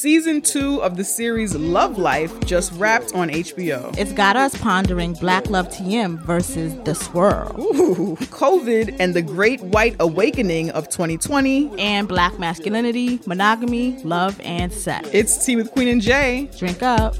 Season two of the series Love Life just wrapped on HBO. It's got us pondering Black Love TM versus The Swirl. Ooh, COVID and the Great White Awakening of 2020. And Black masculinity, monogamy, love, and sex. It's Tea with Queen and Jay. Drink up.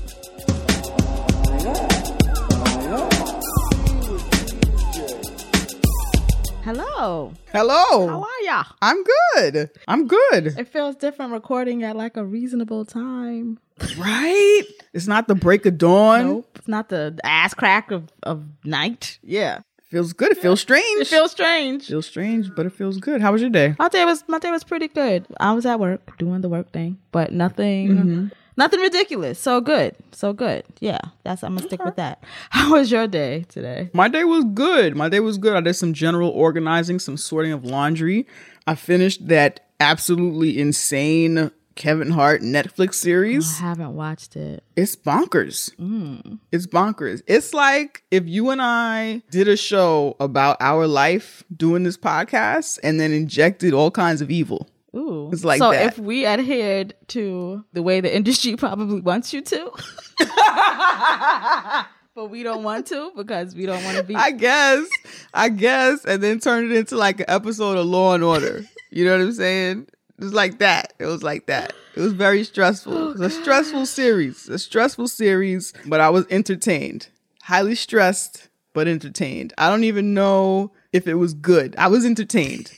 Hello. Hello. How are ya? I'm good. I'm good. It feels different recording at like a reasonable time. Right? It's not the break of dawn. Nope. It's not the ass crack of, of night. Yeah. Feels good. It feels strange. It feels strange. feels strange, but it feels good. How was your day? My day was my day was pretty good. I was at work doing the work thing, but nothing mm-hmm. Nothing ridiculous. So good. So good. Yeah. That's I'm gonna stick with that. How was your day today? My day was good. My day was good. I did some general organizing, some sorting of laundry. I finished that absolutely insane Kevin Hart Netflix series. I haven't watched it. It's bonkers. Mm. It's bonkers. It's like if you and I did a show about our life doing this podcast and then injected all kinds of evil. Ooh. It's like so that. if we adhered to the way the industry probably wants you to. but we don't want to because we don't want to be I guess, I guess, and then turn it into like an episode of Law and Order. You know what I'm saying? It was like that. It was like that. It was very stressful. Oh, it was a stressful series, a stressful series, but I was entertained. Highly stressed, but entertained. I don't even know if it was good. I was entertained.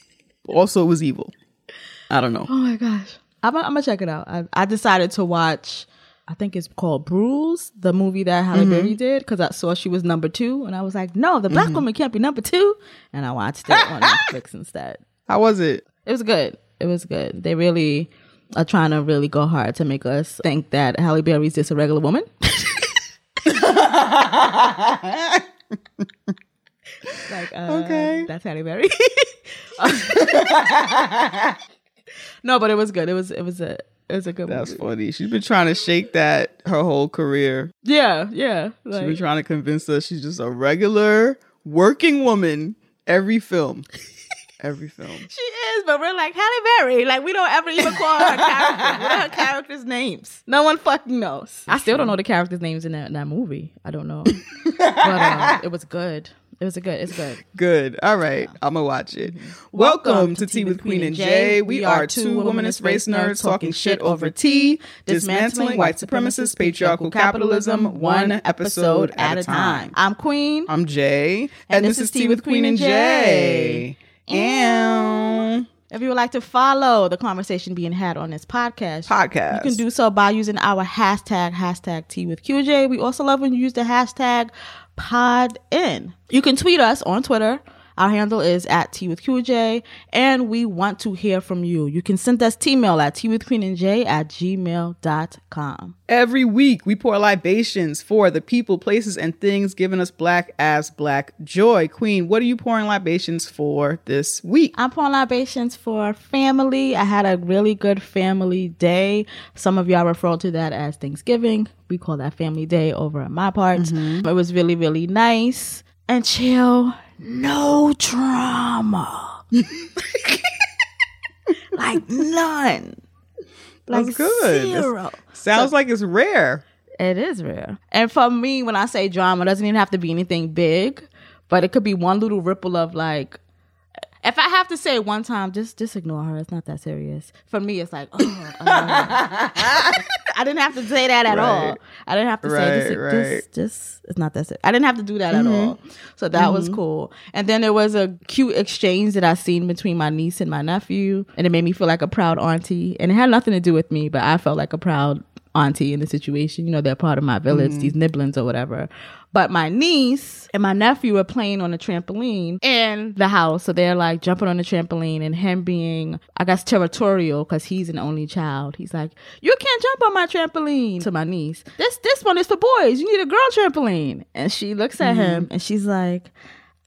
Also, it was evil. I don't know. Oh my gosh. I'm, I'm gonna check it out. I, I decided to watch. I think it's called Bruised, the movie that Halle Mm-hmm. Berry did, because I saw she was number two, and I was like, no, the black Mm-hmm. woman can't be number two, and I watched it on Netflix instead. How was it? It was good. It was good. They really are trying to really go hard to make us think that Halle Berry's just a regular woman. like, uh, Okay. that's Halle Berry. no, but it was good. It was it was a it was a good That's movie. funny. She's been trying to shake that her whole career. Yeah, yeah. She's been trying to convince us she's just a regular working woman every film. every film. she is, but we're like Halle Berry. Like we don't ever even call her what are her characters' names? No one fucking knows. I still don't know the characters' names in that, in that movie. I don't know, but uh, it was good. It was a good. It's good. Good. All right. I'm going to watch it. Mm-hmm. Welcome, to Tea with Queen and Jay. We are two womanist race nerds talking shit over tea, dismantling white supremacist patriarchal capitalism one episode at a time. I'm Queen. I'm Jay, and, this, is Tea with Queen and Jay. And If you would like to follow the conversation being had on this podcast, podcast. You can do so by using our hashtag, hashtag Tea with QJ. We also love when you use the hashtag pod in. You can tweet us on Twitter. Our handle is at Tea with QJ, and we want to hear from you. You can send us T-mail at Tea with Queen and J at gmail.com. Every week, we pour libations for the people, places, and things giving us black as black joy. Queen, what are you pouring libations for this week? I'm pouring libations for family. I had a really good family day. Some of y'all refer to that as Thanksgiving. We call that family day over at my parts. Mm-hmm. It was really, really nice and chill. No drama. like none. Like That's good. Zero. Sounds like it's rare. It is rare. And for me, when I say drama, it doesn't even have to be anything big, but it could be one little ripple of like, if I have to say one time, just just ignore her. It's not that serious. For me, it's like, oh, uh, I didn't have to say that at all. I didn't have to say this, Right, this, right. this. It's not that serious. I didn't have to do that at all. So that was cool. And then there was a cute exchange that I seen between my niece and my nephew, and it made me feel like a proud auntie. And it had nothing to do with me, but I felt like a proud auntie in the situation. You know, they're part of my village, mm-hmm. these nibblings or whatever. But my niece and my nephew were playing on a trampoline in the house. So they're like jumping on the trampoline and him being, I guess, territorial because he's an only child. He's like, You can't jump on my trampoline to my niece. This this one is for boys. You need a girl trampoline. And she looks at mm-hmm. him and she's like,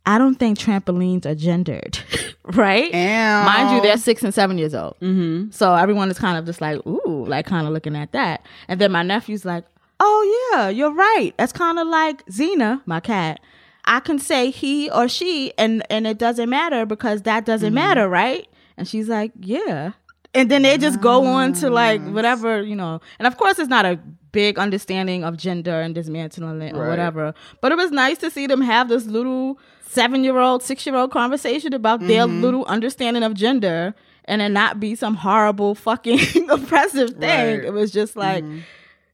I don't think trampolines are gendered, right? Ow. Mind you, they're six and seven years old. Mm-hmm. So everyone is kind of just like, ooh, like kind of looking at that. And then my nephew's like, oh yeah, you're right. That's kind of like Xena, my cat. I can say he or she, and and it doesn't matter because that doesn't matter, right? And she's like, yeah. and then they just go on to like whatever you know and of course it's not a big understanding of gender and dismantling it or Right. whatever but it was nice to see them have this little seven year old six year old conversation about their Mm-hmm. little understanding of gender and it not be some horrible fucking oppressive thing Right. Mm-hmm. it was just like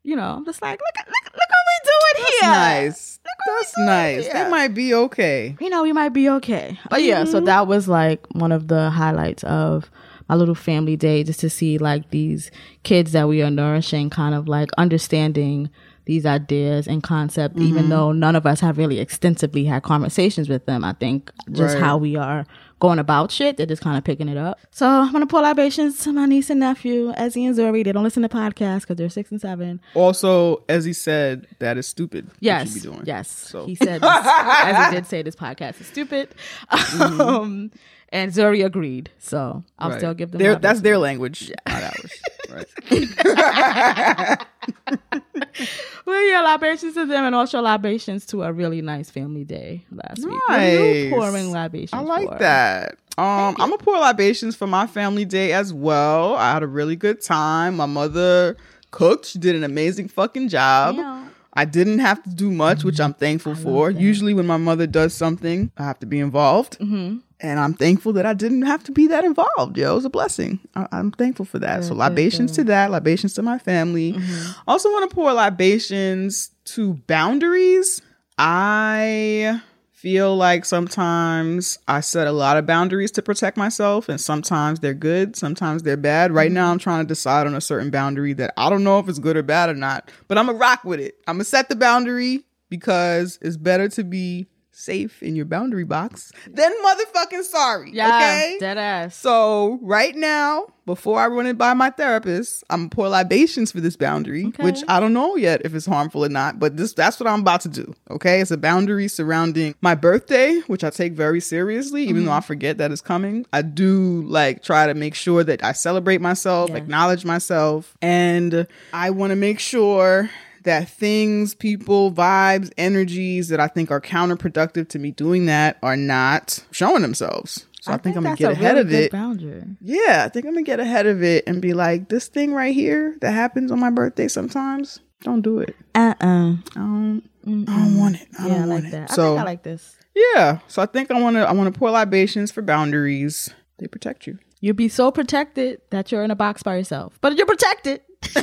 you know i'm just like look, look, look what we doing here Nice. That's nice. Yeah. They might be okay. you know, we might be okay. But yeah, Mm-hmm. so that was like one of the highlights of my little family day, just to see like these kids that we are nourishing, kind of like understanding these ideas and concept, Mm-hmm. even though none of us have really extensively had conversations with them. I think just Right. how we are going about shit, they're just kind of picking it up. So I'm gonna pour libations to my niece and nephew, Ezzy and Zuri. They don't listen to podcasts because they're six and seven. Also, as he said, that is stupid. what Yes. you be doing. Yes. So- He said, this, as he did say, this podcast is stupid. Mm-hmm. Um, and Zuri agreed. So I'll Right. still give them Their- that's their language, not ours. Right. Well, yeah, libations to them and also libations to a really nice family day last week. What are you pouring libations I like for? that. Um, I'm gonna pour libations for my family day as well. I had a really good time. My mother cooked. She did an amazing fucking job. Yeah. I didn't have to do much, which I'm thankful for. Usually, when my mother does something, I have to be involved. Mm-hmm. And I'm thankful that I didn't have to be that involved. Yo, it was a blessing. I- I'm thankful for that. so, Good, good, libations to that, libations to my family. Mm-hmm. Also, want to pour libations to boundaries. I feel like sometimes I set a lot of boundaries to protect myself, and sometimes they're good, sometimes they're bad. Right now, I'm trying to decide on a certain boundary that I don't know if it's good or bad or not, but I'm gonna rock with it. I'm gonna set the boundary because it's better to be safe in your boundary box then motherfucking sorry. Yeah, okay? dead ass. So right now, before I run it by my therapist, I'm pour libations for this boundary, Okay. which I don't know yet if it's harmful or not. But this that's what I'm about to do. Okay, it's a boundary surrounding my birthday, which I take very seriously, even Mm-hmm. though I forget that it's coming. I do like try to make sure that I celebrate myself, Yes. acknowledge myself, and I want to make sure that things, people, vibes, energies that I think are counterproductive to me doing that are not showing themselves. So I, think, I'm gonna get ahead really of it. Boundary. Yeah, I think I'm gonna get ahead of it and be like, this thing right here that happens on my birthday sometimes, don't do it. Uh uh I don't, I don't want it. I Yeah, I don't like want that. it. I So think I like this. yeah, so I think I want to I want to pour libations for boundaries. They protect you. You'll be so protected that you're in a box by yourself, but you're protected.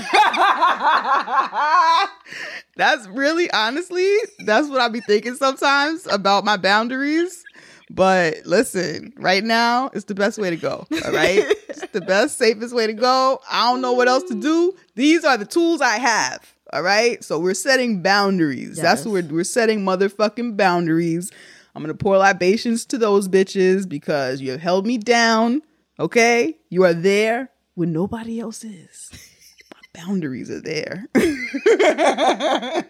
that's really honestly, that's what I be thinking sometimes about my boundaries. But listen, right now it's the best way to go. All right. it's the best, safest way to go. I don't know what else to do. These are the tools I have. All right. So we're setting boundaries. That's Yes. what we're we're setting motherfucking boundaries. I'm gonna pour libations to those bitches because you have held me down. Okay? You are there when nobody else is. My boundaries are there.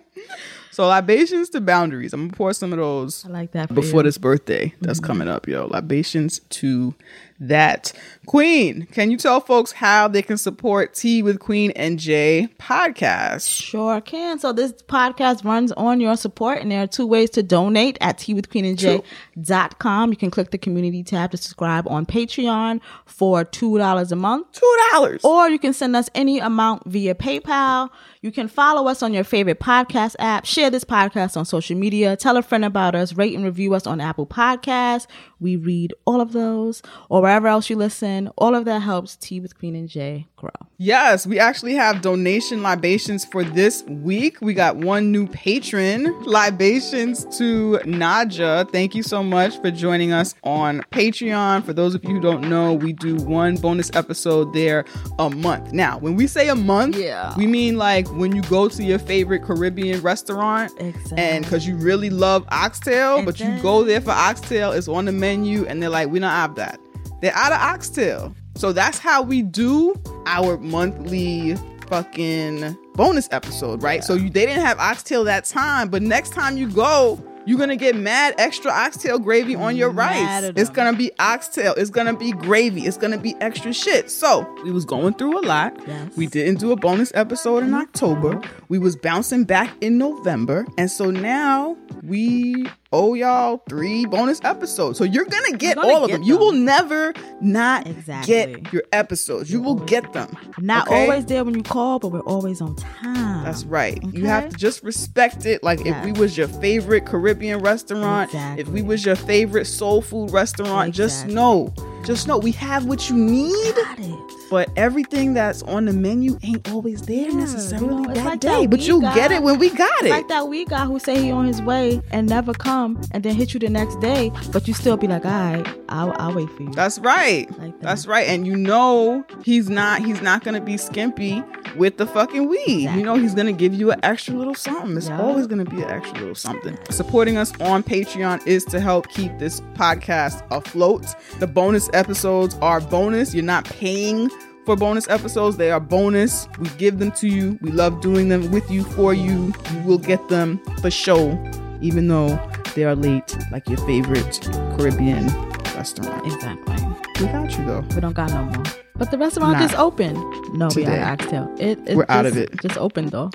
so libations to boundaries. I'm gonna pour some of those I like that before you. this birthday that's mm-hmm. coming up, yo. Libations to that. Queen, can you tell folks how they can support Tea with Queen and Jay podcast? Sure can. So this podcast runs on your support, and there are two ways to donate at teawithqueenandj.com. You can click the community tab to subscribe on Patreon for $2 a month. Two dollars. Or you can send us any amount via PayPal. You can follow us on your favorite podcast app. Share this podcast on social media. Tell a friend about us. Rate and review us on Apple Podcasts. We read all of those or wherever else you listen. All of that helps Tea with Queen and Jay grow. Yes, we actually have donation libations for this week. We got one new patron, libations to Naja. Thank you so much for joining us on Patreon. For those of you who don't know, we do one bonus episode there a month. Now, when we say a month, Yeah. we mean like when you go to your favorite Caribbean restaurant Exactly. and because you really love oxtail, And but you go there for oxtail, it's on the menu, and they're like, we don't have that. They're out of oxtail. So that's how we do our monthly fucking bonus episode, right? So you, they didn't have oxtail that time, but next time you go, you're gonna get mad extra oxtail gravy on your Mad rice. It's gonna be oxtail. It's gonna be gravy. It's gonna be extra shit. So we was going through a lot. Yes. We didn't do a bonus episode in October. We was bouncing back in November, and so now we owe y'all three bonus episodes. So you're gonna get gonna all of get them. You will never not Exactly. get your episodes. You will get them. Not okay? always there when you call, but we're always on time. That's right. You have to just respect it. Like if we was your favorite Caribbean restaurant, if we was your favorite soul food restaurant, just know, just know we have what you need. Got it. But everything that's on the menu ain't always there Yeah, necessarily you know, that like day. that but you'll get it when we got it. like that we guy who say he on his way and never come, and then hit you the next day, but you still be like, all right, I'll, I'll wait for you. That's right. Like that. That's right. And you know he's not he's not gonna be skimpy with the fucking weed. Exactly. You know he's gonna give you an extra little something. It's Yeah. always gonna be an extra little something. Supporting us on Patreon is to help keep this podcast afloat. The bonus episodes are bonus. You're not paying for bonus episodes. They are bonus. We give them to you. We love doing them with you for you. You will get them for show, even though they are late, like your favorite Caribbean restaurant. exactly. We got you though. We don't got no more. But the restaurant Nah. just open. No, we Today. got oxtail. It, it We're out of it. Just open though.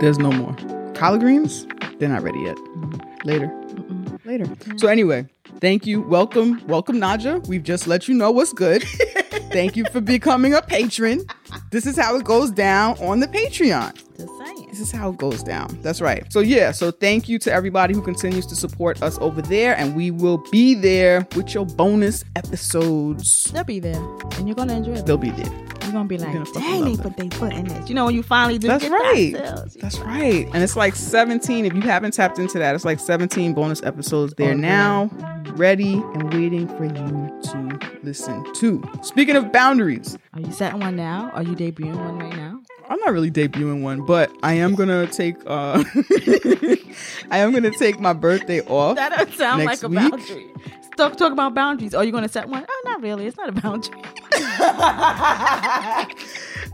There's no more. Collard greens? They're not ready yet. Later. Later. So anyway, thank you. Welcome. Welcome, Naja. We've just let you know what's good. thank you for becoming a patron. This is how it goes down on the Patreon. Just saying. This is how it goes down. That's right. So yeah, so thank you to everybody who continues to support us over there and we will be there with your bonus episodes. They'll be there, and you're gonna enjoy it. They'll be there. You're gonna be like, gonna dang, they it. put they foot in this. You know when you finally do That's get right. That's right. And it's like 17. If you haven't tapped into that, it's like 17 bonus episodes there Oh, now, ready and waiting for you to listen to. Speaking of boundaries, Are you setting one now? Are you debuting one right now? I'm not really debuting one, but I am gonna take uh I am gonna take my birthday off. That doesn't sound Next like a week? boundary. Stop talking about boundaries. Are you going to set one? Oh, not really. It's not a boundary.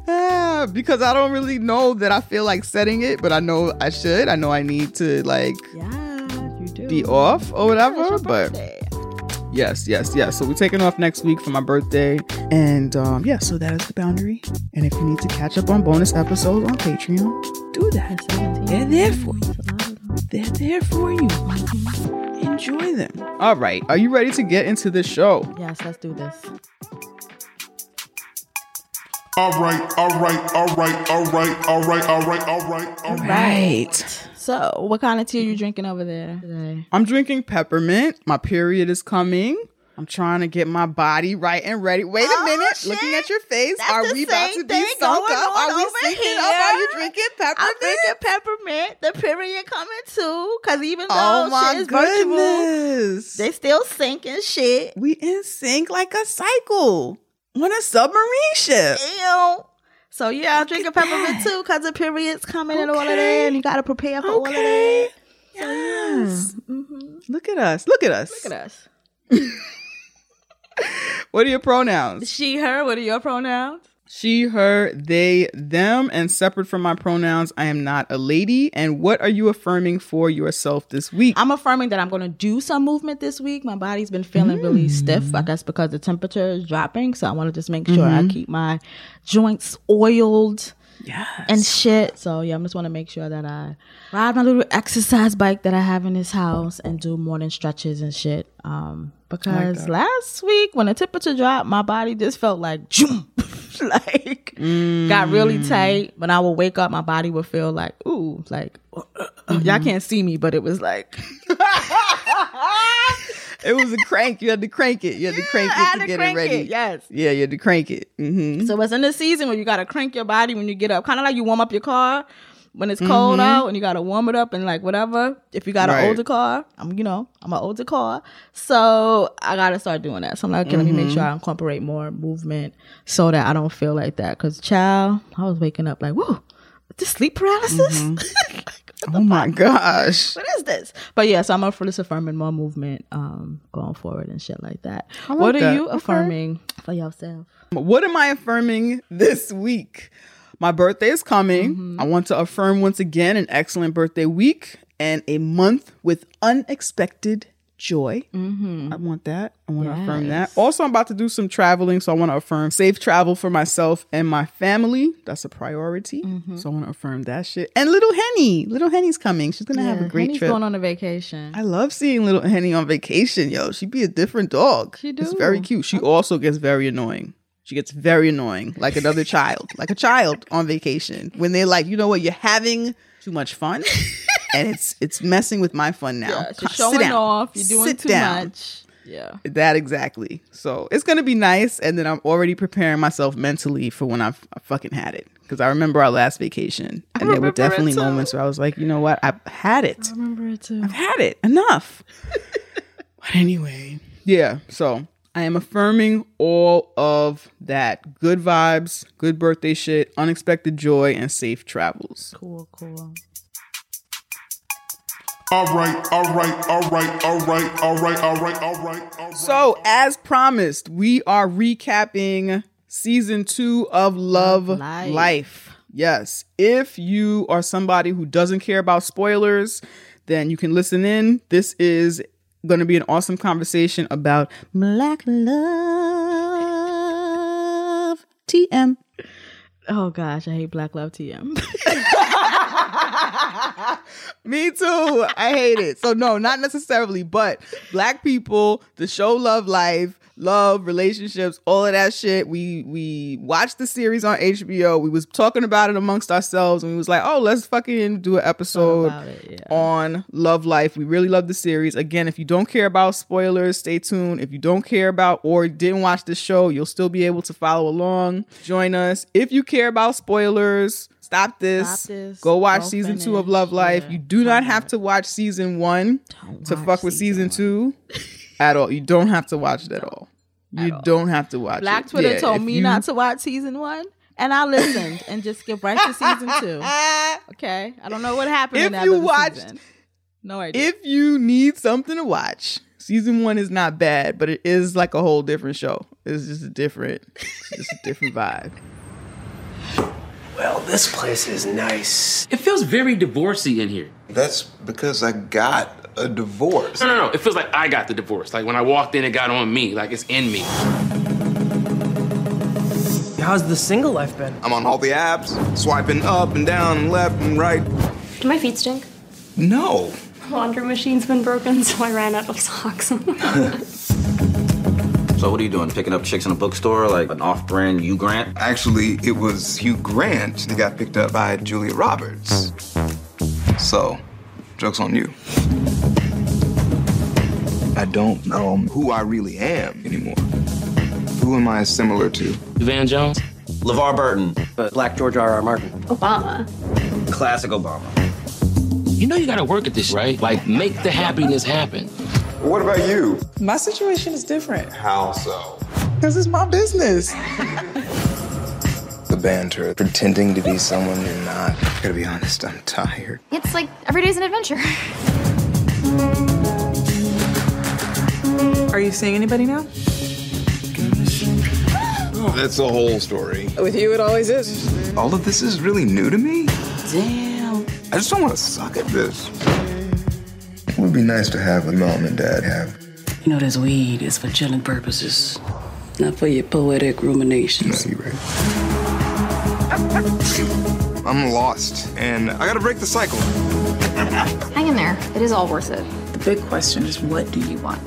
Ah, because I don't really know that I feel like setting it, but I know I should. I know I need to like Yeah, you do. be off or Yeah, whatever. it's your but birthday. Yes, yes, yes. So we're taking off next week for my birthday. And um, yeah, so that is the boundary. And if you need to catch up on bonus episodes on Patreon, do that. They're there for you. It's a lot of them. They're there for you. Enjoy them. All right. Are you ready to get into the show? Yes, let's do this. All right, all right, all right, all right, all right, all right, all right, all right. Right. So, what kind of tea are you mm-hmm. drinking over there today? I'm drinking peppermint. My period is coming. I'm trying to get my body right and ready. Wait a Oh, minute. shit. Looking at your face. That's are we about to be thing synced going up? on Are we over syncing up? Are you drinking peppermint? I'm peppermint? drinking peppermint. The period coming too, because even oh though Oh my shit is virtual, they still sink and shit. we in sync like a cycle on a submarine ship. Ew. So yeah, I'm drinking at peppermint too, because the period's coming and all of that, and you gotta prepare for all of that. Yes. hmm Look at us. Look at us. Look at us. What are your pronouns? She, her. What are your pronouns? She, her, they, them, and separate from my pronouns, I am not a lady. And what are you affirming for yourself this week? I'm affirming that I'm going to do some movement this week. My body's been feeling really stiff. I guess because the temperature is dropping. So I want to just make sure I keep my joints oiled yes. and shit. So yeah, I'm just want to make sure that I ride my little exercise bike that I have in this house and do morning stretches and shit. Um, because that. last week when the temperature dropped, my body just felt like like got really tight. When I would wake up, my body would feel like ooh, like y'all can't see me, but it was like it was a crank. You had to crank it. You had to crank it to to get it ready. it, yes. Yeah, you had to crank it. hmm So it's in the season where you gotta crank your body when you get up, kind of like you warm up your car when it's cold mm-hmm. out, and you gotta warm it up and like whatever. If you got Right. an older car, I'm you know I'm an older car, so I gotta start doing that. So I'm like, okay, let me make sure mm-hmm. I incorporate more movement so that I don't feel like that. Cause child, I was waking up like, whoa, this sleep paralysis. Mm-hmm. Oh my gosh. what is this? But yeah, so I'm up for this affirming more movement um going forward and shit like that. like what are that. you Okay. affirming for yourself? What am I affirming this week? My birthday is coming. Mm-hmm. I want to affirm once again an excellent birthday week and a month with unexpected joy. I want that. I want to affirm that. Also, I'm about to do some traveling, so I want to affirm safe travel for myself and my family. That's a priority. So I want to affirm that shit. And little Henny, little Henny's coming. She's gonna have a great Henny's trip. going on a vacation. I love seeing little Henny on vacation, yo. She'd be a different dog. She It's very cute. She also gets very annoying. She gets very annoying, like another child, like a child on vacation. When they're like, you know what, you're having too much fun, and it's it's messing with my fun now. yeah, she's showing down. off. You're doing Sit too down. much. Yeah. That exactly. So it's gonna be nice, and then I'm already preparing myself mentally for when I've I fucking had it. Because I remember our last vacation, and there were definitely moments where I was like, you know what, I've had it. Remember it too. I've had it enough. but anyway, yeah. So I am affirming all of that good vibes, good birthday shit, unexpected joy, and safe travels. Cool, cool. All right, all right, all right, all right, all right, all right, all right, all right. So, as promised, we are recapping season two of Love Life. Life. Yes. If you are somebody who doesn't care about spoilers, then you can listen in. This is going to be an awesome conversation about Black Love. TM. Oh gosh, I hate Black Love TM. Me too. I hate it. So no, not necessarily, but black people, the show Love Life, love, relationships, all of that shit. We we watched the series on HBO. We was talking about it amongst ourselves and we was like, "Oh, let's fucking do an episode it, yeah. on Love Life." We really love the series. Again, if you don't care about spoilers, stay tuned. If you don't care about or didn't watch the show, you'll still be able to follow along. Join us. If you care about spoilers, stop this. Stop this. Go watch Go season 2 of. Love Life. Yeah. You do not have to watch season 1 to fuck with season 2 at all. You don't have to watch it at all. You don't have to watch it. Black it. Twitter Yeah, told me you- not to watch season one, and I listened and just skipped right to season two. Okay, I don't know what happened. If in that you watched- season. no idea. If you need something to watch, season 1 is not bad, but it is like a whole different show. It's just a different it's just a different vibe. Well, this place is nice. It feels very divorcey in here. That's because I got a divorce. No, no, no. It feels like I got the divorce. Like when I walked in, it got on me. Like it's in me. How's the single life been? I'm on all the apps, swiping up and down and left and right. Do my feet stink? No. Laundry machine's been broken, so I ran out of socks. So what are you doing? Picking up chicks in a bookstore like an off-brand Hugh Grant? Actually, it was Hugh Grant that got picked up by Julia Roberts. So, joke's on you. I don't know who I really am anymore. Who am I similar to? Van Jones. LeVar Burton, But Black George R. R. Martin. Obama. classic Obama. You know you gotta work at this, right? Like make the happiness happen. What about you? My situation is different How so? because it's my business. The banter, pretending to be someone you're not. Gotta be honest, I'm tired. It's like every day's an adventure. Are you seeing anybody now? Oh, that's the whole story. With you, it always is. All of this is really new to me. Damn. I just don't want to suck at this. It would be nice to have what mom and dad have. You know, this weed is for chilling purposes, not for your poetic No, ruminations. you're right. I'm lost, and I gotta break the cycle. Hang in there. It is all worth it. The big question is, what do you want?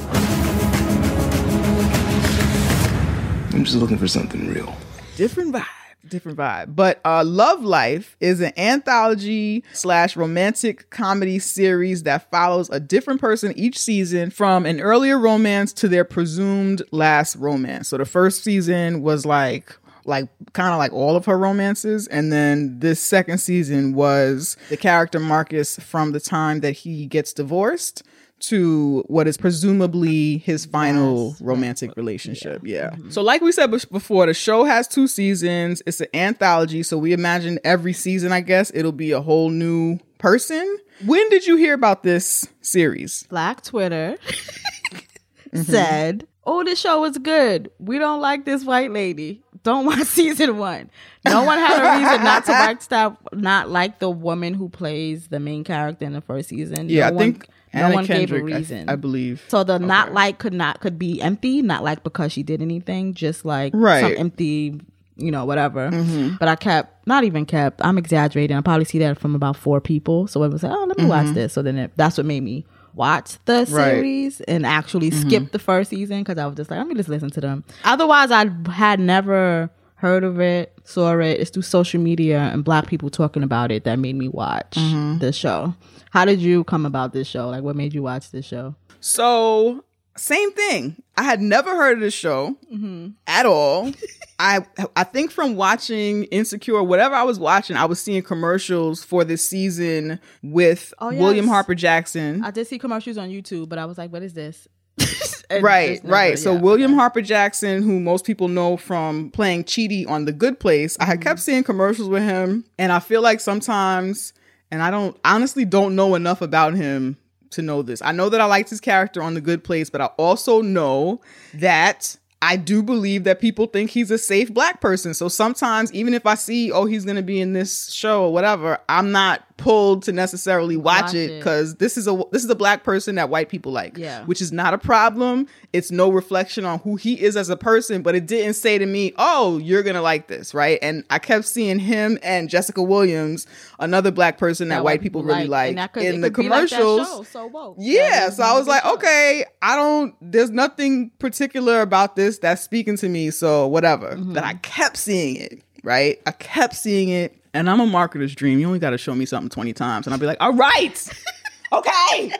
I'm just looking for something real. different vibe different vibe. But uh love life is an anthology slash romantic comedy series that follows a different person each season from an earlier romance to their presumed last romance. So the first season was like like kind of like all of her romances and then this second season was the character marcus from the time that he gets divorced to what is presumably his final romantic relationship. Yeah. Mm-hmm. So, like we said before, the show has two seasons. It's an anthology. So, we imagine every season, I guess, it'll be a whole new person. When did you hear about this series? Black Twitter mm-hmm. said, "Oh, this show is good. We don't like this white lady. Don't watch season one." No one had a reason not to like stop, not like the woman who plays the main character in the first season. Yeah, No I one think no one Kendrick, gave a I- reason. I, believe. So the not like could not could be empty, not like because she did anything, just like Right. some empty, you know, whatever. Mhm. But I kept not even kept. I'm exaggerating. I probably see that from about four people. So it was like, oh, let me watch Mhm. this. So then it, that's what made me watch the Right. series and actually Mhm. skip the first season because I was just like, let me just listen to them. Otherwise, I had never heard of it, saw it. It's through social media and black people talking about it that made me watch Mhm. the show. How did you come about this show? Like, what made you watch this show? So same thing. I had never heard of this show Mm-hmm. at all. I I think from watching Insecure, whatever I was watching, I was seeing commercials for this season with Oh, William. Harper Jackson. I did see commercials on YouTube, but I was like, what is this? Right, never- right. So yeah. William Harper Jackson, who most people know from playing Chidi on The Good Place, I Mm-hmm. had kept seeing commercials with him, and I feel like sometimes, and I don't honestly don't know enough about him to know this. I know that I liked his character on The Good Place, but I also know that I do believe that people think he's a safe black person. So sometimes, even if I see, oh, he's going to be in this show or whatever, I'm not pulled to necessarily watch, Watch it because this is a this is a black person that white people like Yeah. which is not a problem. It's no reflection on who he is as a person, but it didn't say to me, "Oh, you're gonna like this," right? And I kept seeing him and Jessica Williams, another black person that, That white people really like, could- in the be like commercials. show, so. Yeah, so I was like, okay, I don't. There's nothing particular about this that's speaking to me, so whatever. Mm-hmm. But I kept seeing it, right? I kept seeing it, and I'm a marketer's dream. You only got to show me something 20 times, and I'll be like, all right, okay,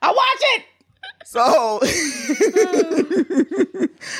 I watch it. So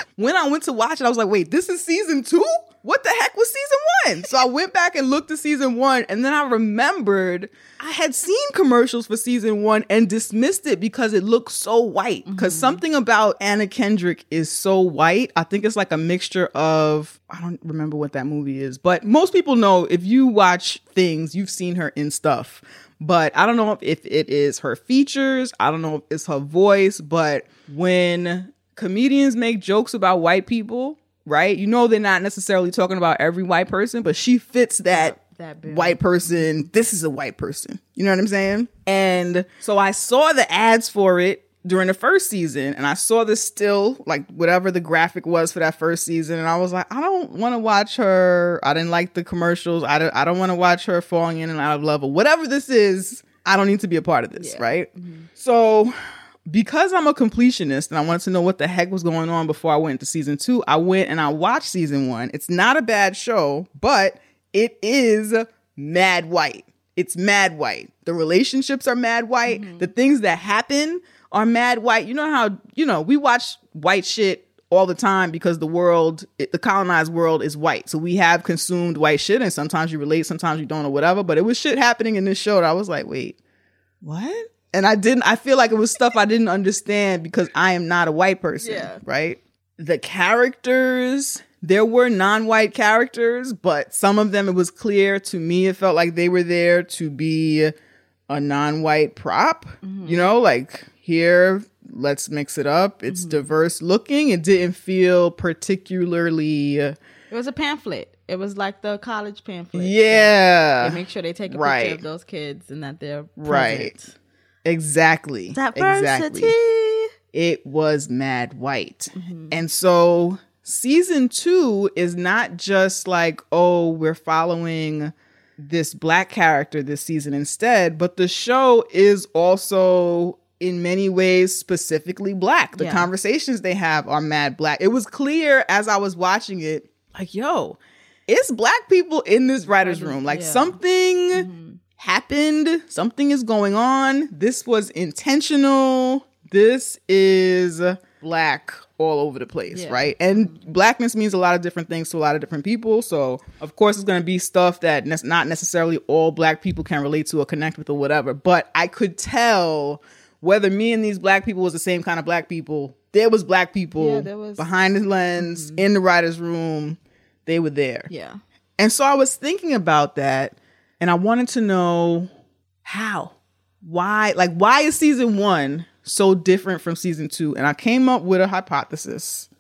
when I went to watch it, I was like, wait, this is season two? What the heck was season one? So I went back and looked at season one, and then I remembered I had seen commercials for season one and dismissed it because it looked so white. Because mm-hmm. something about Anna Kendrick is so white. I think it's like a mixture of, I don't remember what that movie is, but most people know if you watch things, you've seen her in stuff but I don't know if it is her features. I don't know if it's her voice, but when comedians make jokes about white people, right? You know they're not necessarily talking about every white person, but she fits that That bill. white person. This is a white person. You know what I'm saying? And so I saw the ads for it during the first season and I saw the still like whatever the graphic was for that first season and I was like I don't want to watch her I didn't like the commercials I don't I don't want to watch her falling in and out of love or whatever this is I don't need to be a part of this right mm-hmm. so because I'm a completionist and I wanted to know what the heck was going on before I went into season 2 I went and I watched season 1 it's not a bad show but it is mad white it's mad white the relationships are mad white mm-hmm. the things that happen are mad white. You know how, you know, we watch white shit all the time because the world, it, the colonized world is white. So we have consumed white shit and sometimes you relate, sometimes you don't or whatever. But it was shit happening in this show that I was like, wait, what? And I didn't, I feel like it was stuff I didn't understand because I am not a white person. Yeah. Right. The characters, there were non-white characters, but some of them it was clear to me it felt like they were there to be a non-white prop. Mm-hmm. You know, like here, let's mix it up. It's mm-hmm. diverse looking. It didn't feel particularly It was a pamphlet. It was like the college pamphlet. Yeah. They make sure they take a Right. picture of those kids and that they're right. Exactly. Diversity. It was mad white. Mm-hmm. And so season 2 is not just like, oh, we're following this black character this season instead, but the show is also in many ways specifically black. The Yeah. conversations they have are mad black. It was clear as I was watching it, like, yo, it's black people in this writer's room. Like yeah. something mm-hmm. Happened, something is going on. This was intentional. This is black all over the place, Yeah. right? And blackness means a lot of different things to a lot of different people. So, of course, it's going to be stuff that ne- not necessarily all black people can relate to or connect with or whatever. But I could tell whether me and these black people was the same kind of black people. There was black people Yeah, there was- behind the lens mm-hmm. in the writer's room. They were there. Yeah. And so I was thinking about that and I wanted to know how, why, like, why is season one so different from season two? And I came up with a hypothesis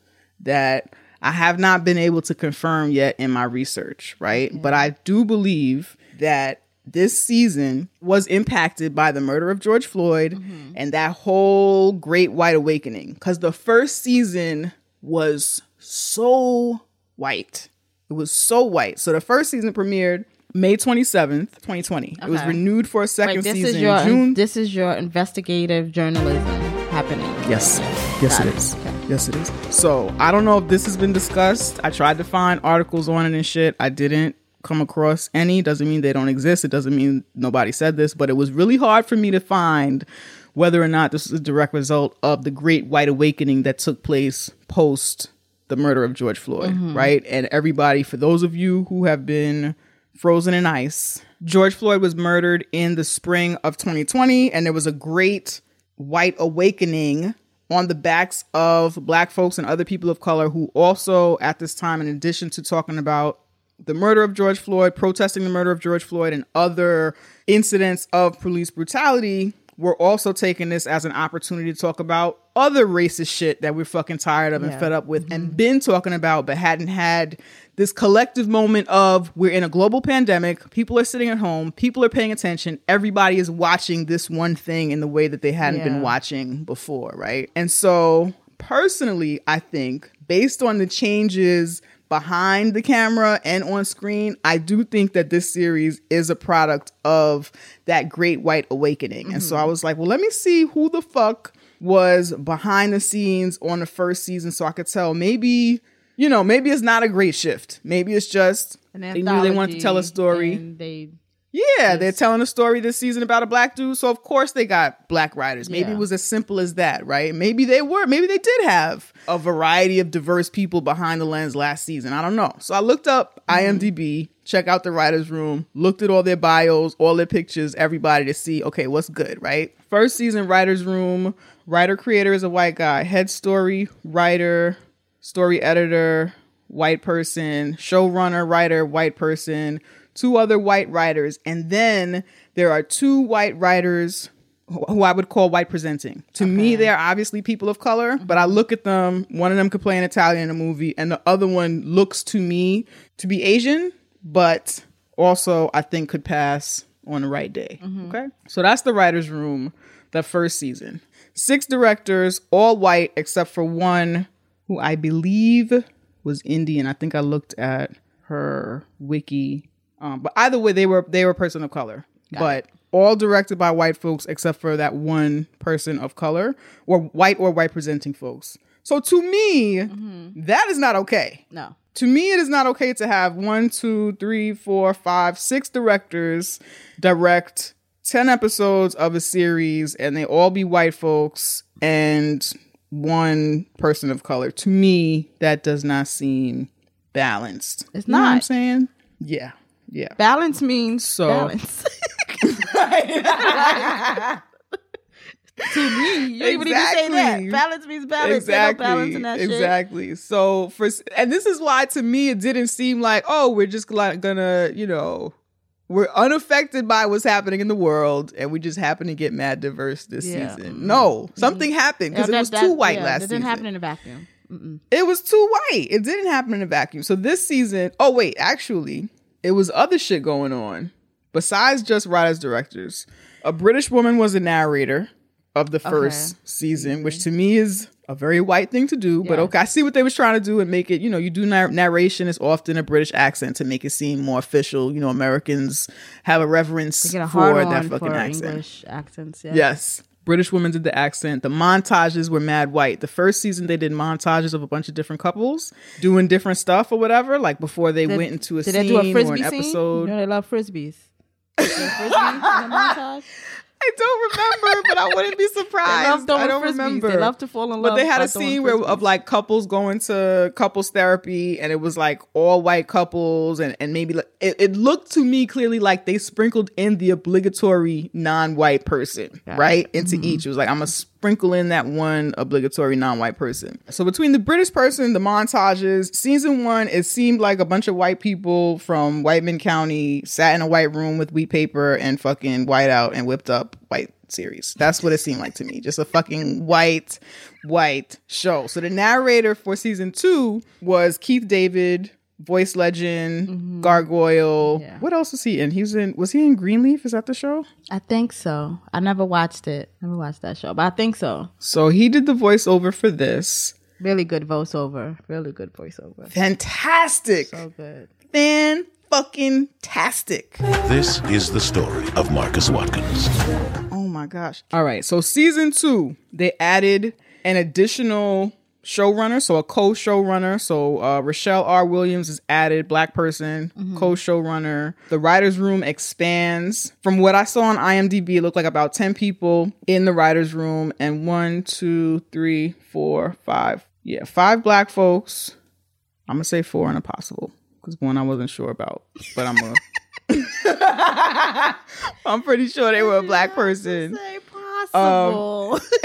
that I have not been able to confirm yet in my research, right? But I do believe that this season was impacted by the murder of George Floyd mm-hmm. and that whole great white awakening. Because the first season was so white. It was so white. So the first season premiered May 27th, 2020. It was renewed for a second Wait, this season is your June. this is your investigative journalism happening. Yes. Yes, Got it it. is. Okay. Yes, it is. So I don't know if this has been discussed. I tried to find articles on it and shit. I didn't come across any. Doesn't mean they don't exist. It doesn't mean nobody said this, but it was really hard for me to find whether or not this is a direct result of the great white awakening that took place post the murder of George Floyd, Mm-hmm. right? And everybody, for those of you who have been frozen in ice, George Floyd was murdered in the spring of 2020, and there was a great white awakening on the backs of black folks and other people of color who also at this time in addition to talking about the murder of George Floyd, protesting the murder of George Floyd and other incidents of police brutality, were also taking this as an opportunity to talk about other racist shit that we're fucking tired of and fed up with and mm-hmm. been talking about but hadn't had this collective moment of we're in a global pandemic, people are sitting at home, people are paying attention, everybody is watching this one thing in the way that they hadn't been watching before, right? And so personally, I think based on the changes behind the camera and on screen, I do think that this series is a product of that great white awakening. And so mm-hmm. I was like, well, let me see who the fuck was behind the scenes on the first season so I could tell maybe, you know, maybe it's not a great shift. Maybe it's just An they knew they wanted to tell a story. they Yeah, they're telling a story this season about a black dude, so of course they got black writers. Maybe Yeah. it was as simple as that, right? Maybe they were, maybe they did have a variety of diverse people behind the lens last season. I don't know. So I looked up mm-hmm. IMDb, check out the writers' room, looked at all their bios, all their pictures, everybody to see, okay, what's good, right? First season writers' room, writer creator is a white guy, head story writer, story editor, white person, showrunner, writer, white person, two other white writers, and then there are two white writers who I would call white presenting. To me, they're obviously people of color, mm-hmm. but I look at them, one of them could play an Italian in a movie, and the other one looks to me to be Asian, but also I think could pass on the right day. Mm-hmm. Okay. So that's the writer's room, the first season. Six directors, all white except for one who I believe was Indian. I think I looked at her wiki. Um, but either way, they were they were a person of color. but all directed by white folks except for that one person of color or white or white presenting folks. So to me, that is not okay. no. To me, it is not okay to have one, two, three, four, five, six directors direct 10 episodes of a series and they all be white folks and one person of color. To me, that does not seem balanced. It's You know what I'm saying? Yeah. Yeah. Balance means So- balance. to me, you even need to say that. Balance means balance. Exactly. Balance that shit. exactly. So for and this is why to me it didn't seem like oh we're just like gonna you know we're unaffected by what's happening in the world and we just happen to get mad diverse this Yeah. season. Mm-hmm. No, mm-hmm. something happened because it was that- too white yeah, last season. didn't happen in a vacuum. It was too white. It didn't happen in a vacuum. So this season, oh wait, actually, it was other shit going on besides just writers directors. A British woman was a narrator of the first season, which mm-hmm. to me is a very white thing to do. But okay, I see what they was trying to do and make it. You know, you do nar- narration is often a British accent to make it seem more official. You know, Americans have a reverence a for that fucking for accent. English accents. Yeah. Yes. British women did the accent. The montages were mad white. The first season they did montages of a bunch of different couples doing different stuff or whatever, like before they Did- went into a scene they do a or frisbee an scene? episode. You know they love frisbees. Is frisbee in the montage? I don't remember, but I wouldn't be surprised. I don't frisbees. remember. They love to fall in love. But they had a scene where of like couples going to couples therapy, and it was like all white couples, and and maybe like, it, it looked to me clearly like they sprinkled in the obligatory non-white person right into Mm-hmm. each. It was like I'm gonna sprinkle in that one obligatory non-white person. So between the British person, the montages, season one, it seemed like a bunch of white people from Whiteman County sat in a white room with wheat paper and fucking white out and whipped up white series. That's what it seemed like to me. Just a fucking white, white show. So the narrator for season two was Keith David, voice legend, mm-hmm. gargoyle. Yeah. What else was he in? He was in. Was he in Greenleaf? Is that the show? I think so. I never watched it. Never watched that show, but I think so. So he did the voiceover for this. Really good voiceover. Really good voiceover. Fantastic. So good. Fan fucking tastic. This is the story of Marcus Watkins. Oh my gosh. All right. So season two, they added an additional showrunner, so a co-showrunner. So uh, Rochelle R. Williams is added, black person, co-showrunner. The writers' room expands. From what I saw on IMDb, it looked like about 10 people in the writers' room and one, two, three, four, five. Yeah, five black folks. I'm gonna say four and a possible because one I wasn't sure about, but I'm. I'm pretty sure they were a black person. Um, possible.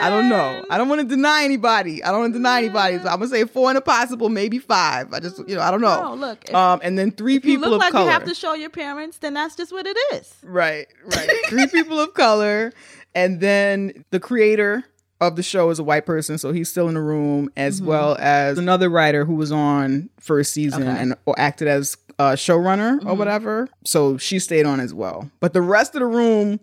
I don't know. I don't want to deny anybody. I don't want to deny anybody. So I'm gonna say four and a possible, maybe five. I just, you know, I don't know. No, look, um, and then three if you people look of like color. you have to show your parents, then that's just what it is. Right, right. Three people of color, and then the creator of the show is a white person, so he's still in the room, as mm-hmm. well as another writer who was on first season Okay. and or acted as a showrunner or mm-hmm. whatever. So she stayed on as well. But the rest of the room,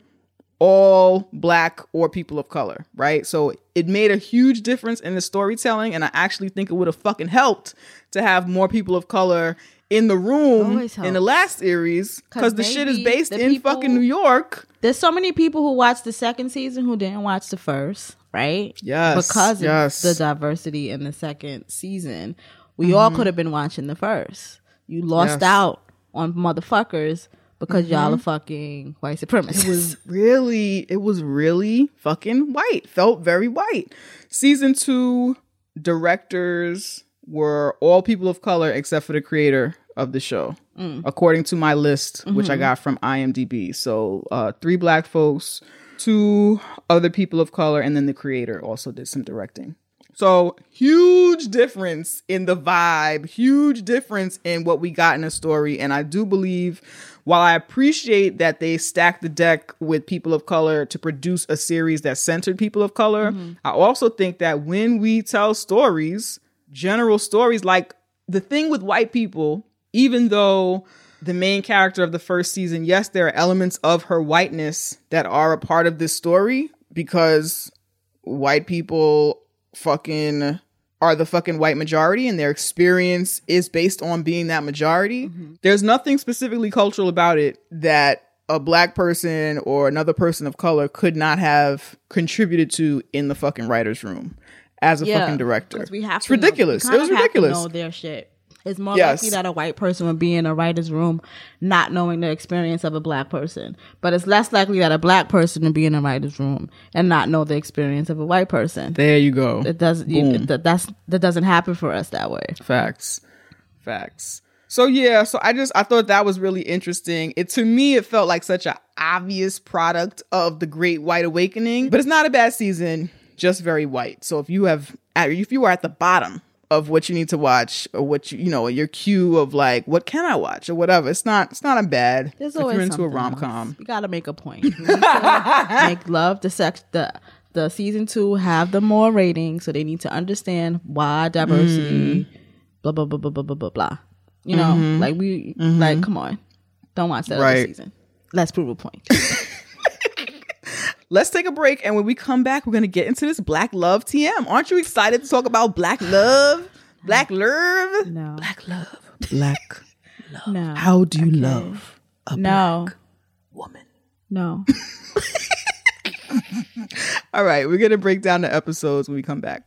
all black or people of color, right? So it made a huge difference in the storytelling, and I actually think it would have fucking helped to have more people of color in the room in the last series because the shit is based in people- fucking New York. There's so many people who watched the second season who didn't watch the first, right? Yes, Because yes. of the diversity in the second season, we all could have been watching the first. You lost Mm-hmm. Yes. out on motherfuckers because y'all are mm-hmm. fucking white supremacists. It was really, it was really fucking white. Felt very white. Season two directors were all people of color except for the creator of the show, mm. according to my list, which I mm-hmm. got from IMDb. So uh, three black folks, two other people of color, and then the creator also did some directing. So huge difference in the vibe, huge difference in what we got in the story. And I do believe, while I appreciate that they stacked the deck with people of color to produce a series that centered people of color, mm-hmm. I also think that when we tell stories, general stories, like the thing with white people, even though the main character of the first season, yes, there are elements of her whiteness that are a part of this story because white people fucking are the fucking white majority and their experience is based on being that majority. Mm-hmm. There's nothing specifically cultural about it that a black person or another person of color could not have contributed to in the fucking writer's room as a fucking director. We have it's know- ridiculous. we it was of have to ridiculous. know their shit. It's more Yes. likely that a white person would be in a writer's room not knowing the experience of a black person. But it's less likely that a black person would be in a writer's room and not know the experience of a white person. There you go. It doesn't you, that, that's that doesn't happen for us that way. Facts. Facts. So yeah, so I just I thought that was really interesting. It to me it felt like such a obvious product of the Great White Awakening, but it's not a bad season, just very white. So if you have if you are at the bottom of what you need to watch or what you you know your cue of like what can I watch or whatever. It's not it's not a bad. There's if always you're into a rom com. You got to make a point. make love the sex the the season two have the more ratings, so they need to understand why diversity. Mm. Blah blah blah blah blah blah blah blah. You know, mm-hmm. like we mm-hmm. like come on, don't watch that right. season. Let's prove a point. Let's take a break, and when we come back, we're gonna get into this Black Love TM. Aren't you excited to talk about Black Love? Black Love? No. Black Love. Black Love. no. How do you love a no. black woman? No. All right, we're gonna break down the episodes when we come back.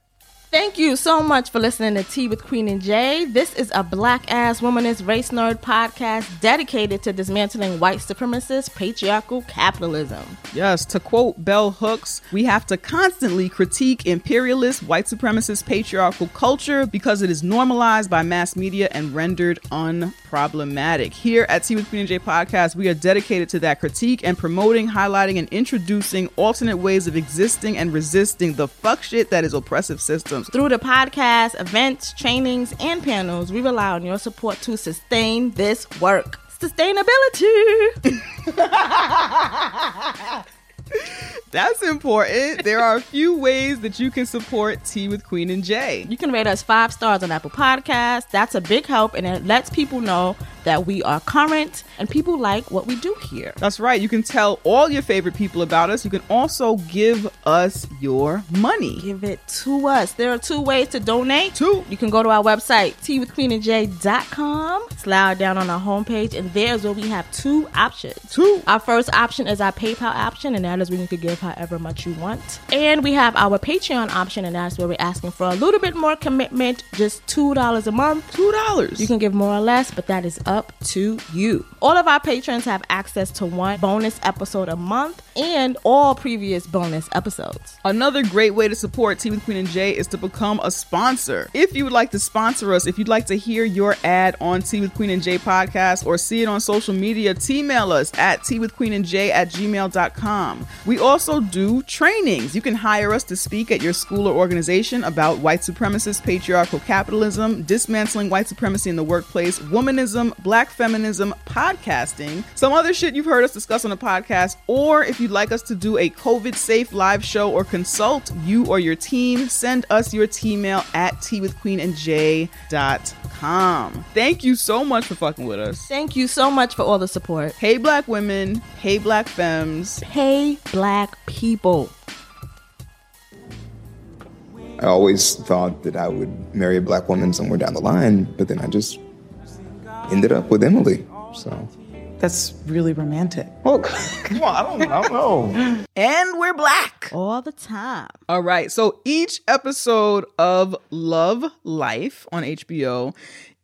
Thank you so much for listening to Tea with Queen and J. This is a black ass womanist race nerd podcast dedicated to dismantling white supremacist patriarchal capitalism. Yes, to quote Bell Hooks, we have to constantly critique imperialist, white supremacist patriarchal culture because it is normalized by mass media and rendered unproblematic. Here at Tea with Queen and J podcast, we are dedicated to that critique and promoting, highlighting, and introducing alternate ways of existing and resisting the fuck shit that is oppressive systems. Through the podcast, events, trainings, and panels, we rely on your support to sustain this work. Sustainability. That's important. There are a few ways that you can support Tea with Queen and J. You can rate us five stars on Apple Podcasts. That's a big help, and it lets people know that we are current and people like what we do here. That's right. You can tell all your favorite people about us. You can also give us your money. Give it to us. There are two ways to donate. Two. You can go to our website, teawithqueenandj.com, slide down on our homepage, and there's where we have two options. Two. Our first option is our PayPal option, and that is where you can give however much you want. And we have our Patreon option, and that's where we're asking for a little bit more commitment, just $2 a month. $2. You can give more or less, but that is up to you. All of our patrons have access to one bonus episode a month and all previous bonus episodes. Another great way to support Tea with Queen and J is to become a sponsor. If you would like to sponsor us, if you'd like to hear your ad on Tea with Queen and J podcast or see it on social media, email us at teawithqueenandj at gmail.com. We also do trainings. You can hire us to speak at your school or organization about white supremacist patriarchal capitalism, dismantling white supremacy in the workplace, womanism, black feminism, podcasting, some other shit you've heard us discuss on the podcast, or if you'd like us to do a COVID safe live show or consult you or your team, send us your email at teawithqueenandj.com. Thank you so much for fucking with us. Thank you so much for all the support. Hey, black women. Hey, black femmes. Hey, black people. I always thought that I would marry a black woman somewhere down the line, but then I just ended up with Emily. So That's really romantic. Well, come on, I don't, I don't know. And we're black. All the time. All right. So each episode of Love Life on HBO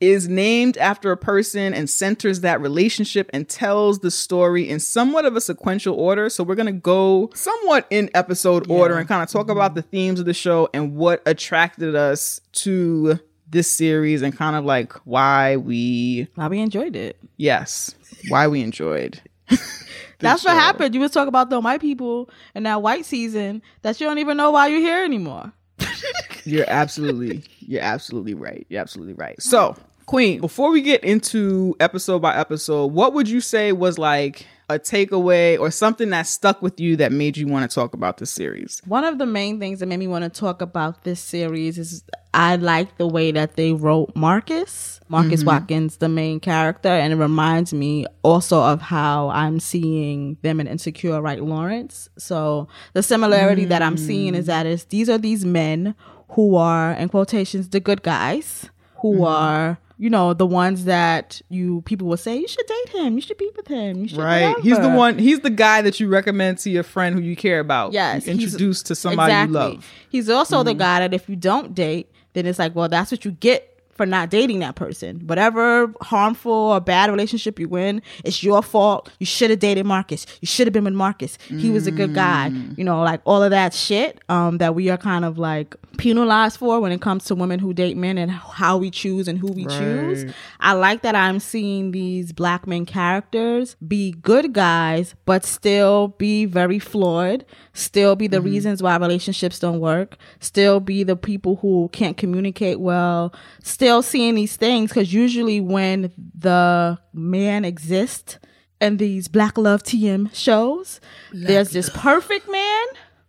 is named after a person and centers that relationship and tells the story in somewhat of a sequential order. So we're going to go somewhat in episode order and kind of talk about mm-hmm. the themes of the show and what attracted us to this series and kind of like why we Why we enjoyed it. yes, why we enjoyed. That's what happened. You was talking about the white people and that white season that you don't even know why you're here anymore. You're absolutely, you're absolutely right. You're absolutely right. So, Queen, before we get into episode by episode, what would you say was like a takeaway or something that stuck with you that made you want to talk about this series? One of the main things that made me want to talk about this series is I like the way that they wrote Marcus. Marcus Mhm. Watkins, the main character, and it reminds me also of how I'm seeing them in Insecure, right, Lawrence. So the similarity that I'm seeing is that is these are these men who are, in quotations, the good guys, who are, you know, the ones that you people will say you should date him, you should be with him, you should Right. He's the one, he's the guy that you recommend to your friend who you care about. Yes, You Introduce to somebody you love. He's also the Mhm. guy that if you don't date, then it's like, well, that's what you get for not dating that person. Whatever harmful or bad relationship you in, it's your fault. You should have dated Marcus. You should have been with Marcus. He was a good guy. Mm. You know, like all of that shit um, that we are kind of like penalized for when it comes to women who date men and how we choose and who we choose. I like that I'm seeing these black men characters be good guys, but still be very flawed, still be the Mm-hmm. reasons why relationships don't work, still be the people who can't communicate well, still seeing these things. Because usually when the man exists in these black love TM shows, there's this perfect man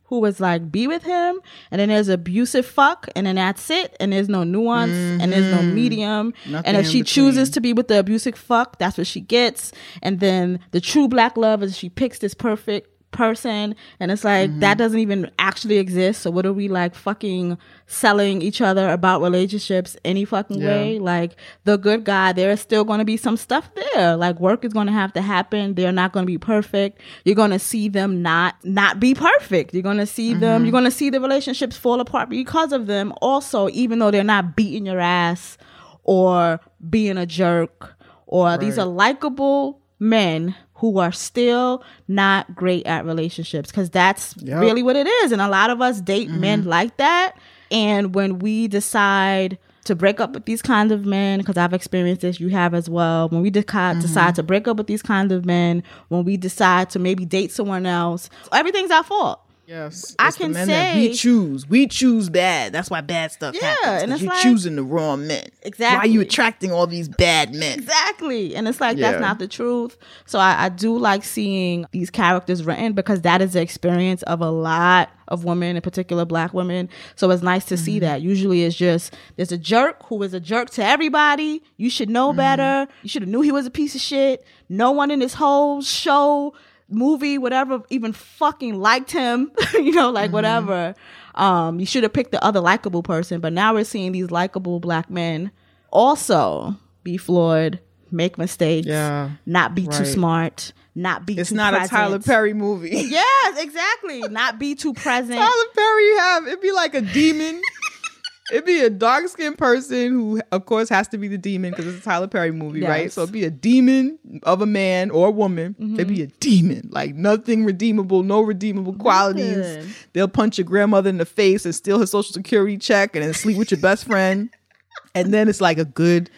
who was like be with him and then there's abusive fuck and then that's it and there's no nuance and there's no mm-hmm. medium. Nothing and if she between. chooses to be with the abusive fuck that's what she gets. And then the true black love is she picks this perfect person and it's like Mm-hmm. that doesn't even actually exist. So what are we like fucking selling each other about relationships any fucking Yeah. way? Like the good guy there is still going to be some stuff there. Like work is going to have to happen. They're not going to be perfect. You're going to see them not not be perfect. You're going to see them Mm-hmm. you're going to see the relationships fall apart because of them. Also even though they're not beating your ass or being a jerk or these are likable men who are still not great at relationships because that's Yep. really what it is and a lot of us date mm-hmm. men like that and when we decide to break up with these kinds of men because i've experienced this you have as well when we deca- mm-hmm. decide to break up with these kinds of men when we decide to maybe date someone else everything's our fault Yes, I can men that we choose. We choose bad. That's why bad stuff Yeah, happens. and it's you're like- choosing the wrong men. Exactly. Why are you attracting all these bad men? Exactly. And it's like Yeah. that's not the truth. So I, I do like seeing these characters written because that is the experience of a lot of women, in particular black women. So it's nice to see mm-hmm. that. Usually it's just there's a jerk who is a jerk to everybody. You should know mm-hmm. better. You should have knew he was a piece of shit. No one in this whole show, movie, whatever, even fucking liked him. you know, like whatever. Um, you should have picked the other likable person. But now we're seeing these likable black men also be flawed, make mistakes, Yeah, not be too smart, not be. It's not present. a Tyler Perry movie. Yes, exactly. Not be too present. Tyler Perry have it'd be like a demon. It'd be a dark skinned person who, of course, has to be the demon because it's a Tyler Perry movie, right? So it'd be a demon of a man or a woman. Mm-hmm. It'd be a demon, like nothing redeemable, no redeemable qualities. They'll punch your grandmother in the face and steal her social security check and then sleep with your best friend. And then it's like a good,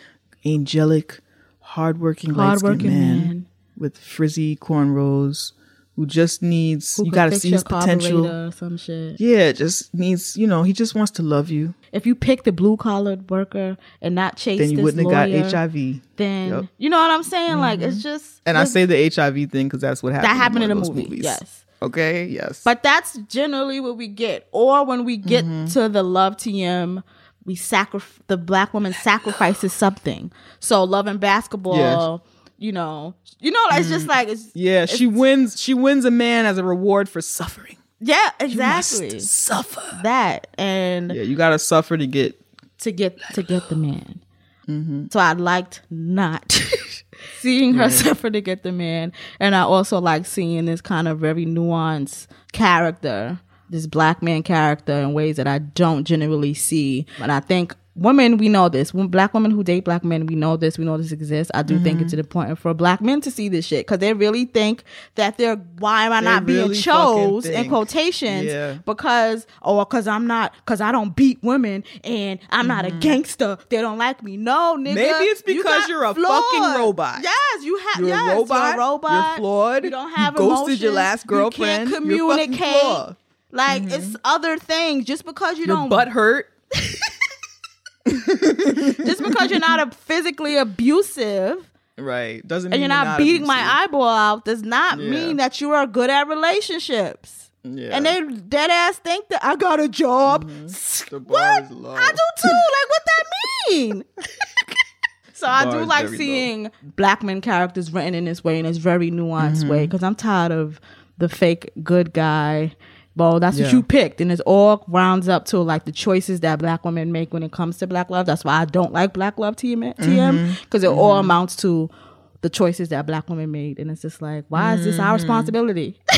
angelic, hardworking, Hardworking man, man. with frizzy cornrows who just needs. Who you got to see his potential. or some shit. Yeah, just needs, you know, he just wants to love you. If you pick the blue collared worker and not chase Then you wouldn't lawyer, have got HIV. Then Yep. you know what I'm saying? Like it's just And I say the HIV thing because that's what happened. that happened in those movie. movies. Yes. Okay. Yes. But that's generally what we get. Or when we get Mm-hmm. to the love TM, we sacrifice the black woman sacrifices something. So love and basketball, Yeah. Mm. you know, you know, it's just like it's yeah, she wins. She wins a man as a reward for suffering. yeah, You must exactly suffer. that and Yeah, you gotta suffer to get. to get to get the man. Mm-hmm. So I liked not seeing her suffer to get the man, and I also like seeing this kind of very nuanced character, this black man character, in ways that I don't generally see. And I think women, we know this. When black women who date black men, we know this. We know this exists. I do think Mm-hmm. it's to the point for black men to see this shit because they really think that they're why am I They not being really fucking chose in quotations Yeah. because or because I'm not because I don't beat women and I'm not a gangster. They don't like me. No, nigga. Mm-hmm. Maybe it's because got you're a flawed. fucking robot. Yes, you have. You're yes, a robot. You're a robot. You're flawed. You don't have You ghosted your last girlfriend. You can't communicate. Like it's other things. Just because you Your don't butt hurt. just because you're not a physically abusive Right. Doesn't and you're not, not beating my eyeball out does not Yeah. mean that you are good at relationships. Yeah. And they dead ass think that I got a job. the bar What? I do too. Like what that mean? so I do like very low. seeing black men characters written in this way in this very nuanced Mm-hmm. way because I'm tired of the fake good guy. Well, that's Yeah. what you picked, and it all rounds up to like the choices that black women make when it comes to black love. That's why I don't like black love TM Mm-hmm. because it all amounts to the choices that black women made, and it's just like, why is this our Mm-hmm. responsibility?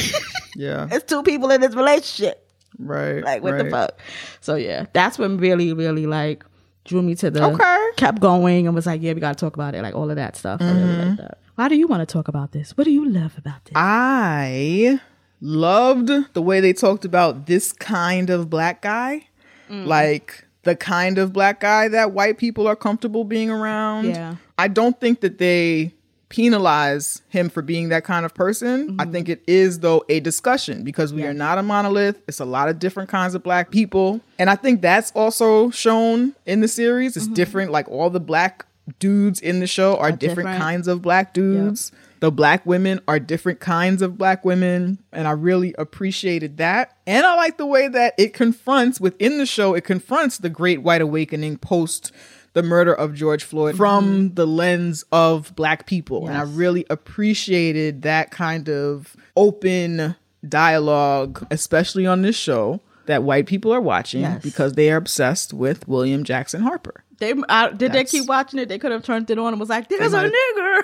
Yeah. it's two people in this relationship. Right. Like what the fuck? So yeah, that's when really, really like drew me to the Okay. kept going and was like, yeah, we gotta talk about it, like all of that stuff. I really Mm-hmm. like that. Why do you want to talk about this? What do you love about this? I loved the way they talked about this kind of black guy. Mm. Like the kind of black guy that white people are comfortable being around. Yeah. I don't think that they penalize him for being that kind of person. I Mm-hmm. think it is though a discussion because we are not a monolith. It's a lot of different kinds of black people. And I think that's also shown in the series. Mm-hmm. It's different like all the black dudes in the show are, different, different. kinds of black dudes. The black women are different kinds of black women. And I really appreciated that. And I like the way that it confronts within the show, it confronts the great white awakening post the murder of George Floyd from the lens of black people. And I really appreciated that kind of open dialogue, especially on this show that white people are watching Yes. because they are obsessed with William Jackson Harper. They uh, did That's- they keep watching it? They could have turned it on and was like, "There's a nigger."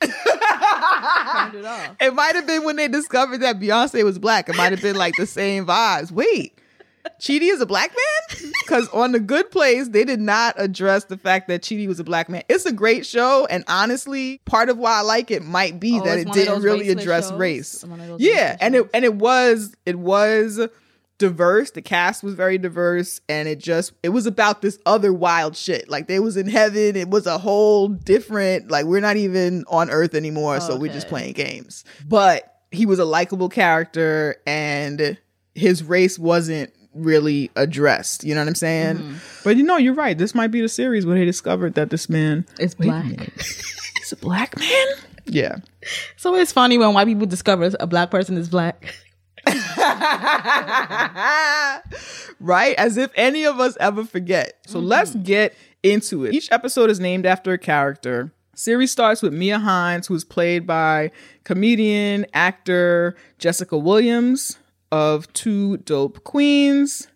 Turned it off. It might have been when they discovered that Beyonce was black. It might have been like the same vibes. Wait, Chidi is a black man? Because on The Good Place, they did not address the fact that Chidi was a black man. It's a great show, and honestly, part of why I like it might be Oh, that it didn't really address shows? race. One of those Yeah, and it and it was it was diverse. The cast was very diverse, and it just it was about this other wild shit. Like they was in heaven. It was a whole different. Like we're not even on Earth anymore, so we're just playing games. But he was a likable character, and his race wasn't really addressed. You know what I'm saying? Mm-hmm. But you know, you're right. This might be the series where they discovered that this man is black. minute. He's a black man. Yeah. So it's funny when white people discover a black person is black. right? As if any of us ever forget. So mm-hmm. let's get into it. Each episode is named after a character. Series starts with Mia Hines, who is played by comedian, actor Jessica Williams of Two Dope Queens.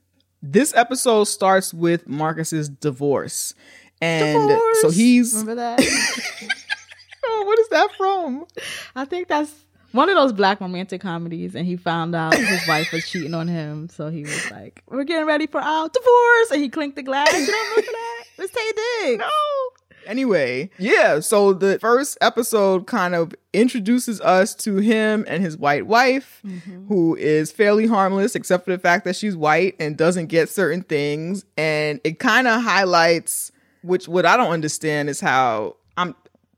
This episode starts with Marcus's divorce. And so he's Remember that? oh, what is that from? I think that's one of those black romantic comedies, and he found out his wife was cheating on him, so he was like, "We're getting ready for our divorce," and he clinked the glass. You don't remember that? Taye Diggs. No. Anyway, yeah, so the first episode kind of introduces us to him and his white wife, mm-hmm. who is fairly harmless except for the fact that she's white and doesn't get certain things. And it kind of highlights, which what I don't understand is how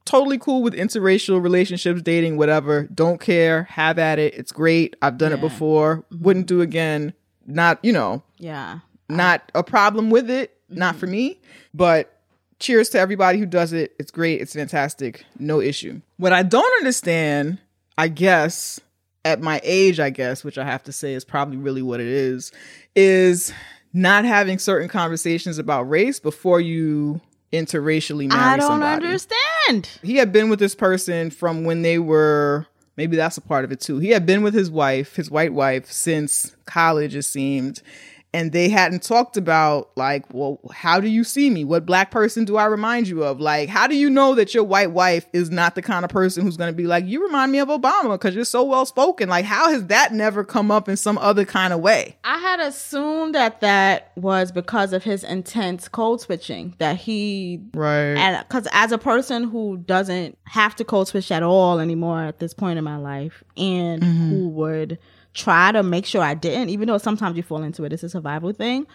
totally cool with interracial relationships, dating, whatever. Don't care, have at it. It's great. I've done it before. Mm-hmm. Wouldn't do again. Not, you know, Yeah. not a problem with it, not for mm-hmm. me, but cheers to everybody who does it. It's great, it's fantastic, no issue. What I don't understand, I guess, at my age, I guess, which I have to say is probably really what it is, is not having certain conversations about race before you interracially marry I don't somebody. understand. He had been with this person from when they were maybe that's a part of it too. He had been with his wife, his white wife, since college, it seemed. And they hadn't talked about, like, well, how do you see me? What black person do I remind you of? Like, how do you know that your white wife is not the kind of person who's going to be like, you remind me of Obama because you're so well spoken? Like, how has that never come up in some other kind of way? I had assumed that that was because of his intense code switching that he Right. and because as a person who doesn't have to code switch at all anymore at this point in my life and Mm-hmm. who would try to make sure I didn't, even though sometimes you fall into it, it's a survival thing.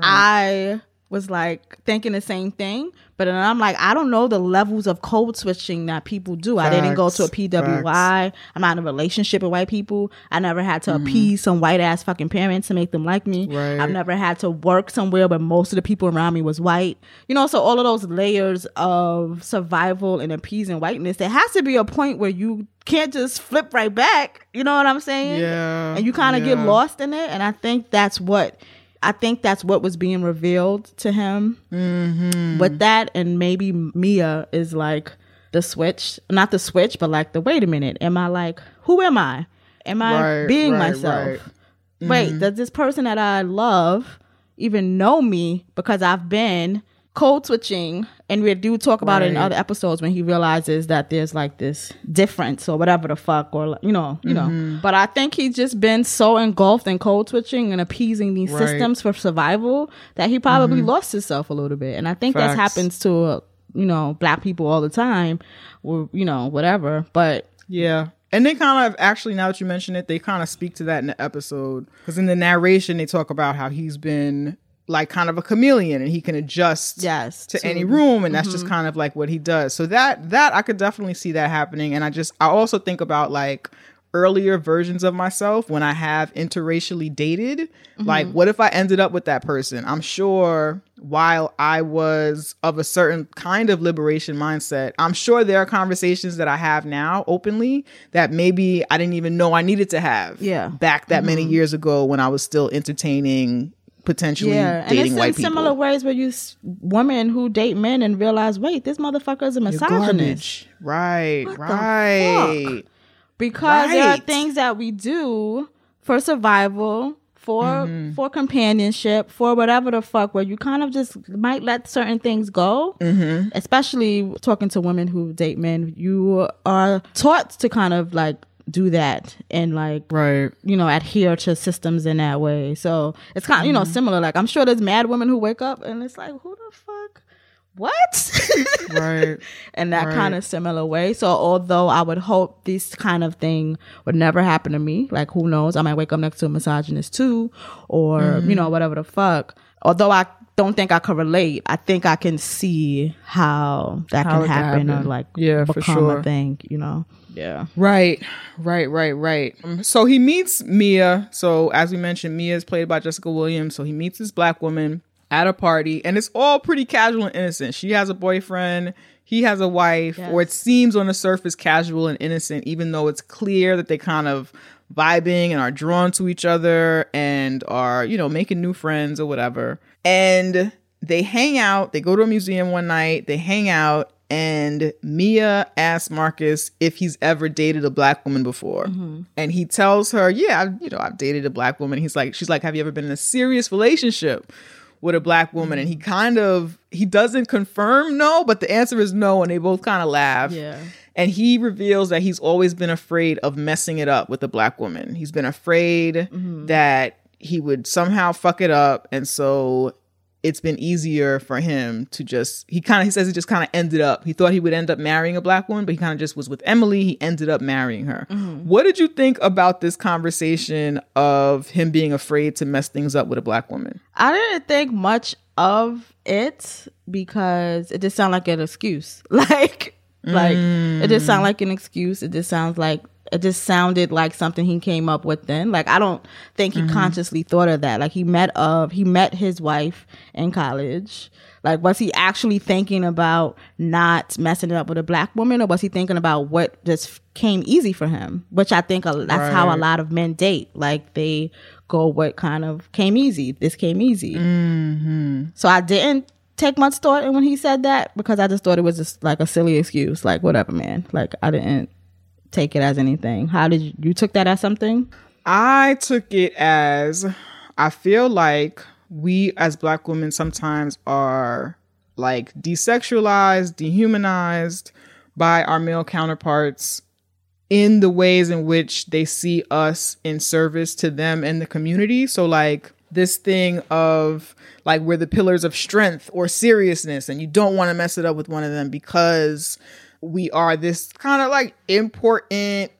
I was like thinking the same thing, but then I'm like, I don't know the levels of code switching that people do. I didn't go to a Facts. PWI. I'm not in a relationship with white people. I never had to mm-hmm. appease some white ass fucking parents to make them like me. Right. I've never had to work somewhere where most of the people around me was white. You know, so all of those layers of survival and appeasing whiteness, there has to be a point where you can't just flip right back. You know what I'm saying? Yeah, And you kind of get lost in it. And I think that's what I think that's what was being revealed to him Mm-hmm. with that. And maybe Mia is like the switch, not the switch, but like the wait a minute. Am I like who am I? Am I Right, being right, myself? right. Wait, Mm-hmm. does this person that I love even know me because I've been code switching? And we do talk about it in other episodes when he realizes that there's like this difference or whatever the fuck, or you know, you Mm-hmm. know. But I think he's just been so engulfed in code switching and appeasing these Right. Mm-hmm. systems for survival that he probably lost himself a little bit. And I think that happens to uh, you know black people all the time, or you know whatever. But Yeah. And they kind of actually, now that you mention it, they kind of speak to that in the episode. Because in the narration, they talk about how he's been like kind of a chameleon and he can adjust yes, to any room and that's mm-hmm. just kind of like what he does. So that that i could definitely see that happening and i just i also think about like earlier versions of myself when i have interracially dated. Mm-hmm. Like what if i ended up with that person? I'm sure while i was of a certain kind of liberation mindset i'm sure there are conversations that i have now openly that maybe i didn't even know i needed to have Yeah. back that many mm-hmm. years ago when i was still entertaining potentially Yeah, and it's white in people similar ways where you s- women who date men and realize, wait, this motherfucker is a misogynist. Right, What right. because there are things that we do for survival for Mm-hmm. for companionship for whatever the fuck where you kind of just might let certain things go Mm-hmm. especially talking to women who date men you are taught to kind of like do that and like Right. you know adhere to systems in that way so it's kind of you know Mm-hmm. similar like i'm sure there's mad women who wake up and it's like who the fuck what Right. in that Right. kind of similar way. So although I would hope this kind of thing would never happen to me, like who knows, I might wake up next to a misogynist too, or Mm-hmm. you know whatever the fuck. Although I don't think I could relate. I think I can see how that How can it happen, or like Yeah, for become sure. a thing. You know. Yeah. Right, right, right, right. Um, So he meets Mia. So as we mentioned, Mia is played by Jessica Williams. So he meets this black woman at a party, and it's all pretty casual and innocent. She has a boyfriend. He has a wife, or it seems on the surface casual and innocent, even though it's clear that they kind of vibing and are drawn to each other and are, you know, making new friends or whatever. And they hang out. They go to a museum one night. They hang out, and Mia asks Marcus if he's ever dated a black woman before. Mm-hmm. And he tells her, "Yeah, I've, you know, I've dated a black woman." He's like, "She's like, have you ever been in a serious relationship with a black woman?" And he mm-hmm. kind of he doesn't confirm no, but the answer is no, and they both kind of laugh. Yeah. And he reveals that he's always been afraid of messing it up with a black woman. He's been afraid mm-hmm. that he would somehow fuck it up. And so it's been easier for him to just, he kind of, he says he just kind of ended up. He thought he would end up marrying a black woman, but he kind of just was with Emily. He ended up marrying her. Mm-hmm. What did you think about this conversation of him being afraid to mess things up with a black woman? I didn't think much of it because it just sounded like an excuse. Like, like it just sounded mm. like an excuse. It just sounds like it just sounded like something he came up with then. Like I don't think he mm-hmm. consciously thought of that. Like he met of he met his wife in college. Like was he actually thinking about not messing it up with a black woman, or was he thinking about what just came easy for him? Which I think a, that's how a lot of men date. Like they go what kind of came easy. This came easy. Mm-hmm. So I didn't take much thought in when he said that because I just thought it was just like a silly excuse. Like whatever, man. Like I didn't take it as anything. How did you, you took that as something? I took it as I feel like we as black women sometimes are like desexualized, dehumanized by our male counterparts in the ways in which they see us in service to them and the community. So like this thing of like we're the pillars of strength or seriousness and you don't want to mess it up with one of them because we are this kind of like important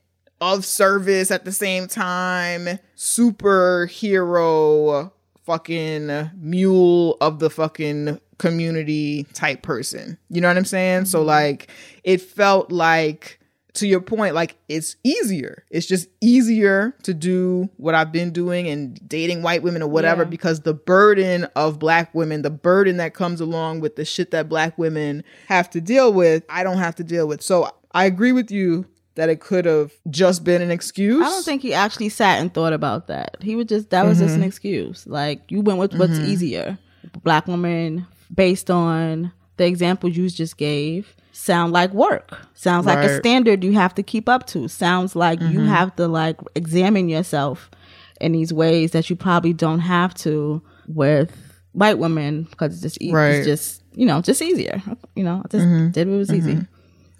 of service at the same time superhero fucking mule of the fucking community type person. You know what i'm saying? So mm-hmm. like it felt like to your point like it's easier it's just easier to do what i've been doing and dating white women or whatever Yeah. because the burden of black women the burden that comes along with the shit that black women have to deal with i don't have to deal with so i agree with you that it could have just been an excuse I don't think he actually sat and thought about that. He was just that was just an mm-hmm. excuse. Like you went with what's mm-hmm. easier. Black woman based on the example you just gave sound like work. Sounds like a standard you have to keep up to. Sounds like you mm-hmm. have to like examine yourself in these ways that you probably don't have to with white women because it's just e- Right. it's just you know just easier. You know, I just mm-hmm. did what was mm-hmm. easy.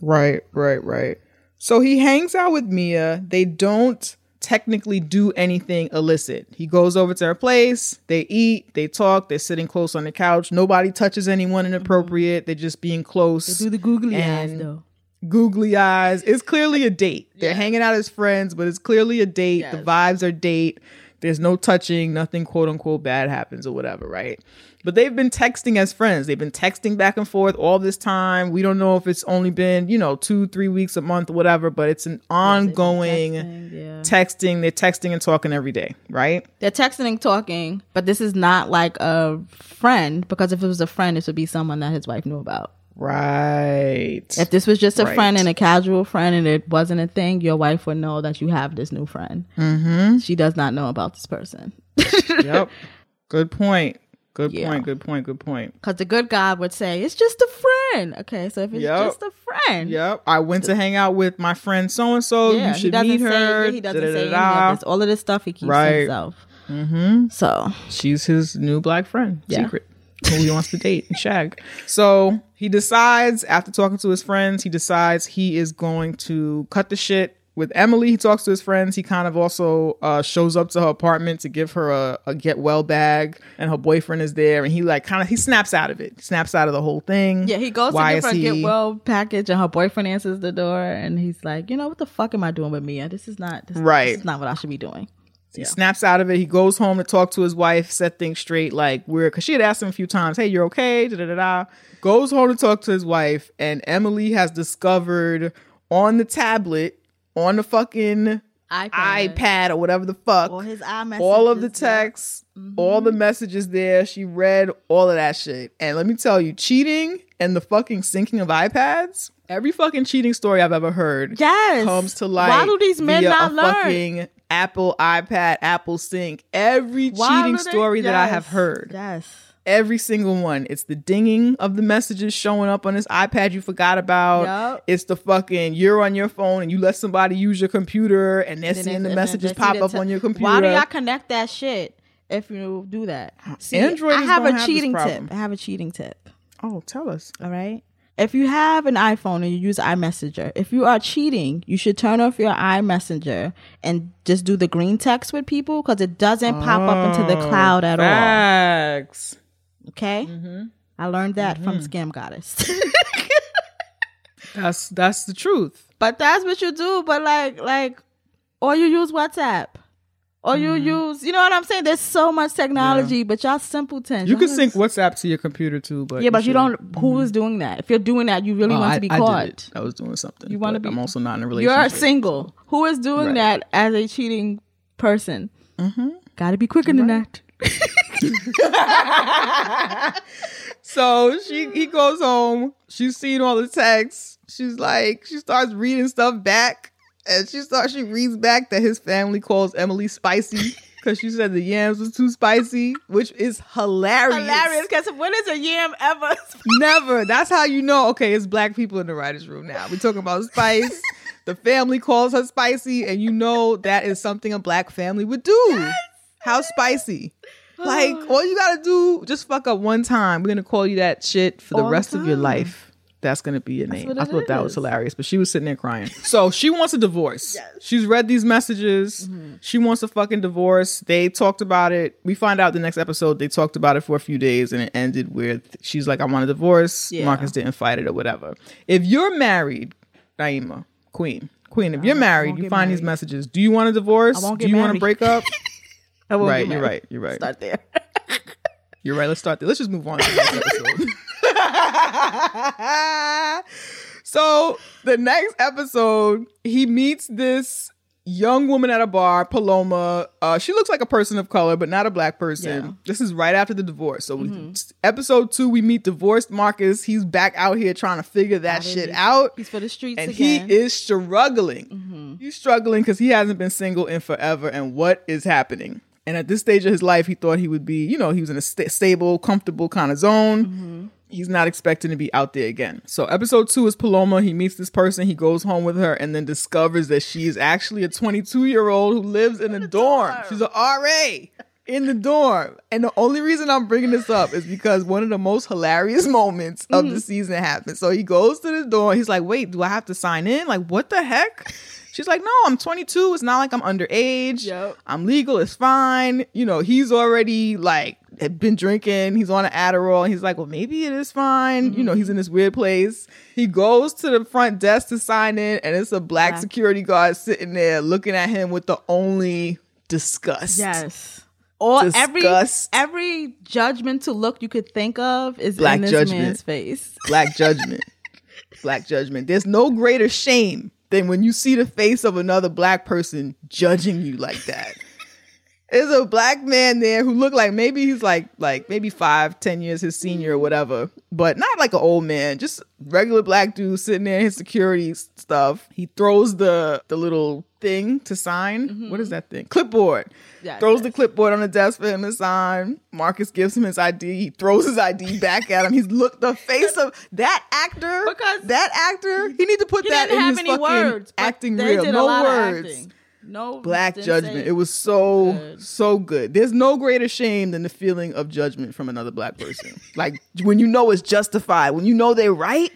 Right, right, right. So he hangs out with Mia. They don't technically do anything illicit. He goes over to her place. They eat. They talk. They're sitting close on the couch. Nobody touches anyone inappropriate. They're just being close. Do the googly eyes though. googly eyes. It's clearly a date. They're hanging out as friends, but it's clearly a date. The vibes are date. There's no touching, nothing quote unquote bad happens or whatever, right? But they've been texting as friends. They've been texting back and forth all this time. We don't know if it's only been, you know, two, three weeks, a month, whatever, but it's an ongoing texting, yeah. texting. They're texting and talking every day, right? They're texting and talking, but this is not like a friend because if it was a friend, this would be someone that his wife knew about. Right. If this was just a Right. friend and a casual friend and it wasn't a thing, your wife would know that you have this new friend. Mm-hmm. She does not know about this person. yep. Good point. Good Yeah. point. Good point. Good point. Because the good God would say, it's just a friend. Okay, so if it's Yep. just a friend. Yep. I went to hang out with my friend so and so. Yeah, You he should doesn't say, her. he doesn't say any da-da-da-da. of this. All of this stuff he keeps Right. to himself. Mm-hmm. So, She's his new black friend. Yeah. Secret. Who he wants to date and shag. So he decides, after talking to his friends, he decides he is going to cut the shit with Emily. He talks to his friends. He kind of also uh, shows up to her apartment to give her a, a get well bag, and her boyfriend is there. And he like kind of he snaps out of it, snaps out of the whole thing. yeah, he goes Why to give her a get well package and her boyfriend answers the door and he's like, you know, what the fuck am I doing with Mia? This is not, this, Right. this is not what I should be doing. So he snaps out of it. He goes home to talk to his wife, set things straight. Like we're because she had asked him a few times, "Hey, you're okay?" Da da da. da. Goes home to talk to his wife, and Emily has discovered on the tablet, on the fucking iPad, iPad or whatever the fuck, All his iMessages. all of the texts, mm-hmm. all the messages there. She read all of that shit. And let me tell you, cheating and the fucking syncing of iPads. Every fucking cheating story I've ever heard Yes. comes to light. Why do these men not a learn? fucking Apple iPad, Apple Sync. Every Why cheating they- story that I have heard. Yes. Every single one. It's the dinging of the messages showing up on this iPad you forgot about. Yup. It's the fucking you're on your phone and you let somebody use your computer and they're Then seeing the messages pop up te- on your computer. Why do y'all connect that shit if you do that? Uh, see, Android I have a have cheating tip. I have a cheating tip. Oh, tell us. All right. If you have an iPhone and you use iMessenger, if you are cheating, you should turn off your iMessenger and just do the green text with people because it doesn't pop up into the oh, cloud at all. Okay. Mm-hmm. I learned that from Scam Goddess. That's that's the truth. but that's what you do. But like, like, or you use WhatsApp, or you Mm-hmm. use, you know what I'm saying? There's so much technology, but y'all simpletons. You y'all can just- sync WhatsApp to your computer too, but Yeah, but you shouldn't. don't. Who is doing that? If you're doing that, you really Oh, want I, to be I caught. I was doing something. You wanna be- I'm also not in a relationship. You're single. Who is doing Right. that as a cheating person? Mm-hmm. Got to be quicker than that. So she he goes home. She's seen all the texts. She's like, she starts reading stuff back, and she starts she reads back that his family calls Emily spicy because she said the yams was too spicy, which is hilarious. Hilarious. Because when is a yam ever? Never. That's how you know. Okay, it's black people in the writers' room now. We're talking about spice. the family calls her spicy, and you know that is something a black family would do. How spicy? Like all you gotta do, just fuck up one time. We're gonna call you that shit for the All rest of your time. life. That's gonna be your name. what I it thought that was is. hilarious, but she was sitting there crying. So she wants a divorce. She's read these messages. Mm-hmm. She wants a fucking divorce. They talked about it. We find out the next episode they talked about it for a few days, and it ended with she's like, "I want a divorce." Yeah. Marcus didn't fight it or whatever. If you're married, Naima, Queen, Queen, if you're married, you get find these messages. Do you want a divorce? Won't Do get you want to married. break up? I won't right, you're right. You're right. Start there. You're right. Let's start there. Let's just move on to the next episode. so the next episode, he meets this young woman at a bar, Paloma. Uh, she looks like a person of color, but not a black person. Yeah. This is right after the divorce. So we, episode two, we meet divorced Marcus. He's back out here trying to figure that shit out. He's for the streets And again. he is struggling. He's struggling because he hasn't been single in forever. And what is happening? And at this stage of his life, he thought he would be, you know, he was in a sta- stable, comfortable kind of zone. Mm-hmm. He's not expecting to be out there again. So, episode two is Paloma. He meets this person. He goes home with her and then discovers that she is actually a 22 year old who lives in a dorm. She's a RA in the dorm. And the only reason I'm bringing this up is because one of the most hilarious moments of the mm. season happened. So he goes to the dorm. He's like, wait, do I have to sign in? Like, what the heck? She's like, no, I'm 22. It's not like I'm underage. Yep. I'm legal. It's fine. You know, he's already like had been drinking. He's on an Adderall. He's like, well, maybe it is fine. You know, he's mm-hmm. in this weird place. He goes to the front desk to sign in, and it's a black Black. security guard sitting there looking at him with the only disgust. Yes. Or every Disgust. every judgmental look you could think of is Black in this judgment. man's face. Black judgment. black judgment. There's no greater shame than when you see the face of another black person judging you like that. There's a black man there who looked like maybe he's like like maybe five, ten years his senior or whatever, but not like an old man, just regular black dude sitting there in his security stuff. He throws the the little thing to sign. What is that thing? Clipboard. Yes, throws the clipboard on the desk for him to sign. Marcus gives him his ID. He throws his ID back at him. He's looked the face of that actor. Because that actor, he need to put that in his fucking words. acting reel. No words. No Black judgment. It was so Good. so good. There's no greater shame than the feeling of judgment from another black person. like when you know it's justified, when you know they're right.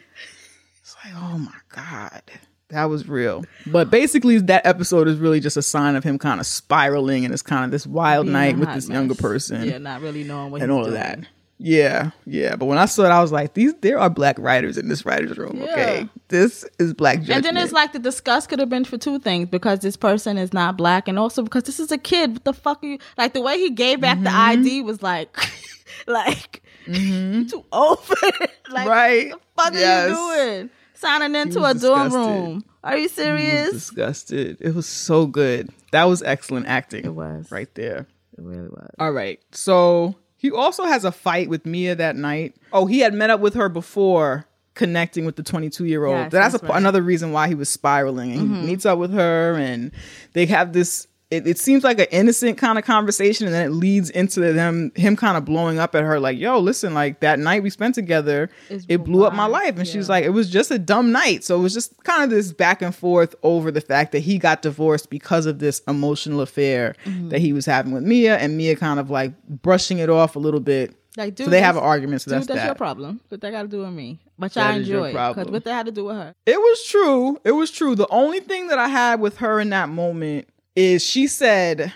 It's like, oh my god, that was real. But basically, that episode is really just a sign of him kind of spiraling, and it's kind of this wild being night with this mess. younger person Yeah, not really knowing what and all of doing. that. Yeah, yeah. But when I saw it, I was like, these there are black writers in this writers' room. Okay, this is black judgment. And then it's like the disgust could have been for two things because this person is not black, and also because this is a kid. What the fuck are you like? The way he gave back the Mm-hmm. ID was like, like you too old for it. Like, Right. What the fuck Yes. are you doing? Signing into a was dorm room. Are you He was serious? disgusted. It was so good. That was excellent acting. It was. right there. It really was. All right. So he also has a fight with Mia that night. Oh, he had met up with her before connecting with the 22 year old. Yes, that's that's a, right. another reason why he was spiraling. And Mhm. he meets up with her, and they have this. It, it seems like an innocent kind of conversation, and then it leads into them him kind of blowing up at her, like, "Yo, listen, like that night we spent together, it blew up my life." And she's like, "It was just a dumb night." So it was just kind of this back and forth over the fact that he got divorced because of this emotional affair Mhm. that he was having with Mia, and Mia kind of like brushing it off a little bit. Like, dude, so they have an argument. So dude, that's that's that. your problem. What that got to do with me? But I enjoy because what that had to do with her. It was true. It was true. The only thing that I had with her in that moment is she said,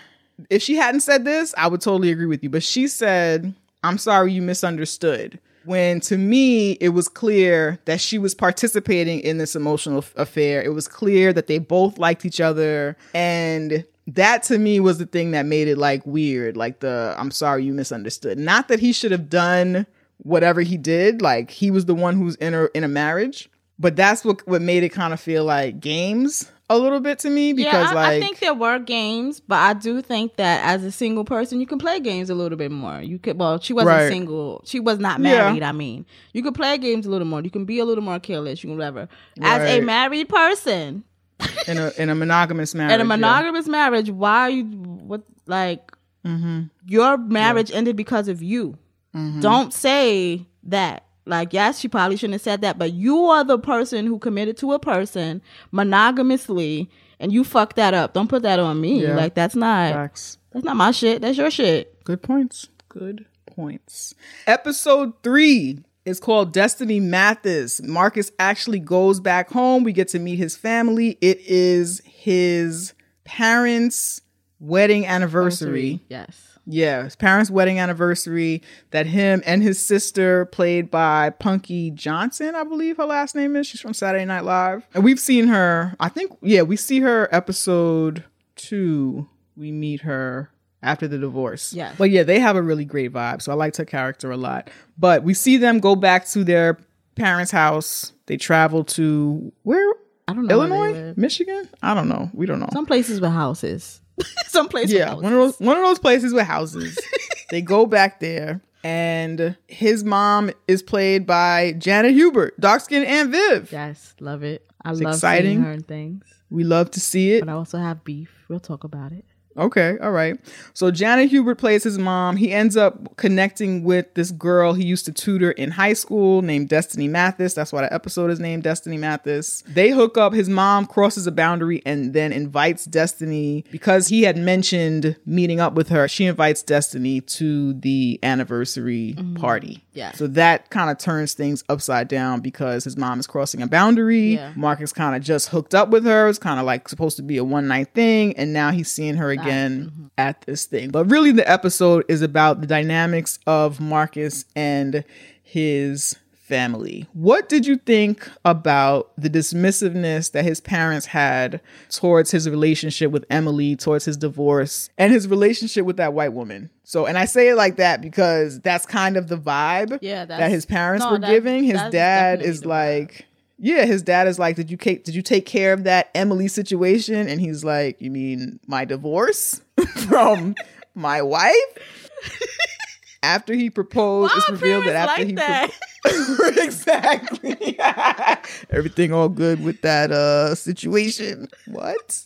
if she hadn't said this, I would totally agree with you. But she said, I'm sorry you misunderstood. When to me, it was clear that she was participating in this emotional f- affair. It was clear that they both liked each other. And that to me was the thing that made it like weird. Like the, I'm sorry you misunderstood. Not that he should have done whatever he did. Like he was the one who's in a, in a marriage. But that's what what made it kind of feel like games a little bit to me because yeah, I, like I think there were games, but I do think that as a single person, you can play games a little bit more. You could, well, she wasn't Right. single, she was not Yeah. married. I mean, you could play games a little more. You can be a little more careless. You can whatever. As a married person in a in a monogamous marriage. in a yeah. monogamous marriage, why you what like Mhm. your marriage ended because of you? Mhm. Don't say that. Like, yes, she probably shouldn't have said that, but you are the person who committed to a person monogamously and you fucked that up. Don't put that on me. Yeah. Like that's not Facts. that's not my shit. That's your shit. Good points. Good points. Episode three is called Destiny Mathis. Marcus actually goes back home. We get to meet his family. It is his parents' wedding anniversary. Yes. Yeah, his parents' wedding anniversary that him and his sister, played by Punkie Johnson, I believe her last name is. She's from Saturday Night Live. And we've seen her, I think, yeah, we see her episode two. We meet her after the divorce. Yeah. But yeah, they have a really great vibe. So I liked her character a lot. But we see them go back to their parents' house. They travel to where? I don't know. Illinois? Michigan? I don't know. We don't know. Some places with houses. Some places Yeah, with one of those one of those places with houses. they go back there, and his mom is played by Janet Hubert, dark skin Aunt Viv. Yes, love it. I It's love exciting. seeing her and things. We love to see it. But I also have beef. We'll talk about it. Okay, all right. So Janet Hubert plays his mom. He ends up connecting with this girl he used to tutor in high school named Destiny Mathis. That's why the episode is named Destiny Mathis. They hook up. His mom crosses a boundary and then invites Destiny because he had mentioned meeting up with her. She invites Destiny to the anniversary mm-hmm. party. Yeah. So that kind of turns things upside down because his mom is crossing a boundary. Yeah. Marcus kind of just hooked up with her. It's kind of like supposed to be a one night thing. And now he's seeing her again mm-hmm. at this thing. But really, the episode is about the dynamics of Marcus and his family. What did you think about the dismissiveness that his parents had towards his relationship with Emily, towards his divorce, and his relationship with that white woman? So, and I say it like that because that's kind of the vibe Yeah, that his parents no, were that- giving. His dad is the like, yeah, his dad is like, did you take did you take care of that Emily situation? And he's like, you mean my divorce from my wife? after he proposed, it's revealed that after he pro- exactly everything all good with that uh situation. What?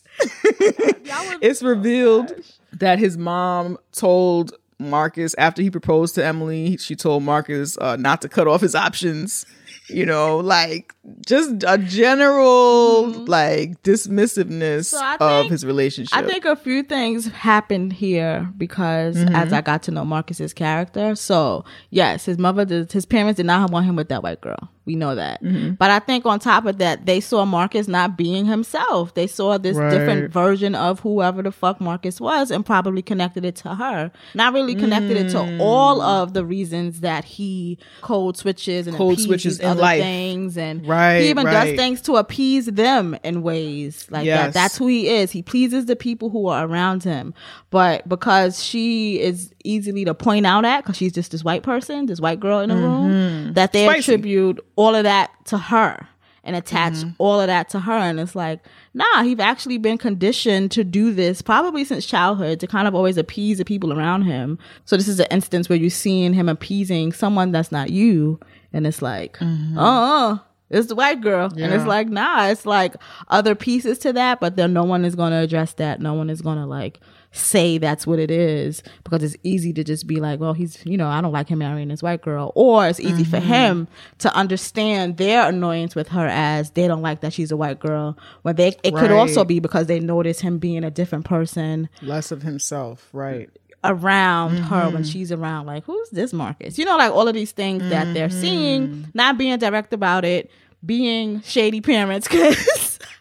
it's revealed that his mom told Marcus after he proposed to Emily, she told Marcus uh, not to cut off his options. You know, like just a general like dismissiveness So I of his relationship. I think a few things happened here because Mhm. as I got to know Marcus's character, so yes, his mother, did, his parents did not want him with that white girl. We know that. Mm-hmm. But I think on top of that, they saw Marcus not being himself. They saw this Right. different version of whoever the fuck Marcus was and probably connected it to her. Not really connected it to all of the reasons that he code switches and Mm. Code switches in other life. things and Right, he even right. does things to appease them in ways like Yes. that. That's who he is. He pleases the people who are around him. But because she is easily to point out at, because she's just this white person, this white girl in a room, mm-hmm. that they Spicy. attribute all of that to her and attach mm-hmm. all of that to her. And it's like, nah, he's actually been conditioned to do this probably since childhood to kind of always appease the people around him. So this is an instance where you're seeing him appeasing someone that's not you. And it's like, mm-hmm. uh-uh. It's the white girl. And it's like, nah, it's like other pieces to that, but then no one is gonna address that. No one is gonna like say that's what it is because it's easy to just be like, well, he's, you know, I don't like him marrying this white girl. Or it's easy for mm-hmm. him to understand their annoyance with her as they don't like that she's a white girl. When they, it could also be because they notice him being a different person Less of himself, right? around her when mm-hmm. she's around like who's this marcus you know like all of these things that they're seeing mm-hmm. not being direct about it being shady parents because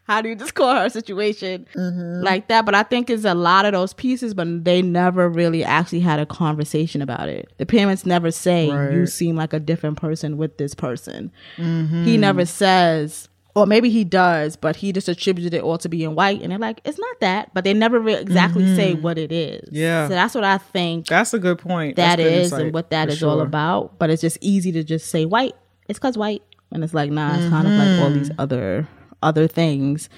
how do you just call her situation mm-hmm. like that? But i think it's a lot of those pieces but they never really actually had a conversation about it. The parents never say you seem like a different person with this person. He mm-hmm. never says or maybe he does, but he just attributed it all to being white, and they're like, "It's not that," but they never re- exactly say mm-hmm. what it is. Yeah. so that's what I think That's a good point. that good is insight, and what that is is all about. But it's just easy to just say white. It's cause white, and it's like nah, it's kind of like all these other other things.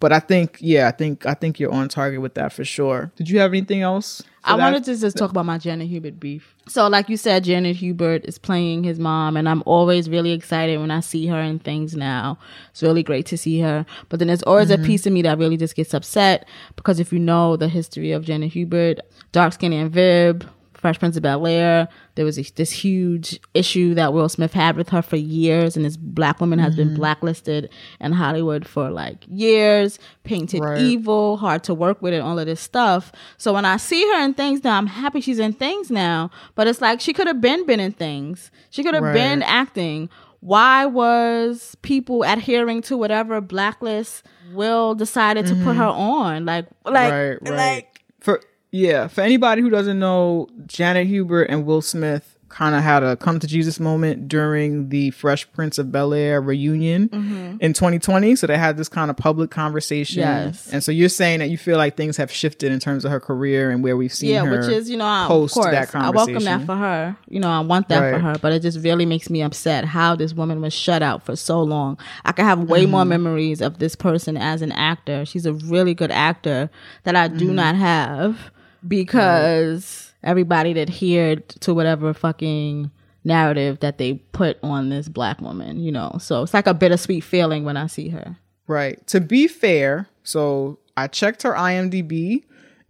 But I think, yeah, I think, I think you're on target with that for sure. Did you have anything else? I that? wanted to just talk about my Janet Hubert beef. So, like you said, Janet Hubert is playing his mom, and I'm always really excited when I see her in things now. It's really great to see her. But then there's always Mm-hmm. a piece of me that really just gets upset because if you know the history of Janet Hubert, dark skin Aunt Viv, Fresh Prince of Bel Air, there was a, this huge issue that Will Smith had with her for years, and this black woman has Mm-hmm. been blacklisted in Hollywood for like years, painted Right. evil, hard to work with, and all of this stuff. So when I see her in things now, I'm happy she's in things now. But it's like she could have been been in things. She could have Right. been acting. Why was people adhering to whatever blacklist Will decided to put her on? Like, like, right. like. for yeah, for anybody who doesn't know, Janet Hubert and Will Smith kind of had a come to Jesus moment during the Fresh Prince of Bel Air reunion in 2020. So they had this kind of public conversation. Yes. And so you're saying that you feel like things have shifted in terms of her career and where we've seen her. yeah, her. which is you know, I, post course, that I welcome that for her. You know, I want that for her, but it just really makes me upset how this woman was shut out for so long. I could have way more Mm-hmm. memories of this person as an actor. She's a really good actor that I Mm-hmm. do not have because everybody that adhered to whatever fucking narrative that they put on this black woman. You know, so it's like a bittersweet feeling when I see her. Right. To be fair, so I checked her IMDb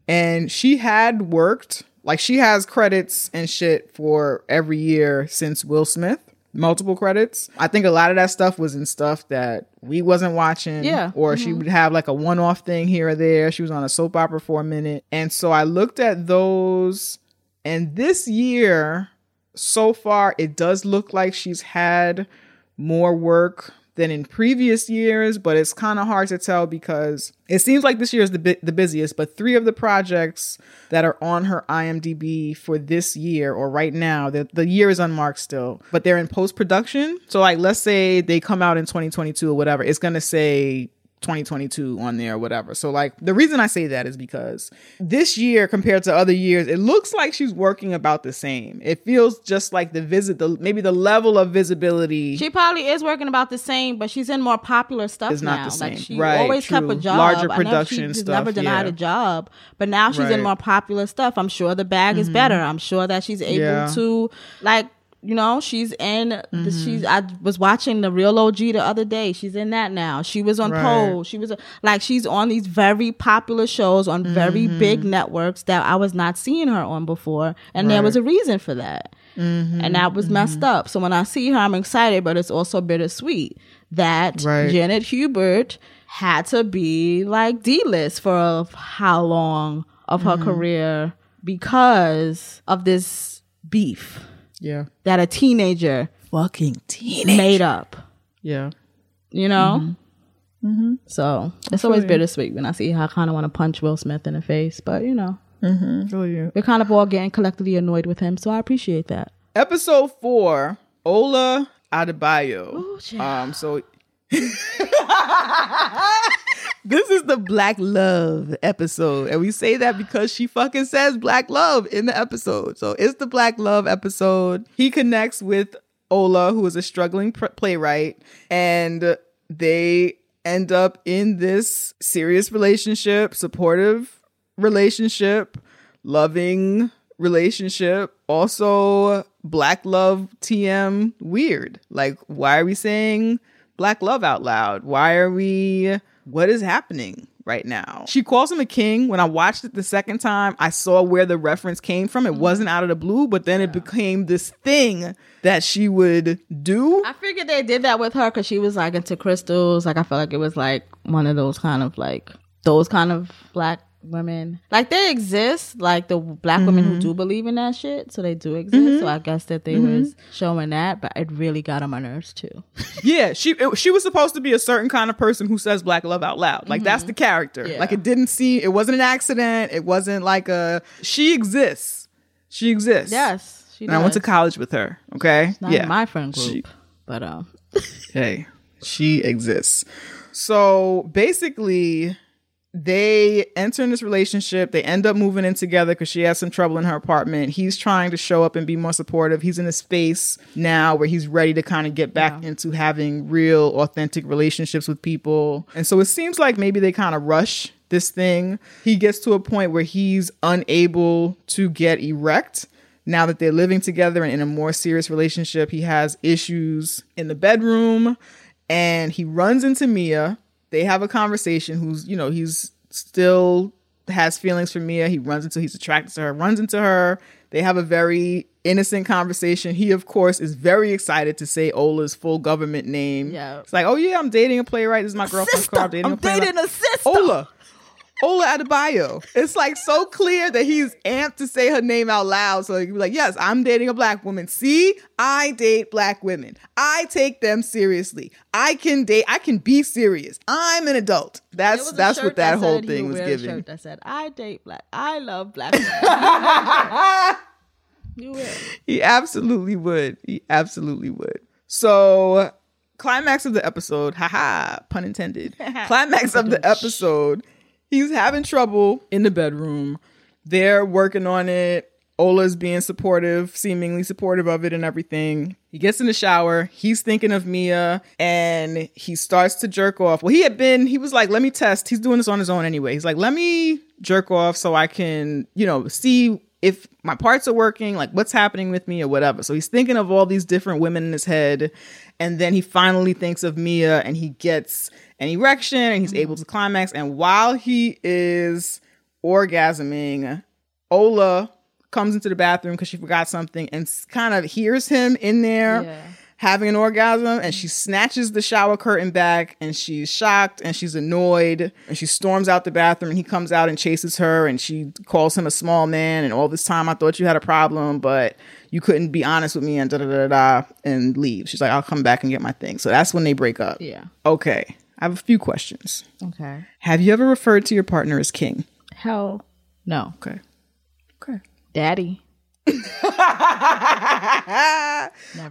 and she had worked, like she has credits and shit for every year since Will Smith, multiple credits. I think a lot of that stuff was in stuff that we wasn't watching. Yeah. Or she mm-hmm. would have like a one off thing here or there. She was on a soap opera for a minute. And so I looked at those and this year, so far, it does look like she's had more work than in previous years, but it's kind of hard to tell because it seems like this year is the the busiest. But three of the projects that are on her IMDb for this year or right now, the the year is unmarked still, but they're in post production. So like, let's say they come out in 2022 or whatever, it's gonna say 2022 on there or whatever. So like the reason I say that is because this year compared to other years, it looks like she's working about the same. It feels just like the visit the maybe the level of visibility She probably is working about the same, but she's in more popular stuff Is now. not the Like she Right, always kept a job. Larger I never- production she stuff, never denied yeah. a job, but now she's in Right. Mm-hmm. more popular stuff. I'm sure the bag is better. I'm sure that she's able Yeah. to like. You know, she's in. Mm-hmm. she's. I was watching the Real OG the other day. She's in that now. She was on Right. Pole. She was like she's on these very popular shows on very Mm-hmm. big networks that I was not seeing her on before, and there was a reason for that Mm-hmm. and that was messed up. So when I see her, I'm excited, but it's also bittersweet that Right. Janet Hubert had to be like D list for how long of Mm-hmm. her career because of this beef Yeah. that a teenager fucking teenager. made up. Yeah. You know. Mm-hmm. So it's feel always you. bittersweet when I see how I kind of want to punch Will Smith in the face, but you know, Mm-hmm. Feel you. we're kind of all getting collectively annoyed with him, so I appreciate that. Episode four, Ola Adebayo. um, so this is the Black Love episode, and we say that because she fucking says Black Love in the episode. So it's the Black Love episode. He connects with Ola, who is a struggling pr- playwright, and they end up in this serious relationship, supportive relationship, loving relationship. Also, black love TM weird. Like, why are we saying black love out loud? Why are we, what is happening? Right now, she calls him a king. When I watched it the second time, I saw where the reference came from. It mm-hmm. wasn't out of the blue, but then it became this thing that she would do. I figured they did that with her because she was like into crystals. Like I felt like it was like one of those kind of like those kind of black women. Like they exist, like the black women who Mhm. do believe in that shit. So they do exist. Mhm. So I guess that they Mhm. was showing that, but it really got on my nerves too. yeah, she it, she was supposed to be a certain kind of person who says black love out loud. Like that's the character. Yeah. Like it didn't see it wasn't an accident. It wasn't like a she exists. She exists. Yes, she and I went to college with her. Okay. Not yeah. in my friend group, She- but um, hey, she exists. So basically, they enter in this relationship. They end up moving in together because she has some trouble in her apartment. He's trying to show up and be more supportive. He's in a space now where he's ready to kind of get back into having real, authentic relationships with people. And so it seems like maybe they kind of rush this thing. He gets to a point where he's unable to get erect now that they're living together and in a more serious relationship, he has issues in the bedroom and he runs into Mia. They have a conversation who's, you know, he's still has feelings for Mia. He runs into he's attracted to her, runs into her. They have a very innocent conversation. He, of course, is very excited to say Ola's full government name. Yeah. It's like, oh yeah, I'm dating a playwright. This is my girlfriend's car. I'm dating I'm a dating a sister. Ola. Ola Adebayo. It's like so clear that he's amped to say her name out loud. So be like, yes, I'm dating a black woman. See, I date black women. I take them seriously. I can date, I can be serious. I'm an adult. That's that's what that, whole thing was giving. shirt that said, "I date black. I love black." women." you will. He absolutely would. He absolutely would. So, climax of the episode, haha, pun intended. climax of the episode, he's having trouble in the bedroom. They're working on it. Ola's being supportive, seemingly supportive of it and everything. He gets in the shower. He's thinking of Mia and he starts to jerk off. Well, he had been, he was like, let me test. He's doing this on his own anyway. He's like, let me jerk off so I can, you know, see if my parts are working, like what's happening with me or whatever. So he's thinking of all these different women in his head. And then he finally thinks of Mia and he gets an erection and he's mm-hmm. able to climax. And while he is orgasming, Ola comes into the bathroom because she forgot something and kind of hears him in there having an orgasm and she snatches the shower curtain back and she's shocked and she's annoyed and she storms out the bathroom and he comes out and chases her and she calls him a small man and all this time I thought you had a problem but you couldn't be honest with me and da da da da and leave. She's like I'll come back and get my thing. So that's when they break up. Yeah. Okay. I have a few questions. Okay. Have you ever referred to your partner as king? Hell, no. Okay. Okay. Daddy.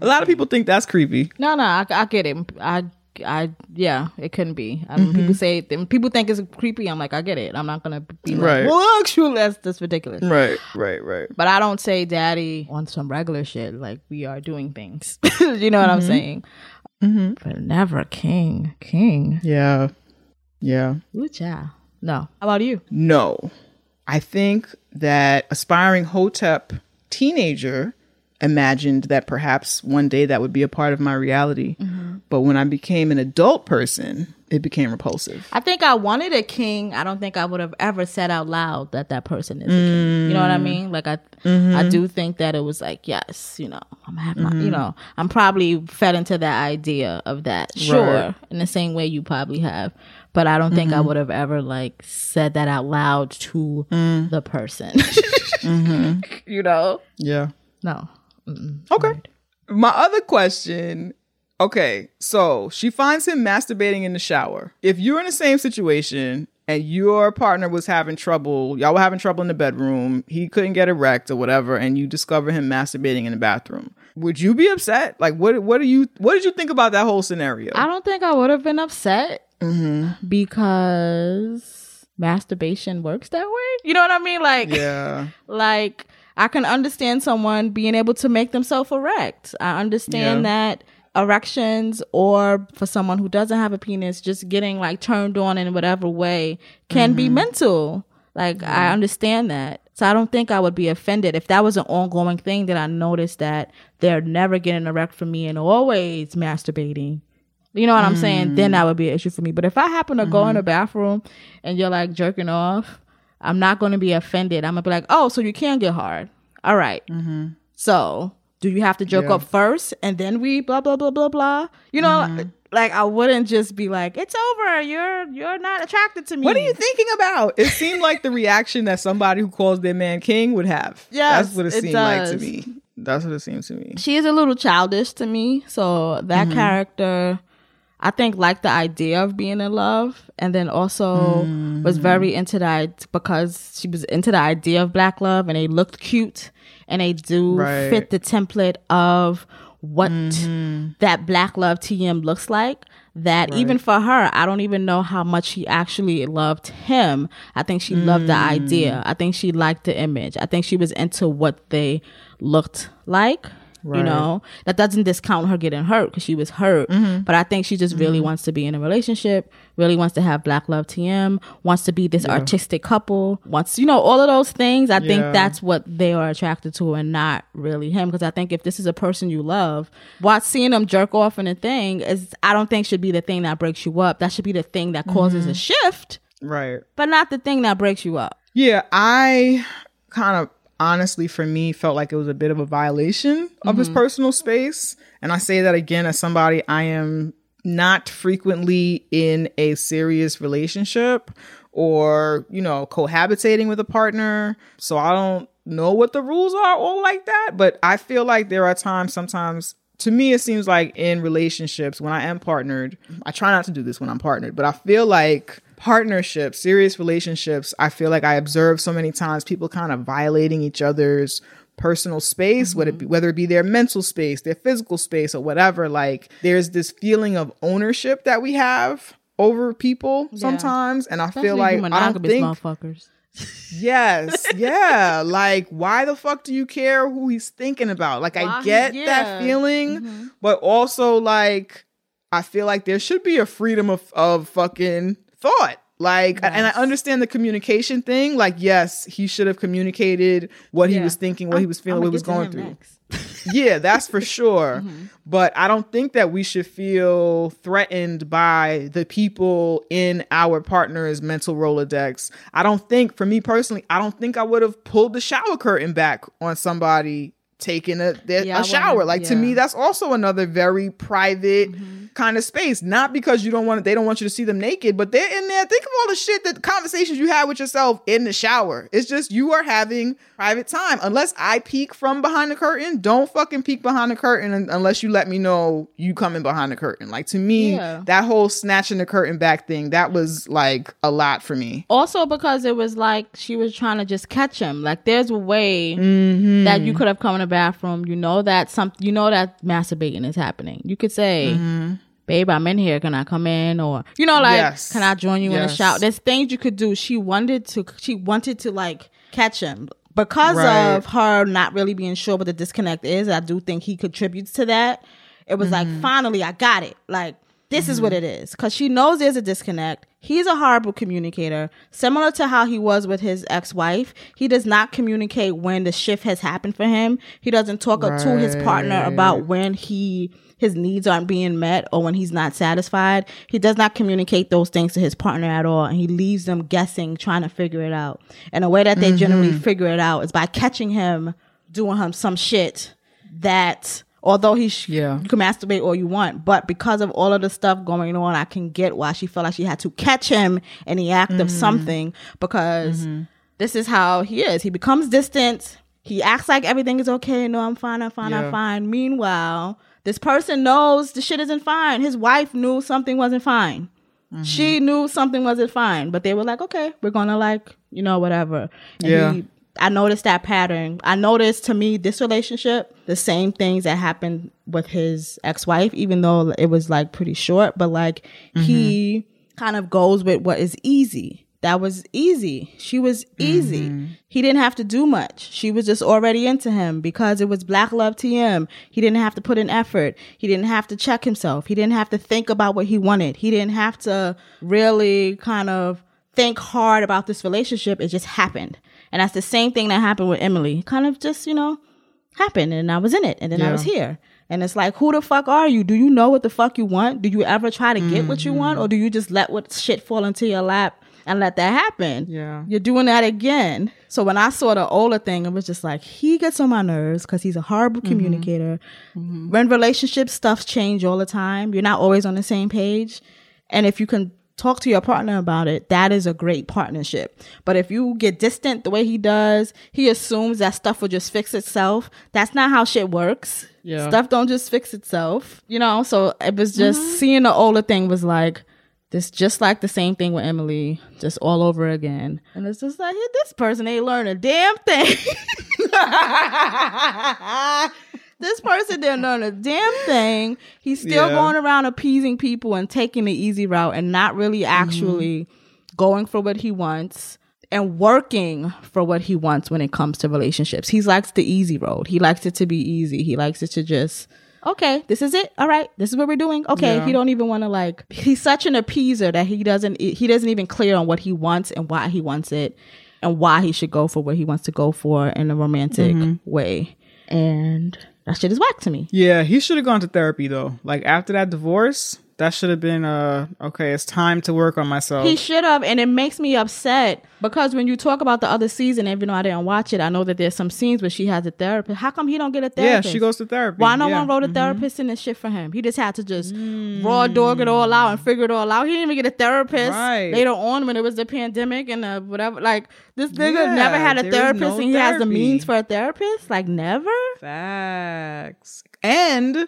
a lot of people think that's creepy. No, no, I, I get it. I, I, yeah, it couldn't be. I mean, Mhm. People say people think it's creepy. I'm like, I get it. I'm not gonna be like, Right. well, actually, that's that's ridiculous. Right, right, right. But I don't say daddy on some regular shit. Like we are doing things. you know what I'm Mhm. saying? Mm-hmm. But never king, king. Yeah. Yeah. Ooh, child. No. How about you? No. I think that aspiring Hotep teenager imagined that perhaps one day that would be a part of my reality. Mm-hmm. But when I became an adult person, it became repulsive. I think I wanted a king. I don't think I would have ever said out loud that that person is a king. You know what I Mm. mean? Like I, Mhm. I do think that it was like, yes, you know, I'm have my, you Mhm. know, I'm probably fed into that idea of that. Sure, Right. in the same way you probably have, but I don't think I Mhm. would have ever like said that out loud to Mm. the person. Mhm. You know? Yeah. No. Mm-mm. Okay. My other question okay, so she finds him masturbating in the shower. If you're in the same situation and your partner was having trouble, y'all were having trouble in the bedroom, he couldn't get erect or whatever, and you discover him masturbating in the bathroom, would you be upset? Like, what what do you what did you think about that whole scenario? I don't think I would have been upset Mm-hmm. because masturbation works that way. You know what I mean? Like, Yeah. like I can understand someone being able to make themselves erect. I understand Yeah. that erections or for someone who doesn't have a penis just getting like turned on in whatever way can be Mhm. mental like i understand that so i don't think i would be offended if that was an ongoing thing that i noticed that they're never getting erect from me and always masturbating you know what i'm saying then that mm. would be an issue for me but if i happen to go in mm-hmm. the bathroom and you're like jerking off i'm not going to be offended i'm going to be like oh so you can get hard all right. Mm-hmm. so do you have to jerk Yeah. up first and then we blah blah blah blah blah you know mm-hmm. like i wouldn't just be like it's over you're you're not attracted to me What are you thinking about? It seemed like the reaction that somebody who calls their man king would have. Yeah. That's what it, it seemed like to me. That's what it seems to me. she is a little childish to me so that Mhm. character i think liked the idea of being in love and then also was mm. very into that because she was into the idea of black love and they looked cute and they do Right. fit the template of what mm-hmm. that black love tm looks like that even for her i don't even know how much she actually loved him. I think she loved the mm. idea. I think she liked the image. I think she was into what they looked like you know that doesn't discount her getting hurt because she was hurt Mhm. but i think she just really Mhm. wants to be in a relationship really wants to have black love tm wants to be this Yeah. artistic couple wants you know all of those things i think that's what they are attracted to and not really him because i think if this is a person you love watch seeing them jerk off in a thing is i don't think should be the thing that breaks you up that should be the thing that causes a Mhm. shift Right. but not the thing that breaks you up Yeah, I kind of honestly for me felt like it was a bit of a violation of his Mhm. personal space. And I say that again as somebody I am not frequently in a serious relationship or, you know, cohabitating with a partner. So I don't know what the rules are all like that, but I feel like there are times sometimes to me it seems like in relationships when I am partnered, I try not to do this when I'm partnered, but I feel like partnerships, serious relationships, I feel like I observe so many times people kind of violating each other's personal space, whether it be mm-hmm. whether it be their mental space, their physical space, or whatever. Like there's this feeling of ownership that we have over people sometimes, and I feel like I don't think motherfuckers Yes, yeah. like, why the fuck do you care who he's thinking about? Like, Why I get yeah. that feeling, mm-hmm. but also like, I feel like there should be a freedom of of fucking thought. Like, and I understand the communication thing. Like, yes, he should have communicated what he was thinking, what he was feeling, what he was going through. yeah, that's for sure. But I don't think that we should feel threatened by the people in our partner's mental Rolodex. I don't think, for me personally, I don't think I would have pulled the shower curtain back on somebody taking a, their- Yeah, a shower. Like to me, that's also another very private kind of space. Not because you don't want to, they don't want you to see them naked, but they're in there. Think of all the shit that conversations you have with yourself in the shower. It's just you are having private time. Unless I peek from behind the curtain, don't fucking peek behind the curtain unless you let me know you coming behind the curtain. Like to me, Yeah. that whole snatching the curtain back thing, that was like a lot for me. also because it was like she was trying to just catch him like there's a way Mm-hmm. that you could have come in the bathroom you know that some you know that masturbating is happening. You could say babe i'm in here. Can i come in? Or you know like Yes. can i join you in the Yes. shower there's things you could do. She wanted to she wanted to like catch him. Because Right. of her not really being sure what the disconnect is i do think he contributes to that. It was like mm-hmm. finally i got it. Like this is what mm-hmm. it is because she knows there's a disconnect. He's a horrible communicator. Similar to how he was with his ex-wife he does not communicate when the shift has happened for him. He doesn't talk to his partner about when he his needs aren't being met or when he's not satisfied. He does not communicate those things to his partner at all and he leaves them guessing trying to figure it out. And the way that they generally mm-hmm. figure it out is by catching him doing him some shit that although he sh- Yeah. you can masturbate all you want but because of all of the stuff going on i can get why she felt like she had to catch him in the act of something because this is how he is he becomes distant He acts like everything is okay. No, I'm fine. I'm fine. Yeah. I'm fine. Meanwhile, this person knows the shit isn't fine. His wife knew something wasn't fine. Mm-hmm. She knew something wasn't fine, but they were like, okay, we're gonna like, you know, whatever. And Yeah. he- I noticed that pattern. I noticed to me this relationship, the same things that happened with his ex-wife, even though it was like pretty short, but like he mm-hmm. kind of goes with what is easy. That was easy. She was easy. Mm-hmm. He didn't have to do much. She was just already into him because it was Black Love TM. He didn't have to put in effort. He didn't have to check himself. He didn't have to think about what he wanted. He didn't have to really kind of think hard about this relationship. It just happened. And that's the same thing that happened with Emily. Kind of just, you know, happened and I was in it and then I was here. And it's like, who the fuck are you? Do you know what the fuck you want? Do you ever try to get what you want mm-hmm. or do you just let what shit fall into your lap and let that happen? Yeah. You're doing that again. So when I saw the Ola thing, it was just like, he gets on my nerves because he's a horrible mm-hmm. communicator. Mm-hmm. When relationships stuff change all the time, you're not always on the same page. And if you can talk to your partner about it, that is a great partnership. But if you get distant the way he does, he assumes that stuff will just fix itself. That's not how shit works. Yeah. Stuff don't just fix itself. You know, so it was just mm-hmm. seeing the Ola thing was like this just like the same thing with Emily, just all over again. And it's just like, hey, this person ain't learned a damn thing. this person didn't learn a damn thing. He's still Yeah. going around appeasing people and taking the easy route and not really mm-hmm. actually going for what he wants and working for what he wants when it comes to relationships. He likes the easy road. He likes it to be easy. He likes it to just okay, this is it. All right, this is what we're doing. Okay, Yeah. he don't even want to like. He's such an appeaser that he doesn't. He doesn't even clear on what he wants and why he wants it, and why he should go for what he wants to go for in a romantic mm-hmm. way. And that shit is whack to me. Yeah, he should have gone to therapy though. Like after that divorce, that should have been uh okay, it's time to work on myself. He should have, and it makes me upset because when you talk about the other season, even though I didn't watch it, I know that there's some scenes where she has a therapist. How come he don't get a therapist? yeah, she goes to therapy. Why no yeah. one wrote a therapist in this shit for him? He just had to just raw dog it all out and figure it all out. He didn't even get a therapist Right. later on when it was the pandemic and uh, whatever. Like this nigga Yeah, never had a therapist no and he has the means for a therapist. Like never. Facts. And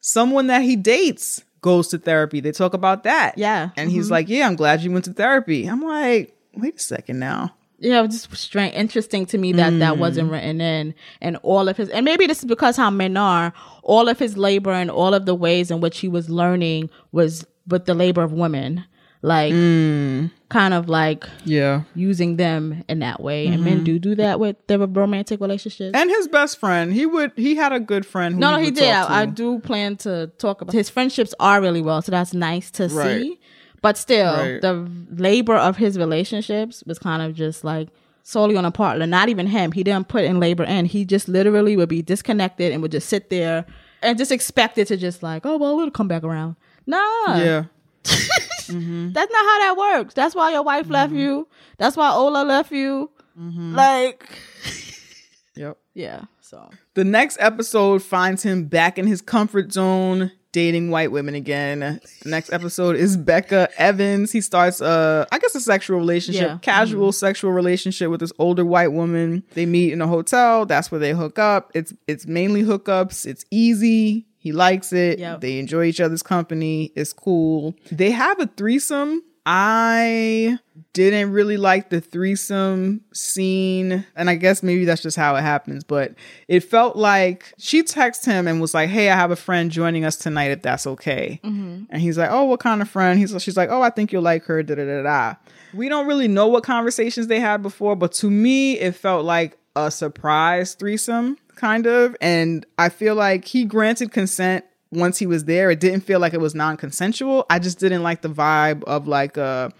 someone that he dates goes to therapy. They talk about that. Yeah. And he's mm-hmm. like, Yeah, I'm glad you went to therapy. I'm like, wait a second now. yeah, it was just strange, interesting to me that that mm. wasn't written in, and all of his, and maybe this is because how men are, all of his labor and all of the ways in which he was learning was with the labor of women, like mm. kind of like Yeah. using them in that way, and men mm-hmm. do do that with their romantic relationships. And his best friend, he would he had a good friend who no, no, he would did. I, I do plan to talk about his friendships are really well, so that's nice to Right. see. But still, Right. the labor of his relationships was kind of just like solely on a partner. Not even him. He didn't put in labor in. He just literally would be disconnected and would just sit there and just expect it to just like, oh well, it'll come back around. Nah, Yeah. Mm-hmm. that's not how that works. That's why your wife left mm-hmm. you. That's why Ola left you. Mm-hmm. Like, Yep. yeah. So The next episode finds him back in his comfort zone, dating white women again. The next episode is Becca Evans. He starts a, I guess, a sexual relationship, Yeah. Mm-hmm. casual sexual relationship with this older white woman. They meet in a hotel. That's where they hook up. It's it's mainly hookups. It's easy. He likes it. Yep. They enjoy each other's company. It's cool. They have a threesome. I didn't really like the threesome scene. And I guess maybe that's just how it happens. But it felt like she texted him and was like, Hey, I have a friend joining us tonight if that's okay. Mm-hmm. And he's like, Oh, what kind of friend? He's she's like, Oh, I think you'll like her. Da da da da. We don't really know what conversations they had before, but to me, it felt like a surprise threesome, kind of. And I feel like he granted consent once he was there. It didn't feel like it was non-consensual. I just didn't like the vibe of like uh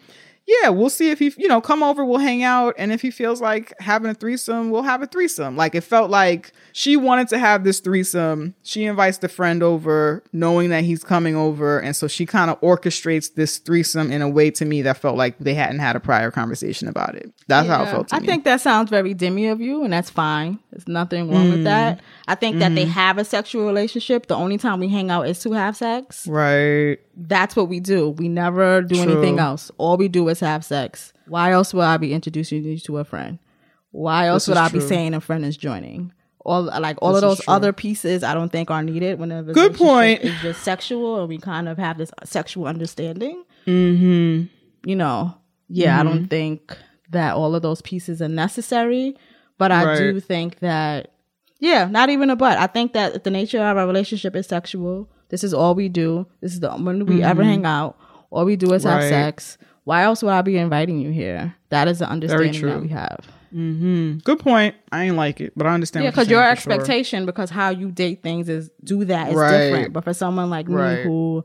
yeah, we'll see if he, you know, come over, we'll hang out. And if he feels like having a threesome, we'll have a threesome. Like it felt like she wanted to have this threesome. She invites the friend over, knowing that he's coming over. And so she kind of orchestrates this threesome in a way to me that felt like they hadn't had a prior conversation about it. That's how it felt to I me. think that sounds very demi of you, and that's fine. There's nothing wrong with that. Mm. I think that they mm. have a sexual relationship. The only time we hang out is to have sex. right. That's what we do. We never do True. anything else. All we do is have sex. Why else would I be introducing you to a friend? why else would I be saying a friend is joining? All like all This of those other pieces, I don't think are needed when a Good point. Is just sexual, and we kind of have this sexual understanding. Mm-hmm. You know, yeah, I Mhm. don't think that all of those pieces are necessary, but I Right. do think that, yeah, not even a but. I think that the nature of our relationship is sexual. This is all we do. This is the when we ever Mhm. hang out. All we do is have sex. Why else would I be inviting you here? That is the understanding true. that we have. Mm-hmm. Good point. I ain't like it, but I understand. Yeah, because your saying for sure. expectation, because how you date things is do that is Right. different. But for someone like Right. me who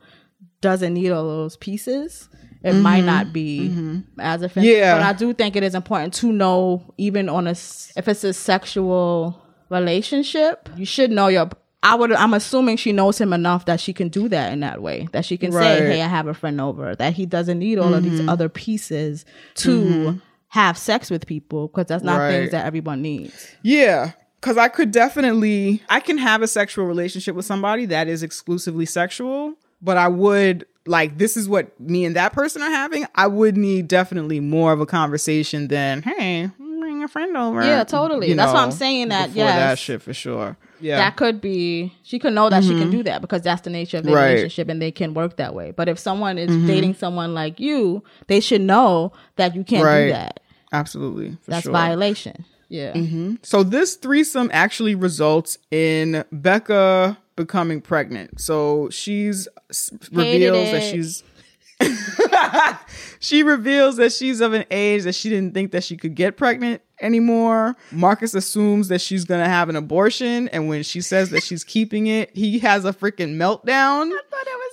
doesn't need all those pieces, it might Mhm. not be Mhm. as offensive. Yeah. But I do think it is important to know, even on a s- if it's a sexual relationship, you should know your. I would. I'm assuming she knows him enough that she can do that in that way. That she can say, "Hey, I have a friend over." That he doesn't need all of these Mhm. other pieces to Mhm. have sex with people because that's not Right. things that everyone needs. Yeah, because I could definitely, I can have a sexual relationship with somebody that is exclusively sexual, but I would like this is what me and that person are having. I would need definitely more of a conversation than hey, bring a friend over. Yeah, totally. you That's why I'm saying that, yeah. that shit for sure. Yeah, That could be she could know that she can Mhm. do that because that's the nature of their Right. relationship and they can work that way. But if someone is Mhm. dating someone like you, they should know that you can't Right. do that. absolutely. For That's sure. violation. Yeah. hmm So this threesome actually results in Becca becoming pregnant. So she's Hated reveals that she's she reveals that she's of an age that she didn't think that she could get pregnant anymore. Marcus assumes that she's gonna have an abortion, and when she says that she's keeping it, he has a freaking meltdown.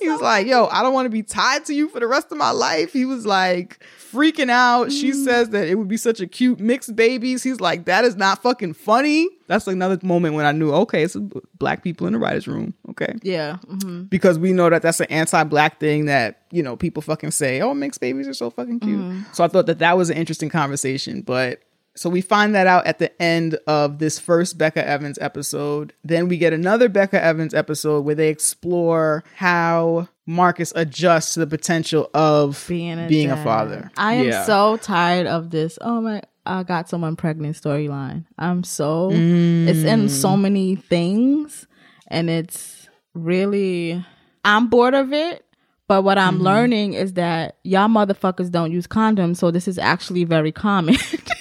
He was like, "Yo, I don't want to be tied to you for the rest of my life." He was like freaking out. She Mm. says that it would be such a cute mixed babies. He's like, "That is not fucking funny." That's another moment when I knew, okay, it's black people in the writers' room. Okay, Yeah. hmm because we know that that's an anti-black thing that you know people fucking say oh mixed babies are so fucking cute Mhm. so i thought that that was an interesting conversation but so we find that out at the end of this first becca evans episode then we get another becca evans episode where they explore how marcus adjusts to the potential of being a, dad. father I am Yeah. so tired of this. Oh my I got someone pregnant storyline. I'm so it's in Mm. so many things and it's really I'm bored of it. But what I'm Mhm. learning is that y'all motherfuckers don't use condoms, so this is actually very common.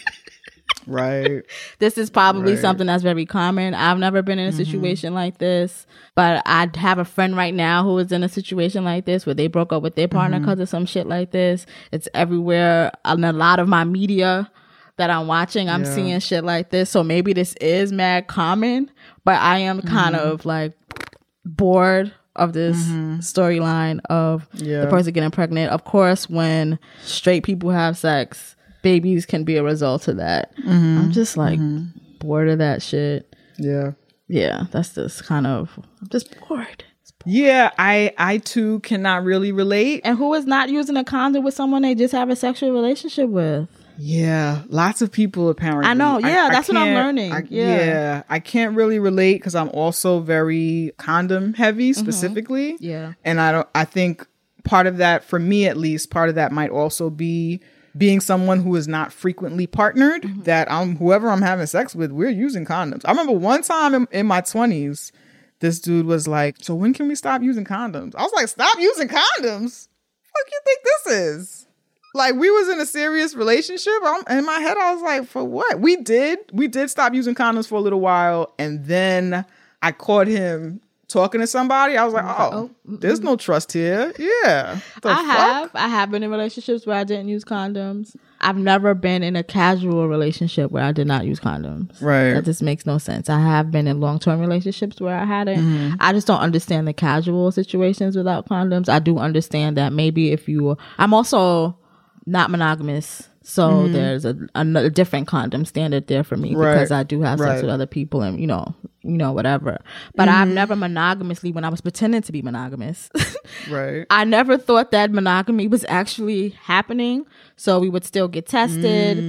right this is probably Right. something that's very common. I've never been in a situation like this, but I have a friend right now who is in a situation like this where they broke up with their partner because of some shit like this. It's everywhere on a lot of my media that I'm watching. I'm Yeah. seeing shit like this. So maybe this is mad common, but I am kind Mhm. of like bored of this Mhm. storyline of Yeah. the person getting pregnant. Of course, when straight people have sex, babies can be a result of that. Mhm. I'm just like Mhm. bored of that shit. yeah Yeah, that's just kind of I'm just bored. yeah i i too cannot really relate And who is not using a condom with someone they just have a sexual relationship with? Yeah, lots of people apparently. I know, yeah, that's what I'm learning, I- yeah. I can't really relate because I'm also very condom heavy specifically. Yeah. and I don't. I think part of that, for me at least, part of that might also be being someone who is not frequently partnered. Mm-hmm. That I'm whoever I'm having sex with, we're using condoms. I remember one time in, in my twenties, this dude was like, "So when can we stop using condoms?" I was like, "Stop using condoms." What you think this is? Like we was in a serious relationship. I'm, in my head, I was like, "For what?" We did. We did stop using condoms for a little while, and then I caught him talking to somebody. I was like, "Oh, there's no trust here." Yeah, The I fuck? have. I have been in relationships where I didn't use condoms. I've never been in a casual relationship where I did not use condoms. Right. That just makes no sense. I have been in long term relationships where I hadn't. Mhm. I just don't understand the casual situations without condoms. I do understand that maybe if you I'm also not monogamous. So Mhm. there's a, a different condom standard there for me Right. because I do have sex Right. with other people and you know, you know whatever. But I've Mhm. never monogamously when I was pretending to be monogamous. right. I never thought that monogamy was actually happening. So we would still get tested.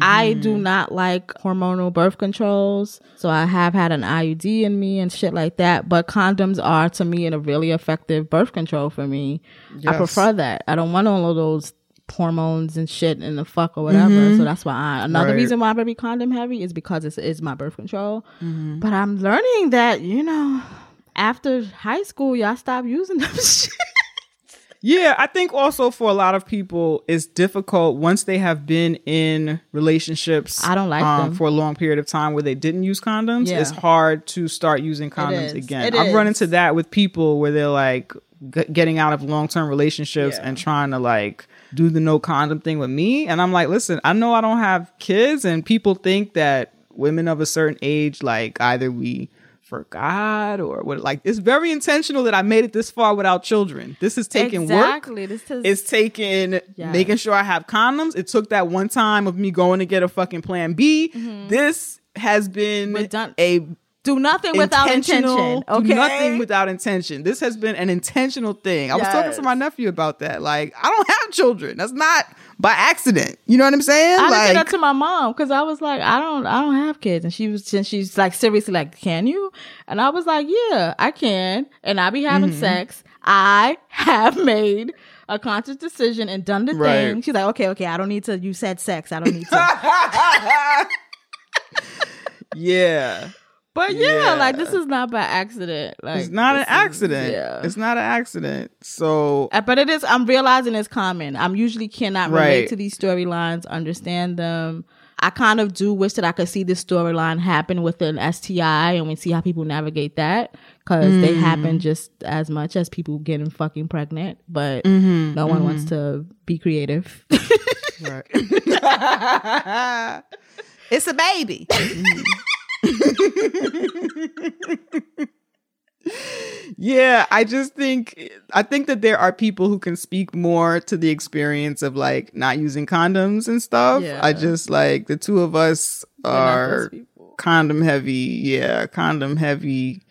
I Mm-hmm. do not like hormonal birth controls. So I have had an IUD in me and shit like that. But condoms are to me a really effective birth control for me. I prefer that. I don't want all of those hormones and shit and the fuck or whatever. Mhm. So that's why I, another Right. reason why I'm very condom heavy is because it's, it's my birth control. Mhm. But I'm learning that, you know, after high school, y'all stop using them shit. Yeah, I think also for a lot of people, it's difficult once they have been in relationships. I don't like um, them. for a long period of time where they didn't use condoms. Yeah. It's hard to start using condoms is. again. It I've run into that with people where they're like g- getting out of long term relationships and trying to like do the no condom thing with me, and I'm like, listen, I know I don't have kids, and people think that women of a certain age, like either we forgot or what like it's very intentional that I made it this far without children. This is taking Exactly. work. This is- it's taking Yes. making sure I have condoms. It took that one time of me going to get a fucking plan B. Mm-hmm. This has been a do nothing without intention. do nothing without intention. This has been an intentional thing. I was talking to my nephew about that. Like, I don't have children. That's not by accident. You know what I'm saying? I like, that to my mom because I was like, I don't, I don't have kids, and she was, and she's like, seriously, like, can you? And I was like, yeah, I can, and I be having Mm-hmm. sex. I have made a conscious decision and done the Right. thing. She's like, okay, okay, I don't need to. You said sex, I don't need to. yeah. But yeah, Yeah. like this is not by accident. Like it's not an this is- accident. yeah. It's not an accident. So Uh, But it is. I'm realizing it's common. I'm usually cannot relate Right. to these storylines, understand them. I kind of do wish that I could see this storyline happen with an STI, and we see how people navigate that because they Mm. happen just as much as people getting fucking pregnant. But Mhm, no one wants mhm. to be creative. Right. it's a baby. Yeah, I just think I think that there are people who can speak more to the experience of like not using condoms and stuff. Yeah. I just like the two of us are condom heavy. Yeah, condom heavy,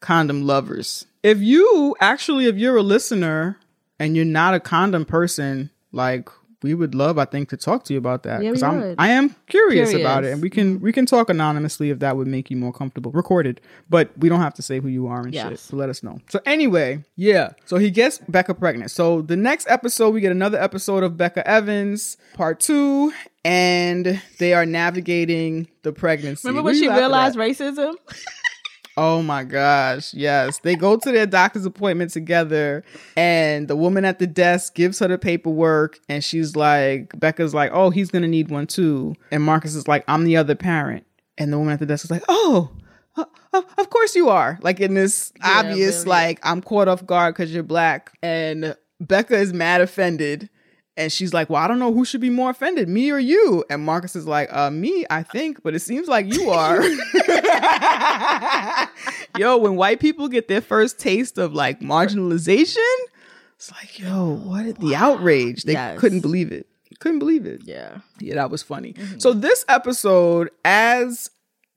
condom lovers. If you actually, if you're a listener and you're not a condom person, like we would love, I think, to talk to you about that Yeah, I'm. I am curious, about it, and we can we can talk anonymously if that would make you more comfortable. Recorded, but we don't have to say who you are and shit. So let us know. So anyway, yeah. So he gets Becca pregnant. So the next episode, we get another episode of Becca Evans, part two, and they are navigating the pregnancy. Remember when she realized racism? Oh my gosh. Yes. They go to their doctor's appointment together and the woman at the desk gives her the paperwork and she's like, Becca's like, oh, he's going to need one too. And Marcus is like, I'm the other parent. And the woman at the desk is like, oh, uh, uh, of course you are. Like in this Yeah, obvious, really. like, I'm caught off guard because you're black. And Becca is mad offended. And she's like, Well, I don't know who should be more offended, me or you. And Marcus is like, Uh, me, I think, but it seems like you are. yo, when white people get their first taste of like marginalization, it's like, yo, what the outrage? They Yes. couldn't believe it. Couldn't believe it. Yeah. Yeah, that was funny. So this episode, as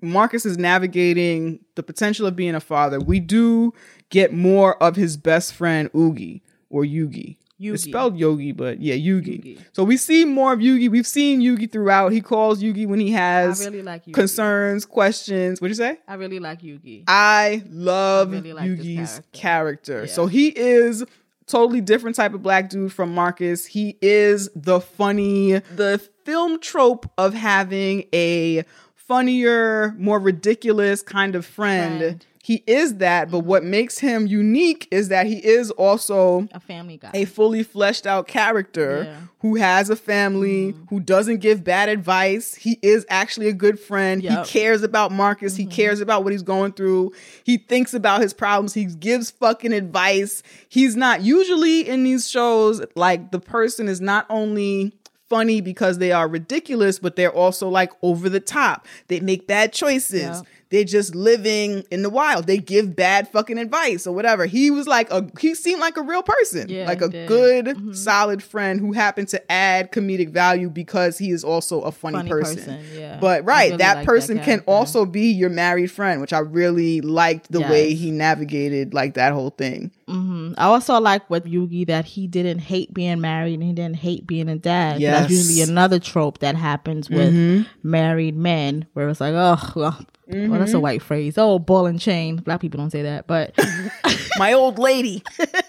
Marcus is navigating the potential of being a father, we do get more of his best friend Oogie or Yugi. It's Yugi. spelled Yogi, but yeah, Yugi. So we see more of Yugi. We've seen Yugi throughout. He calls Yugi when he has really like Yugi. concerns, questions. What'd you say? I really like Yugi. I love really like Yugi's character. So he is totally different type of black dude from Marcus. He is the funny, the film trope of having a funnier, more ridiculous kind of friend. He is that, but what makes him unique is that he is also A family guy. a fully fleshed out character Yeah. who has a family, mm-hmm. who doesn't give bad advice. He is actually a good friend. Yep. He cares about Marcus. He mm-hmm. cares about what he's going through. He thinks about his problems. He gives fucking advice. He's not usually in these shows like the person is not only funny because they are ridiculous, but they're also like over the top. They make bad choices. Yep. They're just living in the wild. They give bad fucking advice or whatever. He was like a he seemed like a real person. Yeah, like a good, solid friend who happened to add comedic value because he is also a funny, Funny person. person, yeah. But right, really that like that person can also be your married friend, which I really liked the way he navigated like that whole thing. hmm I also like with Yugi that he didn't hate being married and he didn't hate being a dad. 'Cause That's usually another trope that happens with Mhm. married men where it's like, oh, well, well, that's a Mhm. white phrase. Oh, ball and chain. Black people don't say that, but My old lady.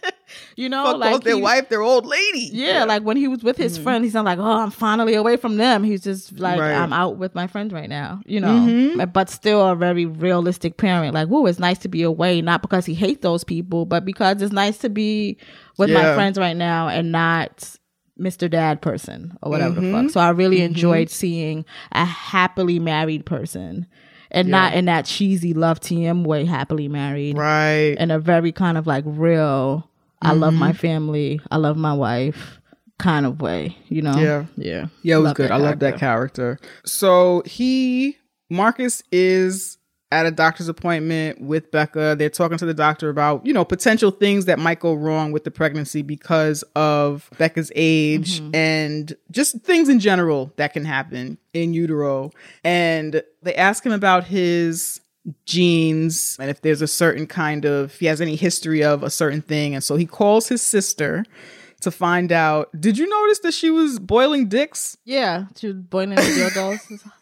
You know, Fuck like their he- wife, their old lady. Yeah, like when he was with his friend, he's not like, "Oh, I'm finally away from them." He's just like, Right. "I'm out with my friends right now," you know. Mhm. But still, a very realistic parent. Like, "Whoa, it's nice to be away, not because he hates those people, but because it's nice to be with my friends right now and not." Mr. Dad person or whatever the Mhm. fuck. So I really Mhm. enjoyed seeing a happily married person and not in that cheesy love TM way, happily married. Right. In a very kind of like real, I love my mm-hmm. family, I love my wife kind of way, you know? Yeah. Yeah. Yeah, it was Love good. I love that character. So he, Marcus, is at a doctor's appointment with Becca. They're talking to the doctor about, you know, potential things that might go wrong with the pregnancy because of Becca's age mm-hmm. and just things in general that can happen in utero. And they ask him about his genes and if there's a certain kind of he has any history of a certain thing and so he calls his sister to find out did you notice that she was boiling dicks Yeah. She was boiling dildos.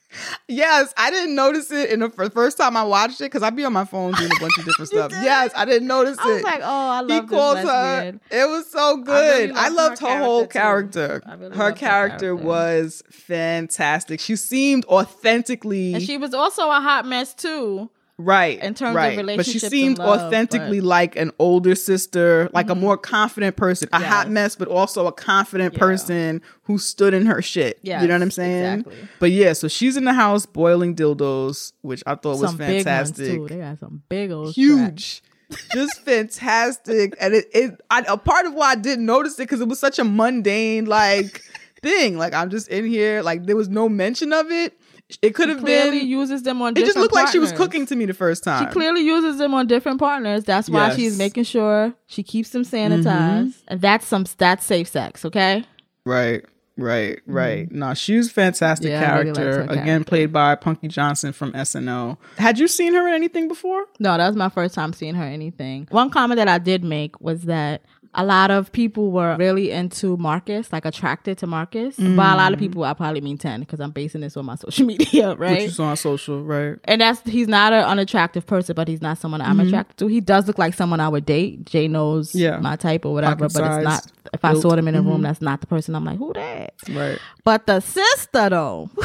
Yes, I didn't notice it in the fir- first time I watched it because I'd be on my phone doing a bunch of different stuff. Yes, I didn't notice I was it. like, oh, I love he her. It was so good. really I, loved loved her her, whole character, character. really her loved her character character. was fantastic. She seemed authentically And she was also a hot mess too. Right in terms of right. But she seemed love, authentically but- Mm-hmm. like an older sister, like a more confident person, a hot mess, but also a confident person who stood in her shit. Yeah, you know what I'm saying? exactly. But yeah, so she's in the house boiling dildos, which I thought was fantastic big ones too. They got some big old huge just fantastic and it, it I, a part of why i didn't notice it because it was such a mundane like thing like i'm just in here like there was no mention of it it could have been uses them on. it just looked like she was cooking to me the first time She clearly uses them on different partners. That's why she's making sure she keeps them sanitized. And that's some that's safe sex, okay? right right right no she was a fantastic Mm-hmm. Yeah, really character again character. played by Punkie Johnson from snl had you seen her in anything before No, that was my first time seeing her anything. One comment that I did make was that a lot of people were really into Marcus, like attracted to Marcus. By a lot of people, I probably mean 10 because I'm basing this on my social media, right? which saw on social right And that's he's not an unattractive person, but he's not someone I'm Mhm. attracted to. He does look like someone I would date. Jay knows Yeah. my type or whatever, but it's not. If I saw built. them in a room, Mhm. that's not the person. I'm like, who that? right But the sister though,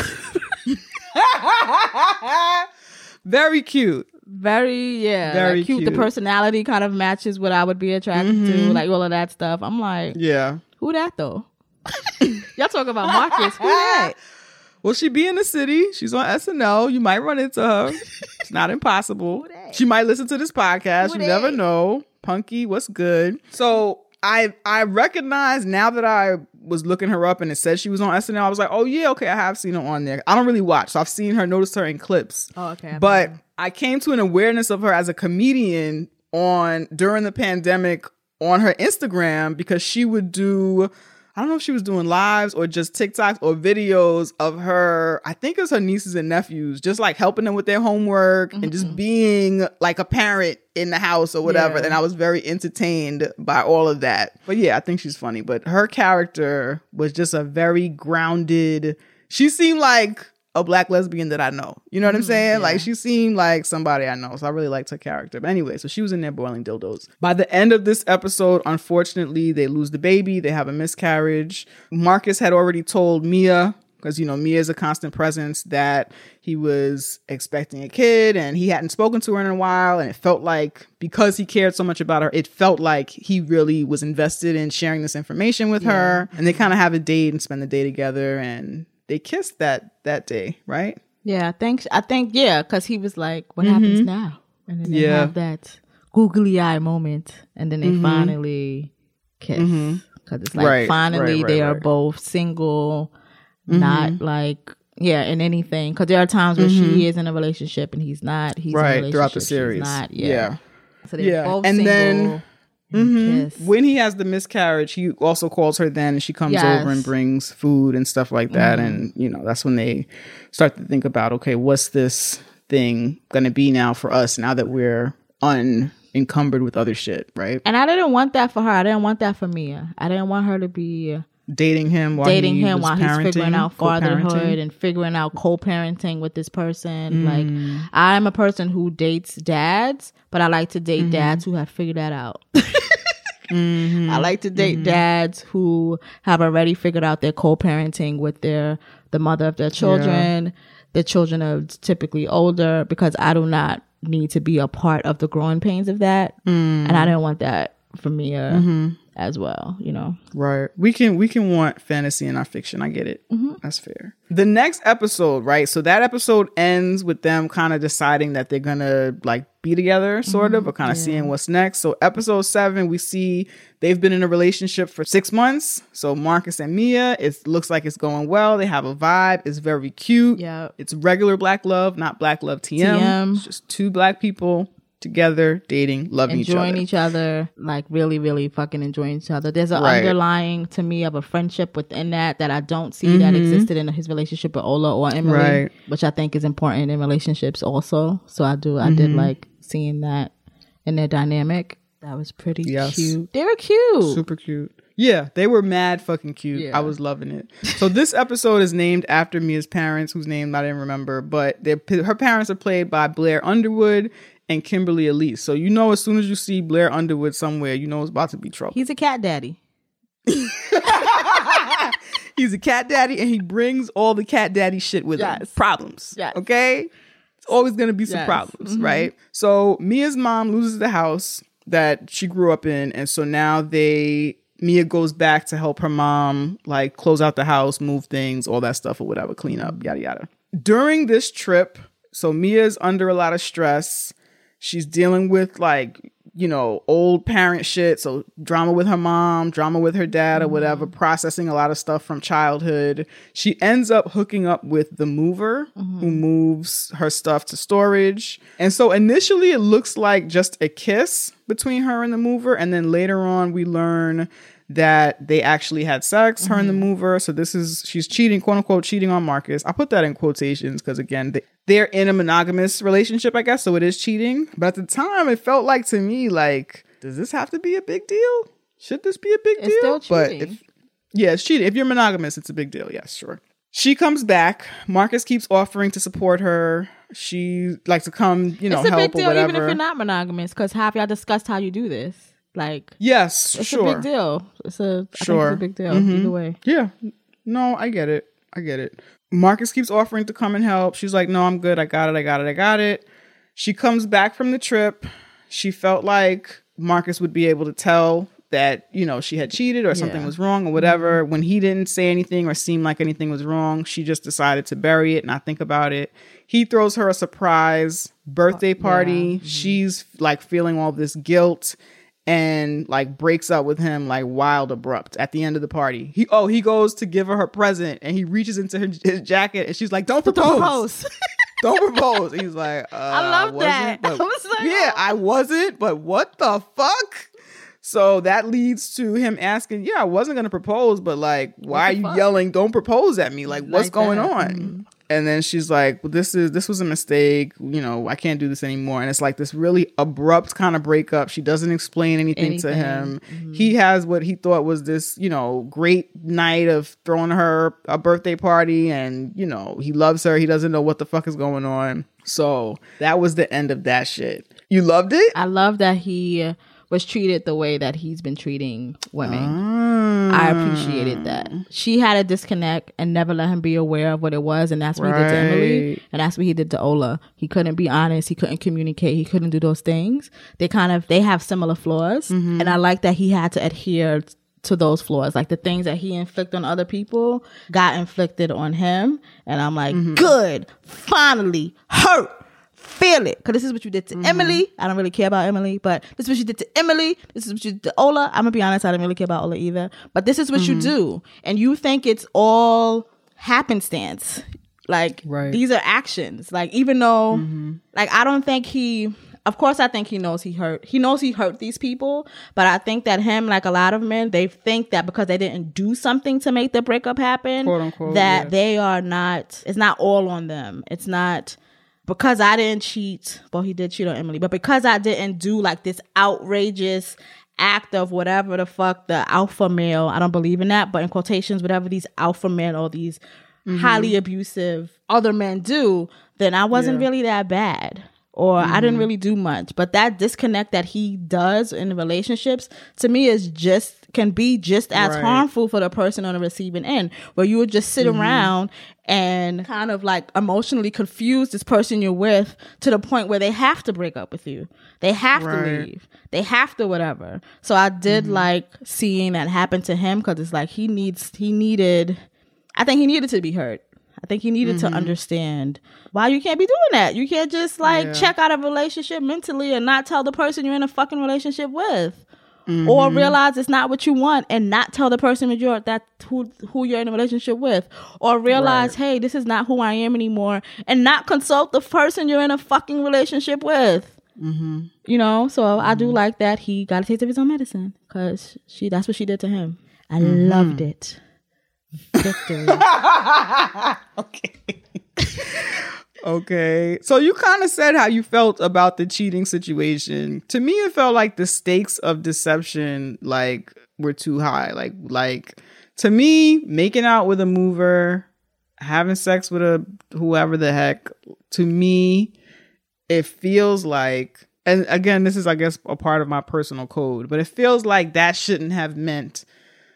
very cute very yeah, Very like, cute. The personality kind of matches what I would be attracted to, Mhm. like all of that stuff. I'm like, yeah who that though? Y'all talk about Marcus. Who that? Will she be in the city? She's on SNL. You might run into her. it's not impossible. She might listen to this podcast. Who you never know. Punkie, what's good? So I I recognize now that I was looking her up and it said she was on SNL. I was like, oh yeah, okay, I have seen her on there. I don't really watch, so I've seen her, noticed her in clips. Oh, okay. But I came to an awareness of her as a comedian on during the pandemic on her Instagram because she would do I don't know if she was doing lives or just TikToks or videos of her, I think it was her nieces and nephews, just like helping them with their homework and just mm-hmm. being like a parent in the house or whatever. Yeah. And I was very entertained by all of that. But yeah, I think she's funny. But her character was just a very grounded, she seemed like a black lesbian that I know. You know what I'm mm-hmm. saying? Like she seemed like somebody I know. So I really liked her character. But anyway, so she was in there boiling dildos. By the end of this episode, unfortunately, they lose the baby. They have a miscarriage. Marcus had already told Mia because you know Mia is a constant presence that he was expecting a kid and he hadn't spoken to her in a while and it felt like because he cared so much about her it felt like he really was invested in sharing this information with her and they kind of have a date and spend the day together and they kissed that that day right Yeah, I think I think yeah, because he was like, "What happens Mhm. now?" And then they Yeah. have that googly eye moment, and then they Mhm. finally kiss because it's like Right, finally right, they right, are both single, not like yeah in anything. Because there are times where she is in a relationship and he's not. He's in a right throughout the series Not, yeah yeah. So they're yeah both and single. then Mhm. kiss. when he has the miscarriage he also calls her then and she comes Yes. over and brings food and stuff like that Mhm. and you know that's when they start to think about okay what's this thing going to be now for us now that we're unencumbered with other shit right And I didn't want that for her. I didn't want that for Mia. I didn't want her to be dating him while dating him while he's figuring out fatherhood and figuring out co-parenting with this person. Mm. Like I'm a person who dates dads, but I like to date Mhm. dads who have figured that out. Mm-hmm. I like to date mm-hmm. dads who have already figured out their co-parenting with their the mother of their children. The children are typically older because I do not need to be a part of the growing pains of that, mm. and I don't want that for Mia as well. You know, Right. We can we can want fantasy in our fiction. I get it. Mm-hmm. That's fair. The next episode, right? So that episode ends with them kind of deciding that they're gonna like be together, sort of, mm-hmm. or kind of seeing what's next. So episode seven, we see they've been in a relationship for six months. So Marcus and Mia, it looks like it's going well. They have a vibe. It's very cute. Yeah. It's regular black love, not black love TM. TM. It's just two black people together, dating, loving enjoying each other. each other, like really, really fucking enjoying each other. There's an Right. underlying to me of a friendship within that that I don't see that mm-hmm. existed in his relationship with Ola or Emily, Right. which I think is important in relationships also. So I do, I did mm-hmm. like seeing that in their dynamic. That was pretty Yes. cute. They were cute. Super cute. Yeah, they were mad fucking cute. Yeah. I was loving it. So this episode is named after Mia's parents, whose name I didn't remember, but her parents are played by Blair Underwood and Kimberly Elise. So you know, as soon as you see Blair Underwood somewhere, you know it's about to be trouble. He's a cat daddy. He's a cat daddy, and he brings all the cat daddy shit with him. Problems. Yes. Okay. It's always gonna be some Yes. problems, mm-hmm. right? So Mia's mom loses the house that she grew up in, and so now they Mia goes back to help her mom like close out the house, move things, all that stuff or whatever, clean up, yada yada. During this trip, so Mia's under a lot of stress. She's dealing with like, you know, old parent shit. So drama with her mom, drama with her dad or whatever, mm-hmm. processing a lot of stuff from childhood. She ends up hooking up with the mover who mm-hmm. moves her stuff to storage. And so initially it looks like just a kiss between her and the mover. And then later on we learn that they actually had sex, her and the mm-hmm. mover. So this is she's cheating, quote unquote, cheating on Marcus. I put that in quotations because again, they, they're in a monogamous relationship, I guess. So it is cheating. But at the time, it felt like to me like, does this have to be a big deal? Should this be a big It's deal? still But if yeah, it's cheating. If you're monogamous, it's a big deal. Yes, sure. She comes back. Marcus keeps offering to support her. She likes to come, you know, it's a help big or deal whatever. even if you're not monogamous, because have y'all discussed how you do this? Like, yes, it's sure. a big deal. It's a Sure. it's a big deal Mhm. either way. Yeah. No, I get it. I get it. Marcus keeps offering to come and help. She's like, no, I'm good. I got it. I got it. I got it. She comes back from the trip. She felt like Marcus would be able to tell that, you know, she had cheated or something Yeah. was wrong or whatever. When he didn't say anything or seem like anything was wrong, she just decided to bury it, and not think about it. He throws her a surprise birthday party. She's like feeling all this guilt and like breaks up with him like wild abrupt at the end of the party. He oh he goes to give her her present and he reaches into her, his jacket and she's like don't propose. propose. Don't propose. He's like, uh, I love wasn't, that. but- I was like, yeah, oh. I wasn't, but what the fuck? So that leads to him asking, yeah, I wasn't gonna propose, but like, why are you fuck? yelling, don't propose at me? Like, what's Like going that. on? Mhm. And then she's like, well, this is this was a mistake. You know, I can't do this anymore. And it's like this really abrupt kind of breakup. She doesn't explain anything, to Anything. Mm-hmm. him. He has what he thought was this, you know, great night of throwing her a birthday party, and you know, he loves her. He doesn't know what the fuck is going on. So that was the end of that shit. You loved it? I love that he was treated the way that he's been treating women. Ah. I appreciated that. She had a disconnect and never let him be aware of what it was, and that's what he did to Emily, and that's what he did to Ola. He couldn't be honest. He couldn't communicate. He couldn't do those things. They kind of they have similar flaws, Mm-hmm. and I like that he had to adhere to those flaws. Like the things that he inflicted on other people got inflicted on him, and I'm like, Mm-hmm. good, finally hurt feel it. Cause this is what you did Mm-hmm. to Emily. I don't really care about Emily, but this is what you did to Emily. This is what you did to Ola. I'm gonna be honest, I don't really care about Ola either. But this is what Mm-hmm. you do. And you think it's all happenstance. Like Right. these are actions. Like even though Mm-hmm. like I don't think he of course I think he knows he hurt he knows he hurt these people, but I think that him, like a lot of men, they think that because they didn't do something to make the breakup happen, Quote, unquote, that yeah. they are not it's not all on them. It's not because I didn't cheat. Well, he did cheat on Emily, but because I didn't do like this outrageous act of whatever the fuck the alpha male, I don't believe in that, but in quotations, whatever these alpha men or these Mm-hmm. highly abusive other men do, then I wasn't Yeah. really that bad. Or I didn't really do much. But that disconnect that he does in relationships to me is just can be just as Right. harmful for the person on the receiving end, where you would just sit Mhm. around and kind of like emotionally confuse this person you're with to the point where they have to break up with you. They have to leave. They have to whatever. So I did Mm-hmm. like seeing that happen to him because it's like he needs he needed I think he needed to be heard. I think he needed Mhm. to understand why you can't be doing that. You can't just like Yeah. check out a relationship mentally and not tell the person you're in a fucking relationship with. Or Mhm. realize it's not what you want and not tell the person that you're that who who you're in a relationship with. Or realize, hey, this is not who I am anymore and not consult the person you're in a fucking relationship with. Mm-hmm. You know, so I do like that he got a taste of his own medicine because she that's what she did to him. I Mhm. loved it. Victory. okay. okay. So you kind of said how you felt about the cheating situation. To me, it felt like the stakes of deception like were too high. Like like to me, making out with a mover, having sex with a whoever the heck, to me, it feels like and again, this is I guess a part of my personal code, but it feels like that shouldn't have meant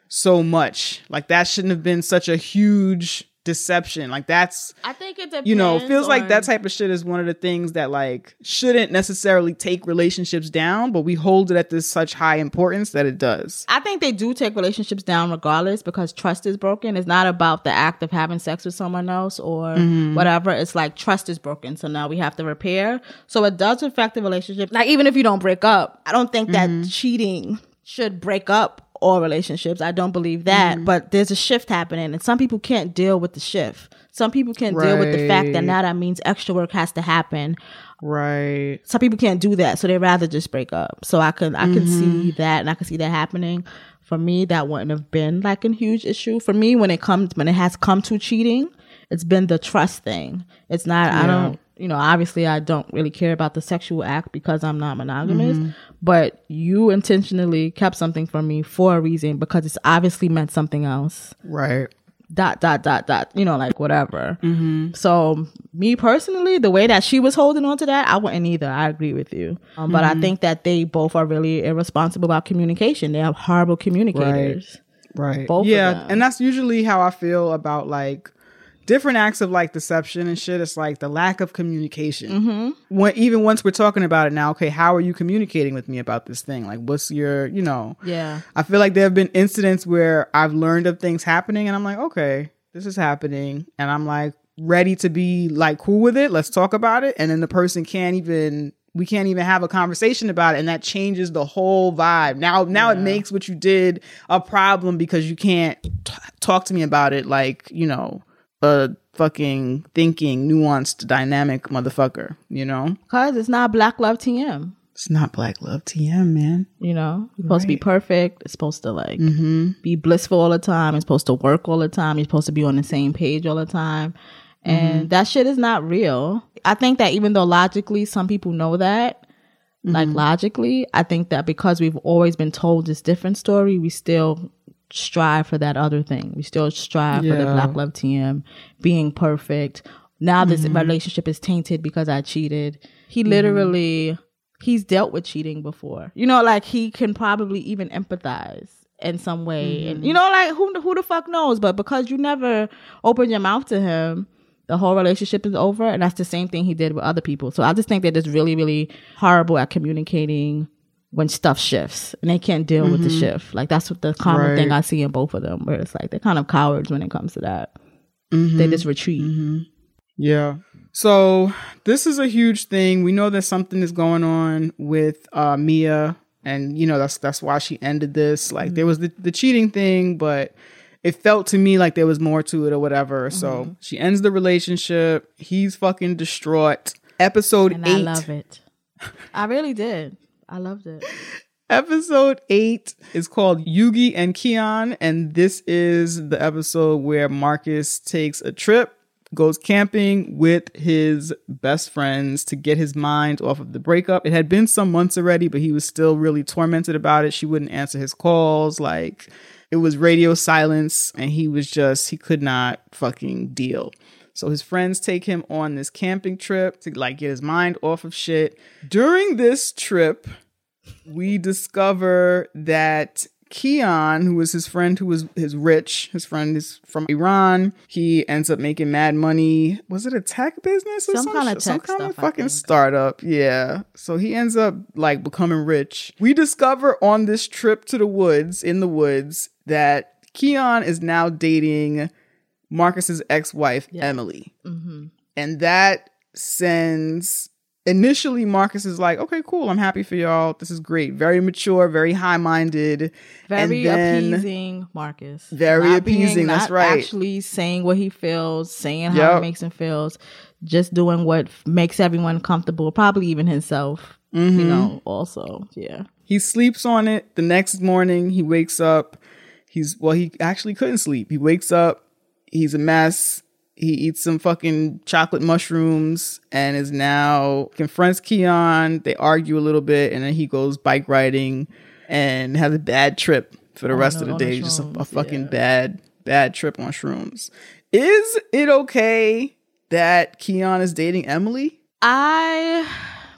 so much. Like that shouldn't have been such a huge deception. Like that's I think it depends. you know, feels like that type of shit is one of the things that like shouldn't necessarily take relationships down, but we hold it at this such high importance that it does. I think they do take relationships down regardless because trust is broken. It's not about the act of having sex with someone else or Mhm. whatever. It's like trust is broken. So now we have to repair. So it does affect the relationship. Like even if you don't break up, I don't think that Mhm. cheating should break up all relationships. I don't believe that. Mhm. But there's a shift happening and some people can't deal with the shift. Some people can't deal with the fact that now that means extra work has to happen. Right. Some people can't do that, so they rather just break up. So I can I can Mhm. see that and I can see that happening. For me, that wouldn't have been like a huge issue. For me, when it comes when it has come to cheating, it's been the trust thing. It's not I don't you know, obviously I don't really care about the sexual act because I'm not monogamous, Mhm. but you intentionally kept something from me for a reason because it's obviously meant something else Right. dot dot dot dot you know like whatever Mm-hmm. so me personally the way that she was holding on to that i wouldn't either i agree with you um, but i Mhm. think that they both are really irresponsible about communication they have horrible communicators Right. Both of yeah, and that's usually how I feel about like different acts of like deception and shit. It's like the lack of communication. Mhm. When even once we're talking about it now, okay, how are you communicating with me about this thing? Like, what's your, you know? Yeah. I feel like there have been incidents where I've learned of things happening, and I'm like, okay, this is happening, and I'm like ready to be like cool with it. Let's talk about it, and then the person can't even. We can't even have a conversation about it, and that changes the whole vibe. Now, now it makes what you did a problem because you can't t- talk to me about it like you know a fucking thinking, nuanced, dynamic motherfucker. You know, because it's not black love tm it's not black love TM, man. you know you're supposed to be perfect it's supposed to like Mm-hmm. be blissful all the time it's supposed to work all the time you're supposed to be on the same page all the time and Mhm. that shit is not real i think that even though logically some people know that like Mhm. logically i think that because we've always been told this different story we still strive for that other thing. We still strive for the black love tm being perfect. Now this Mhm. relationship is tainted because i cheated. He Mhm. literally he's dealt with cheating before. You know like he can probably even empathize in some way. And you know like who who the fuck knows? But because you never open your mouth to him the whole relationship is over. And that's the same thing he did with other people. So i just think that it's really really horrible at communicating when stuff shifts and they can't deal with the Mhm. shift like that's what the common thing i see in both of them where it's like they're kind of cowards when it comes to that they Mhm. just retreat Yeah. So this is a huge thing. We know that something is going on with uh, Mia, and you know that's that's why she ended this. Like there was the, the cheating thing, but it felt to me like there was more to it or whatever. So she ends the relationship. He's fucking distraught. Episode and eight. i love it i really did i loved it Episode eight is called Yugi and Keon, and this is the episode where Marcus takes a trip, goes camping with his best friends to get his mind off of the breakup. It had been some months already, but he was still really tormented about it. She wouldn't answer his calls. Like it was radio silence, and he was just, he could not fucking deal. So his friends take him on this camping trip to like get his mind off of shit. During this trip, we discover that Keon, who was his friend who was his rich, his friend is from Iran. He ends up making mad money. Was it a tech business or Some some, kinda shit? some tech kind of stuff, I fucking startup? Yeah. So he ends up like becoming rich. We discover on this trip to the woods, in the woods, that Keon is now dating Marcus's ex-wife Emily, Mm-hmm. and that sends initially Marcus is like, okay, cool, I'm happy for y'all. This is great. Very mature, very high minded. Very appeasing, Marcus. Very Not being- appeasing, that's not right. Actually saying what he feels, saying how Yep. it makes him feels, just doing what makes everyone comfortable, probably even himself. You Mhm. know, also, yeah. He sleeps on it. The next morning, he wakes up. He's, well, he actually couldn't sleep. He wakes up. He's a mess. He eats some fucking chocolate mushrooms and is now confronts Keon. They argue a little bit and then he goes bike riding and has a bad trip for the On rest the- of the on the day. Just a, a fucking bad, bad trip on shrooms. Is it okay that Keon is dating Emily? I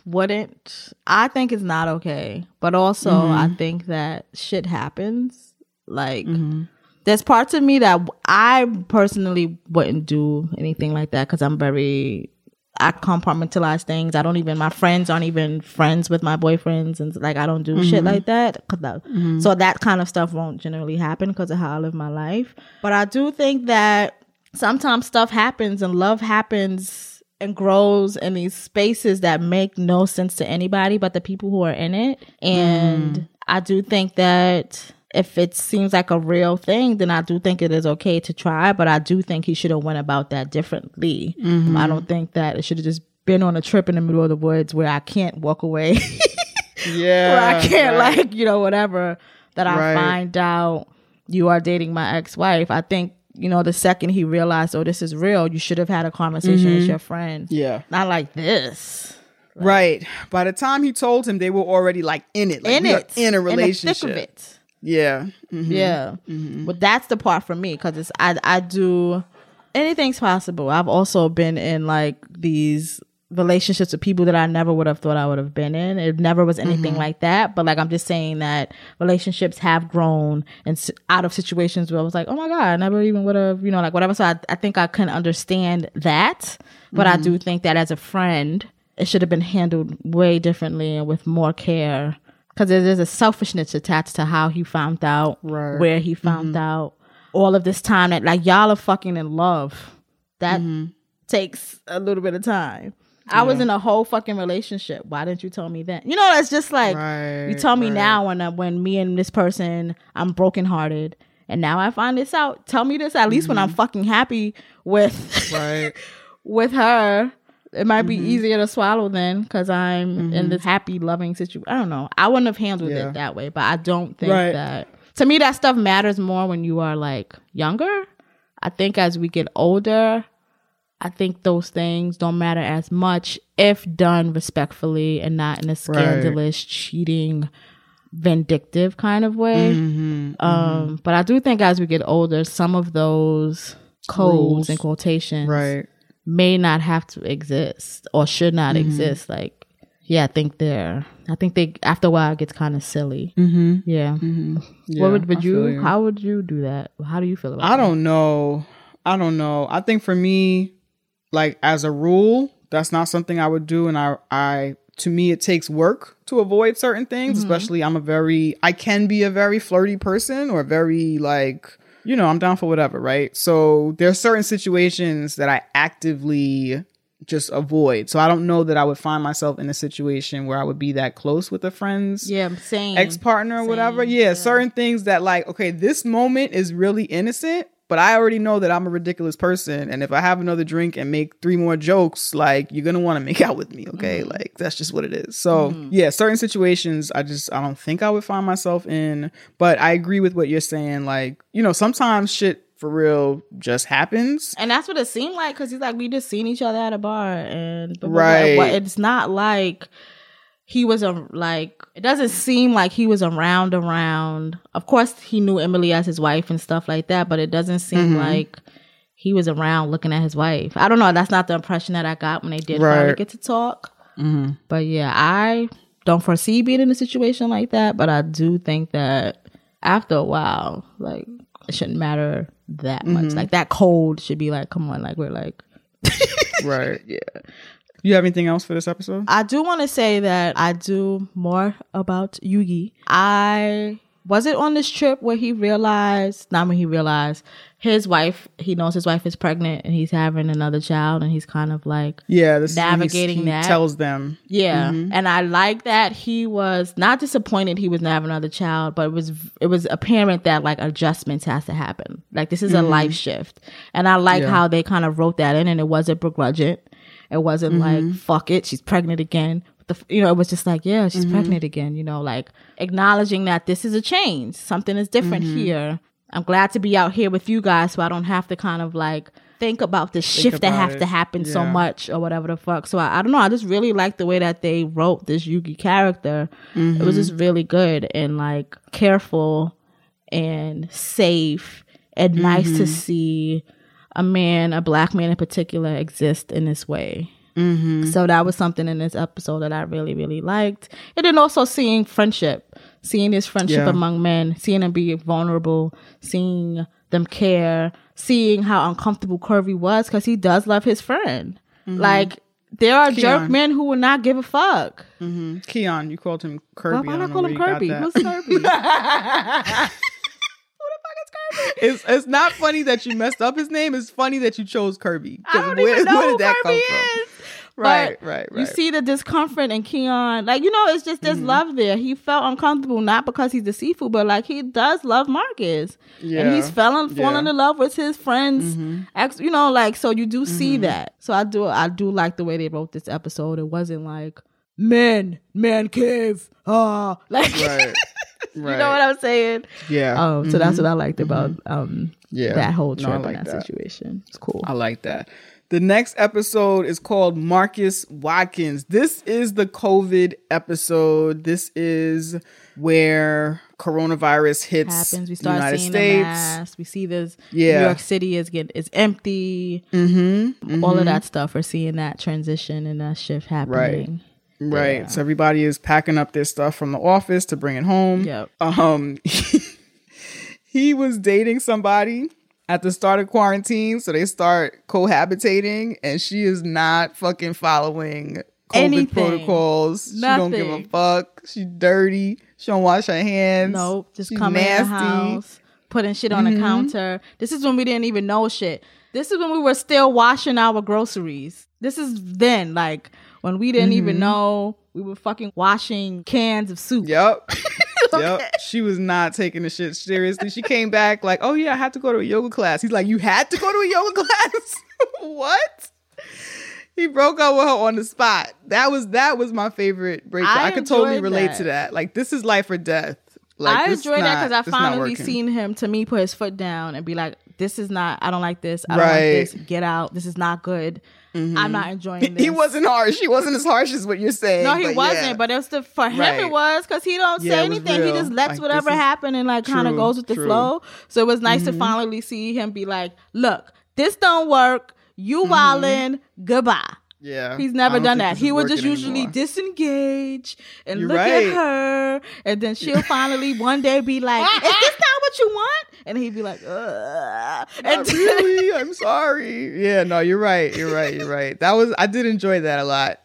wouldn't. I think it's not okay. But also, Mhm. I think that shit happens. Like, there's parts of me that I personally wouldn't do anything like that because I'm very. I compartmentalize things. I don't even. My friends aren't even friends with my boyfriends, and like I don't do shit Mhm. like that. that- Mhm. So that kind of stuff won't generally happen because of how I live my life. But I do think that sometimes stuff happens and love happens and grows in these spaces that make no sense to anybody but the people who are in it. And I do think that if it seems like a real thing, then I do think it is okay to try. But I do think he should have went about that differently. Mhm. I don't think that it should have just been on a trip in the middle of the woods where I can't walk away. Yeah. where I can't right. like, you know, whatever that I Right. find out you are dating my ex-wife. I think, you know, the second he realized, oh, this is real, you should have had a conversation with Mhm. your friend. Yeah. Not like this. Right. By the time he told him, they were already like in it, like in it. in a In the thick relationship. of it. Yeah. Mhm. Yeah. But that's the part for me because it's I I do anything's possible. I've also been in like these relationships with people that I never would have thought I would have been in. It never was anything Mhm. like that. But like I'm just saying that relationships have grown and s- out of situations where I was like, oh my god, I never even would have, you know, like whatever. So I I think I can understand that, but I Mhm. do think that as a friend, it should have been handled way differently and with more care because there's a selfishness attached to how he found out Right. where he found mm-hmm. out all of this time that like y'all are fucking in love. That mm-hmm. takes a little bit of time. I was in a whole fucking relationship. Why didn't you tell me then? You know it's just like you tell me right. now when uh, when me and this person i'm brokenhearted and now i find this out. Tell me this at least when i'm mm-hmm. fucking happy with right. with her it might be easier to swallow then because i'm in this happy loving situation i don't know i wouldn't have handled Yeah. it that way but i don't think Right. that to me that stuff matters more when you are like younger i think as we get older i think those things don't matter as much if done respectfully and not in a scandalous cheating vindictive kind of way Mm-hmm. um but i do think as we get older some of those codes Rules. and quotations Right. May not have to exist or should not Mhm. exist. Like, yeah, I think they're. I think they after a while it gets kind of silly. Mhm. Yeah. Mhm. Yeah, what would, would you, you. How would you do that? How do you feel about? I don't know. I don't know. I think for me, like as a rule, that's not something I would do. And I, I, to me, it takes work to avoid certain things. Especially, I'm a very, I can be a very flirty person or very like, you know, I'm down for whatever, right? So there are certain situations that I actively just avoid. So I don't know that I would find myself in a situation where I would be that close with a friend's Yeah, same. ex partner or whatever. Yeah, certain things that like, okay, this moment is really innocent, but I already know that I'm a ridiculous person, and if I have another drink and make three more jokes, like you're gonna want to make out with me, okay? Mm-hmm. Like that's just what it is. So mm-hmm. yeah, certain situations I just I don't think I would find myself in, but I agree with what you're saying. Like you know, sometimes shit for real just happens. And that's what it seemed like because he's like, we just seen each other at a bar, and blah, blah, blah. Right. It's not like he was a like. It doesn't seem like he was around around. Of course, he knew Emily as his wife and stuff like that, but it doesn't seem Mhm. like he was around looking at his wife. I don't know. That's not the impression that I got when they did finally get to talk. But yeah, I don't foresee being in a situation like that. But I do think that after a while, like it shouldn't matter that much. Mhm. Like that cold should be like, come on, like we're like. right. Yeah. You have anything else for this episode? I do want to say that I do more about Yugi. I was it on this trip where he realized, not when he realized his wife, he knows his wife is pregnant and he's having another child and he's kind of like Yeah, this navigating he that. tells them. Yeah, Mhm. and I like that he was not disappointed he was not having another child, but it was it was apparent that like adjustments has to happen. Like this is a Mhm. life shift, and I like Yeah. how they kind of wrote that in, and it wasn't begrudging. It wasn't like Mhm. fuck it, she's pregnant again. The you know, it was just like yeah, she's Mhm. pregnant again. You know, like acknowledging that this is a change, something is different Mhm. here. I'm glad to be out here with you guys, so I don't have to kind of like think about the Think shift that about have it. to happen so much or whatever the fuck. So I, I don't know. I just really like the way that they wrote this Yugi character. It was Mhm. just really good and like careful and safe and nice to Mhm. see a man, a black man in particular, exist in this way. Mm-hmm. So that was something in this episode that I really, really liked. And then also seeing friendship, seeing this friendship Yeah. among men, seeing them be vulnerable, seeing them care, seeing how uncomfortable Kirby was because he does love his friend. Mhm. Like there are jerk men who will not give a fuck. Mm-hmm. Keon, you called him Kirby. Why I not don't call him Kirby? Who's. Kirby? it's it's not funny that you messed up his name. It's funny that you chose Kirby. I don't where, even know where did that Kirby come from? is. Right, But right, You see the discomfort in Keon. Like, you know, it's just Mm-hmm. love there. He felt uncomfortable, not because he's the seafood, but like he does love Marcus. And he's falling falling Yeah. Mm-hmm. in love with his friends. Ex, you know, like so you do see Mhm. that. So I do I do like the way they wrote this episode. It wasn't like men, man cave. Ah like Right. you know what I'm saying? Yeah. Um, so that's Mhm. what I liked about um Yeah. that whole No, trip and that, that. situation. It's cool. I like that. The next episode is called Marcus Watkins. This is the COVID episode. This is where coronavirus hits happens. We the start United seeing States. the mass. We see this. Yeah. New York City is getting is empty. Mm-hmm. All mhm. of that stuff. We're seeing that transition and that shift happening. Right. Yeah. So everybody is packing up their stuff from the office to bring it home. Yep. Um he was dating somebody at the start of quarantine, so they start cohabitating and she is not fucking following COVID Anything. protocols. She don't give a fuck. She dirty. She don't wash her hands. Nope. Just She's coming in the house, putting shit on Mhm. the counter. This is when we didn't even know shit. This is when we were still washing our groceries. This is then, like when we didn't even Mhm. know we were fucking washing cans of soup. Yep. Yep. She was not taking the shit seriously. She came back like, oh yeah, I had to go to a yoga class. He's like, you had to go to a yoga class? what? He broke up with her on the spot. That was that was my favorite breakup. I, I could totally relate that. to that. Like this is life or death. Like I enjoyed that because I finally seen him to me put his foot down and be like, "This is not. I don't like this. I don't Right. like this. Get out. This is not good. I'm not enjoying this." He wasn't harsh. He wasn't as harsh as what you're saying. No, he but wasn't. yeah. But it was the for him. Right. It was because he don't Yeah, say anything. He just lets Like, whatever happen and like kind of goes with the true. flow. So it was nice to Mhm. finally see him be like, "Look, this don't work. You Mm-hmm. wildin'. Goodbye." Yeah, He's never done that. He would just usually anymore. disengage and You're look right. at her, and then she'll finally one day be like, "Is this not what you want?" And he'd be like, Ugh. And really. I'm sorry. Yeah, no, you're right. You're right. You're right. That was I did enjoy that a lot.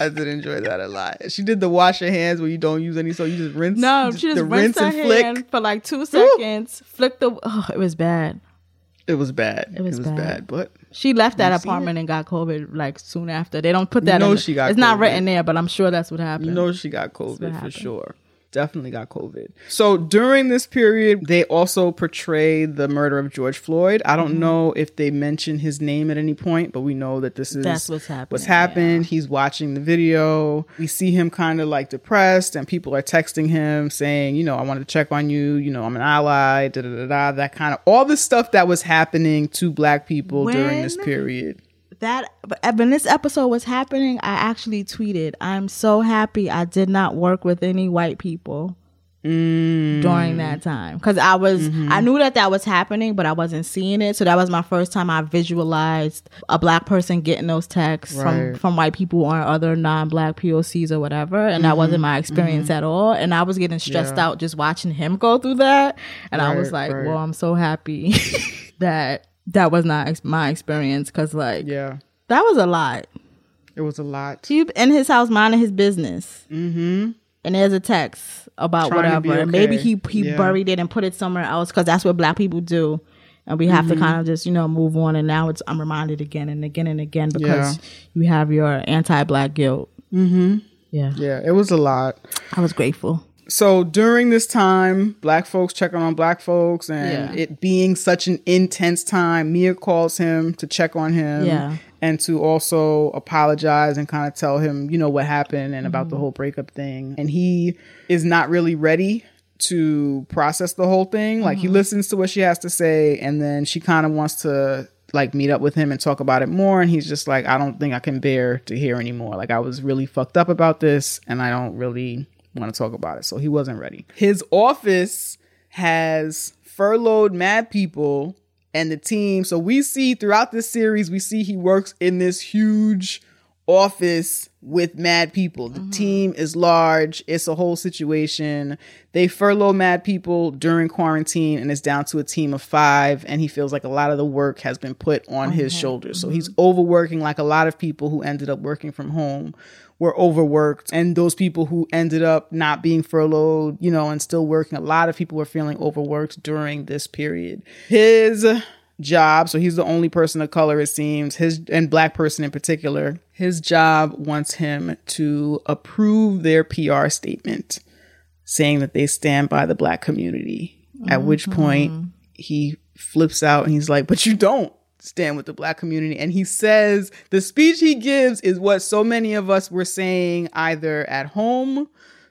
I did enjoy that a lot. She did the wash your hands where you don't use any, so you just rinse. no, she just the rinsed her rinse and flick. hand for like two seconds, Flick the. Oh, it was bad. It was bad. It was bad. bad. But She left that apartment and got COVID like soon after. They don't put You that. know in, she got It's not written there, but I'm sure that's what happened. you know she got COVID for happened. sure. Definitely got COVID. So during this period, they also portrayed the murder of George Floyd. I Mm-hmm. don't know if they mention his name at any point, but we know that this is That's what's happening, What's happened? He's watching the video. We see him kind of like depressed, and people are texting him saying, you know, I wanted to check on you. You know, I'm an ally. Da da da da. That kind of all the stuff that was happening to Black people during this period. That when this episode was happening, I actually tweeted, "I'm so happy I did not work with any white people during that time because I was Mm-hmm. I knew that that was happening, but I wasn't seeing it. So that was my first time I visualized a black person getting those texts from Right. from white people or other non-black POCs or whatever, and that wasn't my experience at all. And I was getting stressed Mm-hmm. Yeah. out just watching him go through that, and I was like, right. well, I'm so happy that that was not ex- my experience because like Yeah. that was a lot. It was a lot. He in his house minding his business. Mm-hmm. And there's a text about Trying whatever. And maybe he he Yeah. buried it and put it somewhere else because that's what black people do. And we Mm-hmm. have to kind of just, you know, move on. And now it's I'm reminded again and again and again because you have your anti black guilt. Mm-hmm. Yeah. Yeah, it was a lot. I was grateful. So during this time, black folks checking on black folks and Yeah. it being such an intense time, Mia calls him to check on him Yeah. and to also apologize and kind of tell him, you know, what happened and about Mm-hmm. the whole breakup thing. And he is not really ready to process the whole thing. Like Mm-hmm. he listens to what she has to say and then she kind of wants to like meet up with him and talk about it more and he's just like I don't think I can bear to hear anymore. Like I was really fucked up about this and I don't really want to talk about it. So he wasn't ready. His office has furloughed mad people and the team. So we see throughout this series, we see he works in this huge office with mad people. The mm-hmm. team is large. It's a whole situation. They furlough mad people during quarantine and it's down to a team of five. And he feels like a lot of the work has been put on his mm-hmm. shoulders. So mm-hmm. he's overworking like a lot of people who ended up working from home were overworked and those people who ended up not being furloughed, you know, and still working, a lot of people were feeling overworked during this period. His job, so he's the only person of color it seems, his and black person in particular, his job wants him to approve their PR statement saying that they stand by the black community. At which mm-hmm. point he flips out and he's like, "But you don't." Stand with the black community. And he says the speech he gives is what so many of us were saying either at home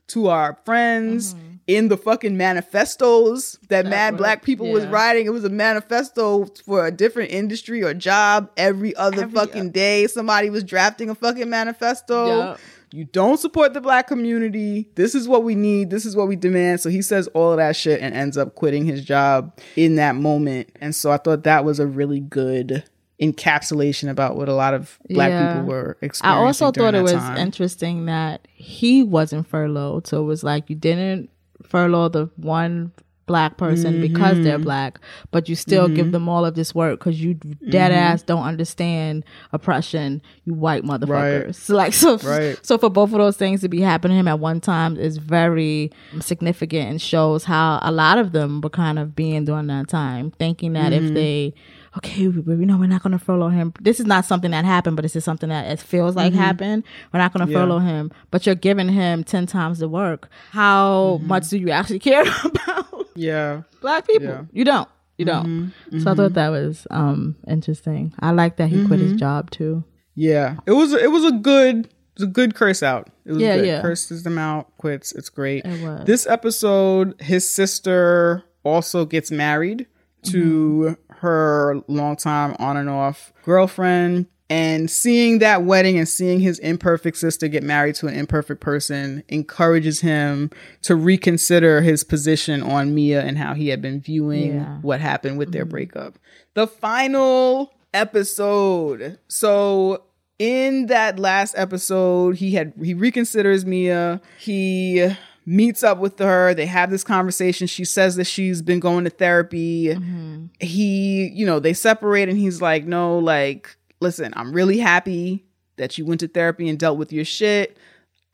to our friends in the fucking manifestos that mad black people was writing. It was a manifesto for a different industry or job every other fucking day. Somebody was drafting a fucking manifesto. Yup. You don't support the black community. This is what we need. This is what we demand. So he says all of that shit and ends up quitting his job in that moment. And so I thought that was a really good encapsulation about what a lot of black Yeah. people were experiencing. I also thought it was time. interesting that he wasn't furloughed. So it was like you didn't furlough the one black person because they're Mm-hmm. black, but you still give them all of this work because you dead Mm-hmm. ass don't understand oppression, you white motherfuckers. So like so Right. so for both of those things to be happening to him at one time is very significant and shows how a lot of them were kind of being during that time, thinking that Mm-hmm. if they okay, we, we know we're not going to furlough him. This is not something that happened, but this is something that it feels like happened. We're not going to Mm-hmm. Yeah. furlough him, but you're giving him 10 times the work. How Mm-hmm. much do you actually care about Yeah. black people? Yeah. Mm-hmm. You don't. You don't. So I thought that was um interesting. I like that he quit Mm-hmm. his job too. Yeah. It was it was a good it was a good curse out. It was Yeah, good. yeah. Curses them out, quits. It's great. It was. This episode, his sister also gets married to her longtime on and off girlfriend. And seeing that wedding and seeing his imperfect sister get married to an imperfect person encourages him to reconsider his position on Mia and how he had been viewing Yeah. what happened with their mm-hmm. breakup. The final episode. So in that last episode, he had he reconsiders Mia. He meets up with her. They have this conversation. She says that she's been going to therapy. Mm-hmm. He, you know, they separate and he's like, "No, like listen, I'm really happy that you went to therapy and dealt with your shit.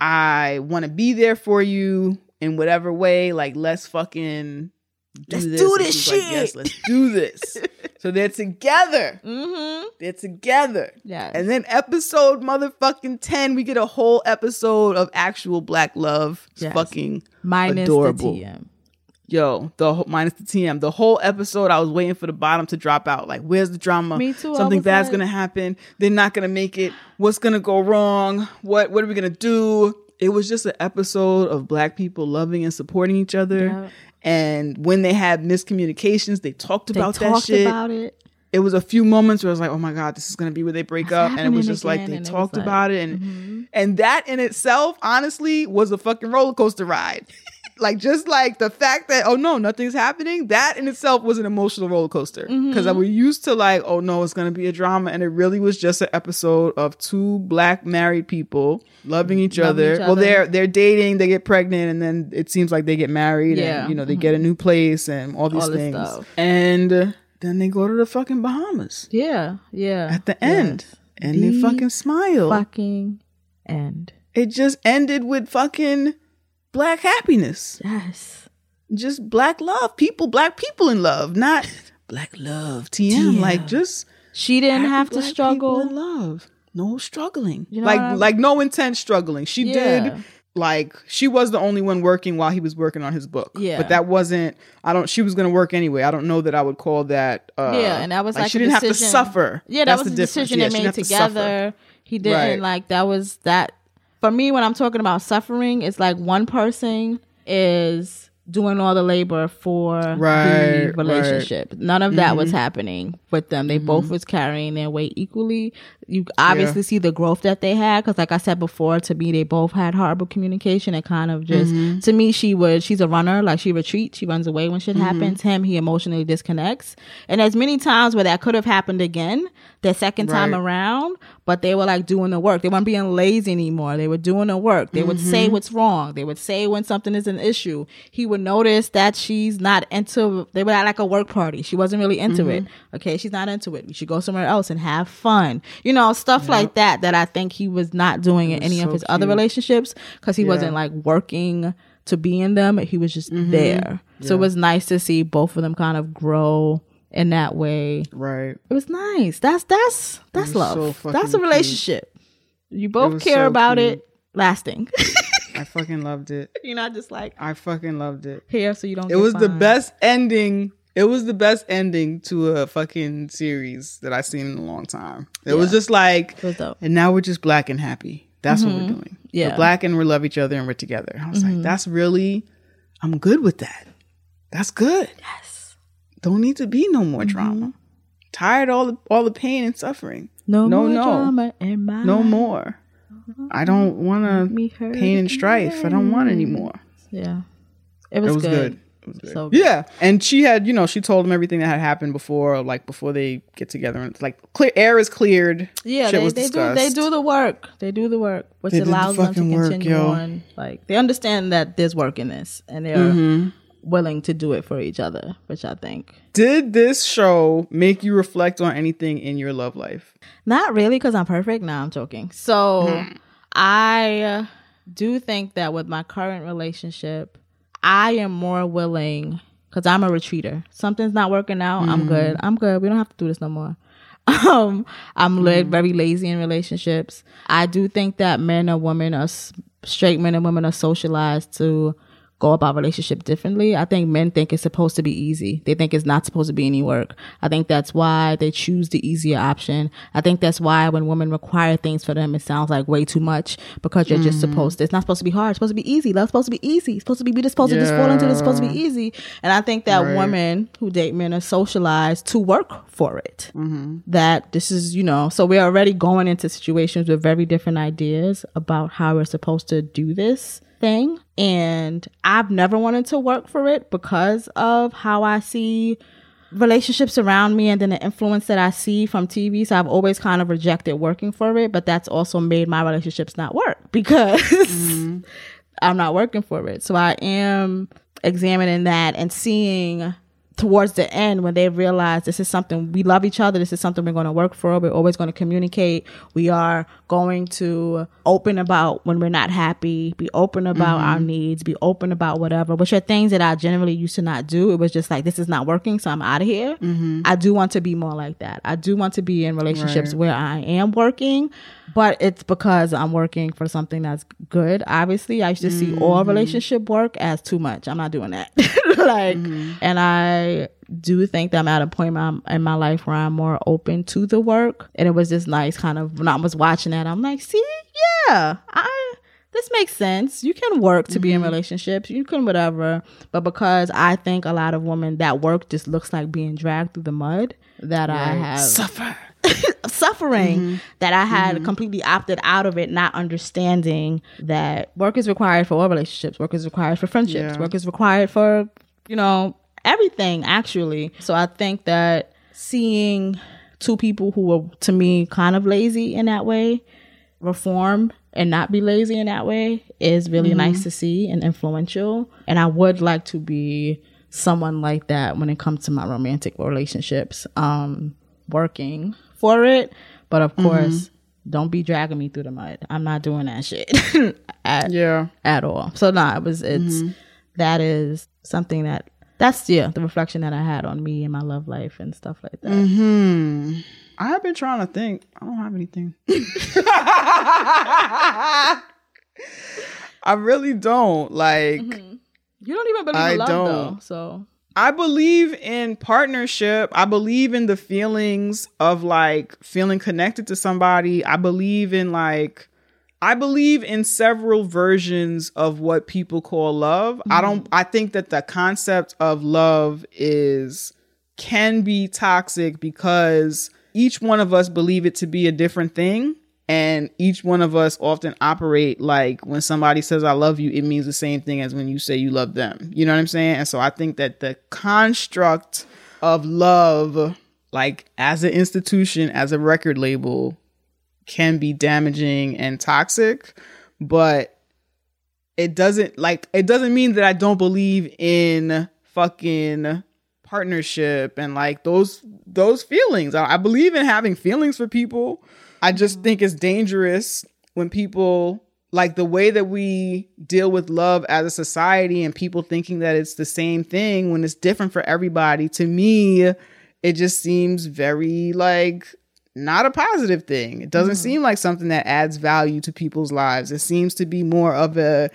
I want to be there for you in whatever way. Like, let's fucking do Let's this. do this she's like, shit. yes, let's do this. so they're together. Mm-hmm. They're together. Yeah. And then episode motherfucking 10, we get a whole episode of actual black love. It's Yes. fucking Minus adorable. the TM. Yo, the minus the TM, the whole episode, I was waiting for the bottom to drop out. Like, where's the drama? Me too, Something bad's like- gonna happen. They're not gonna make it. What's gonna go wrong? What What are we gonna do? It was just an episode of black people loving and supporting each other. Yeah. And when they had miscommunications, they talked They about that talked shit. about it. It was a few moments where I was like, "Oh my god, this is gonna be where they break up," and it was just like they and it was talked like- mm-hmm. about it, and and that in itself, honestly, was a fucking roller coaster ride. Like just like the fact that oh no, nothing's happening. That in itself was an emotional roller coaster because Mhm. was used to like oh no, it's gonna be a drama, and it really was just an episode of two black married people loving each Loving other. each Well, they're they're dating, they get pregnant, and then it seems like they get married, Yeah. and you know they get a new place and all these All things, and then they go to the fucking Bahamas Yeah, yeah. at the end, and they fucking smile. Fucking end. It just ended with fucking black happiness. Yes. Just black love. People, black people in love, not black love. TM. TM. Like just She didn't have to struggle. in love. No struggling. You know like like no intense struggling. She Yeah. did like she was the only one working while he was working on his book. Yeah. But that wasn't I don't she was gonna work anyway. I don't know that I would call that uh yeah, and that was like, she didn't have to suffer. Yeah, that That's was the a decision Yeah, they made didn't to together. He didn't Right. like that was that for me when I'm talking about suffering, it's like one person is doing all the labor for Right, the relationship. None of that was Mhm. happening with them. They Mm-hmm. both was carrying their weight equally. You obviously see the growth that they had because, like I said before, to me they both had horrible communication and kind of just Mhm. to me she would she's a runner like she retreats she runs away when shit Mhm. happens him he emotionally disconnects and there's many times where that could have happened again the second time Right. around but they were like doing the work. They weren't being lazy anymore. They were doing the work. They would say Mhm. what's wrong. They would say when something is an issue. He would notice that she's not into they were at like a work party. She wasn't really into it. Mhm. okay she's not into it. We should go somewhere else and have fun. You know stuff like that that i think he was not doing in any of so his other relationships because he Yeah. wasn't like working to be in them. He was just Mhm. there. So it was nice to see both of them kind of grow in that way Right. it was nice that's that's that's love so that's a cute. relationship you both care so about cute. it lasting I fucking loved it. you're not just like I fucking loved it. here so you don't It was the best ending. It was the best ending to a fucking series that I've seen in a long time. It was just like, was and now we're just black and happy. That's what Mhm. we're doing. Yeah. we're black and we love each other and we're together. I was Mhm. like, that's really, I'm good with that. That's good. Yes. Don't need to be no more Mm-hmm. drama. Tired all the all the pain and suffering. no, no, more no. drama in my No more. I don't want to pain and strife. I don't want anymore. yeah it was, it was good. good. It was good. So good. yeah, and she had, you know, she told him everything that had happened before, like before they get together, and it's like clear air is cleared. Yeah, they, they do they do the work. They do the work, which They did the allows them to fucking work, continue on. Like they understand that there's work in this, and they're Mhm. Willing to do it for each other, which I think Did this show make you reflect on anything in your love life? not really because I'm perfect. Now I'm joking. So Mm-hmm. I do think that with my current relationship, I am more willing because I'm a retreater. Something's not working out. I'm Mm-hmm. good. I'm good. We don't have to do this no more. Um, I'm Mm-hmm. very lazy in relationships. I do think that men and women are straight men and women are socialized to go about relationship differently. I think men think it's supposed to be easy. They think it's not supposed to be any work. I think that's why they choose the easier option. I think that's why when women require things for them, it sounds like way too much because you're just mm. supposed to. It's not supposed to be hard. It's supposed to be easy. Love's supposed to be easy. It's supposed to be we just supposed to just fall into. it. It's supposed to be easy. And I think that Right. women who date men are socialized to work for it. Mm-hmm. That this is, you know, so we're already going into situations with very different ideas about how we're supposed to do this thing. And I've never wanted to work for it because of how I see relationships around me and then the influence that I see from TV. So I've always kind of rejected working for it, but that's also made my relationships not work because mm-hmm. I'm not working for it. So I am examining that and seeing towards the end when they realize this is something we love each other this is something we're going to work for we're always going to communicate we are going to open about when we're not happy be open about our mm-hmm. needs be open about whatever which are things that i generally used to not do it was just like this is not working so i'm out of here mm-hmm. i do want to be more like that i do want to be in relationships Right. where i am working but it's because i'm working for something that's good. Obviously i used to see all mm-hmm. relationship work as too much. I'm not doing that. Like mm-hmm. and i do think that i'm at a point in my, in my life where i'm more open to the work. And it was just nice kind of when i was watching that i'm like see? Yeah i this makes sense. You can work to be in mm-hmm. relationships. You can whatever. But because i think a lot of women that work just looks like being dragged through the mud that i have Suffer. suffering Mm-hmm. that I had completely opted out of it, not understanding that work is required for all relationships, work is required for friendships, Yeah. work is required for, you know, everything actually. So I think that seeing two people who were to me kind of lazy in that way reform and not be lazy in that way is really Mhm. nice to see and influential. And I would like to be someone like that when it comes to my romantic relationships. Um, working for it, but of Mhm. course, don't be dragging me through the mud. I'm not doing that shit. at, Yeah. at all. So nah, it was it's Mhm. that is something that that's yeah the reflection that I had on me and my love life and stuff like that. Hmm. I have been trying to think. I don't have anything. I really don't like. You don't even believe I in love don't. though, so I believe in partnership. I believe in the feelings of like feeling connected to somebody. I believe in like I believe in several versions of what people call love. I mm-hmm. don't I think that the concept of love is can be toxic because each one of us believe it to be a different thing and each one of us often operate like when somebody says i love you it means the same thing as when you say you love them you know what i'm saying and so i think that the construct of love like as an institution as a record label can be damaging and toxic but it doesn't like it doesn't mean that I don't believe in fucking partnership and like those those feelings. I, I believe in having feelings for people. I just mm. think it's dangerous when people like the way that we deal with love as a society and people thinking that it's the same thing when it's different for everybody. To me, it just seems very like not a positive thing. It doesn't mm. seem like something that adds value to people's lives. It seems to be more of a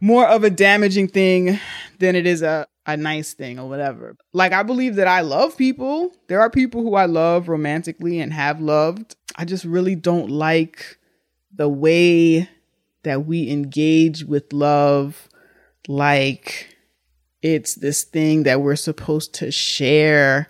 more of a damaging thing than it is a a nice thing or whatever. Like I believe that I love people. There are people who I love romantically and have loved. I just really don't like the way that we engage with love like it's this thing that we're supposed to share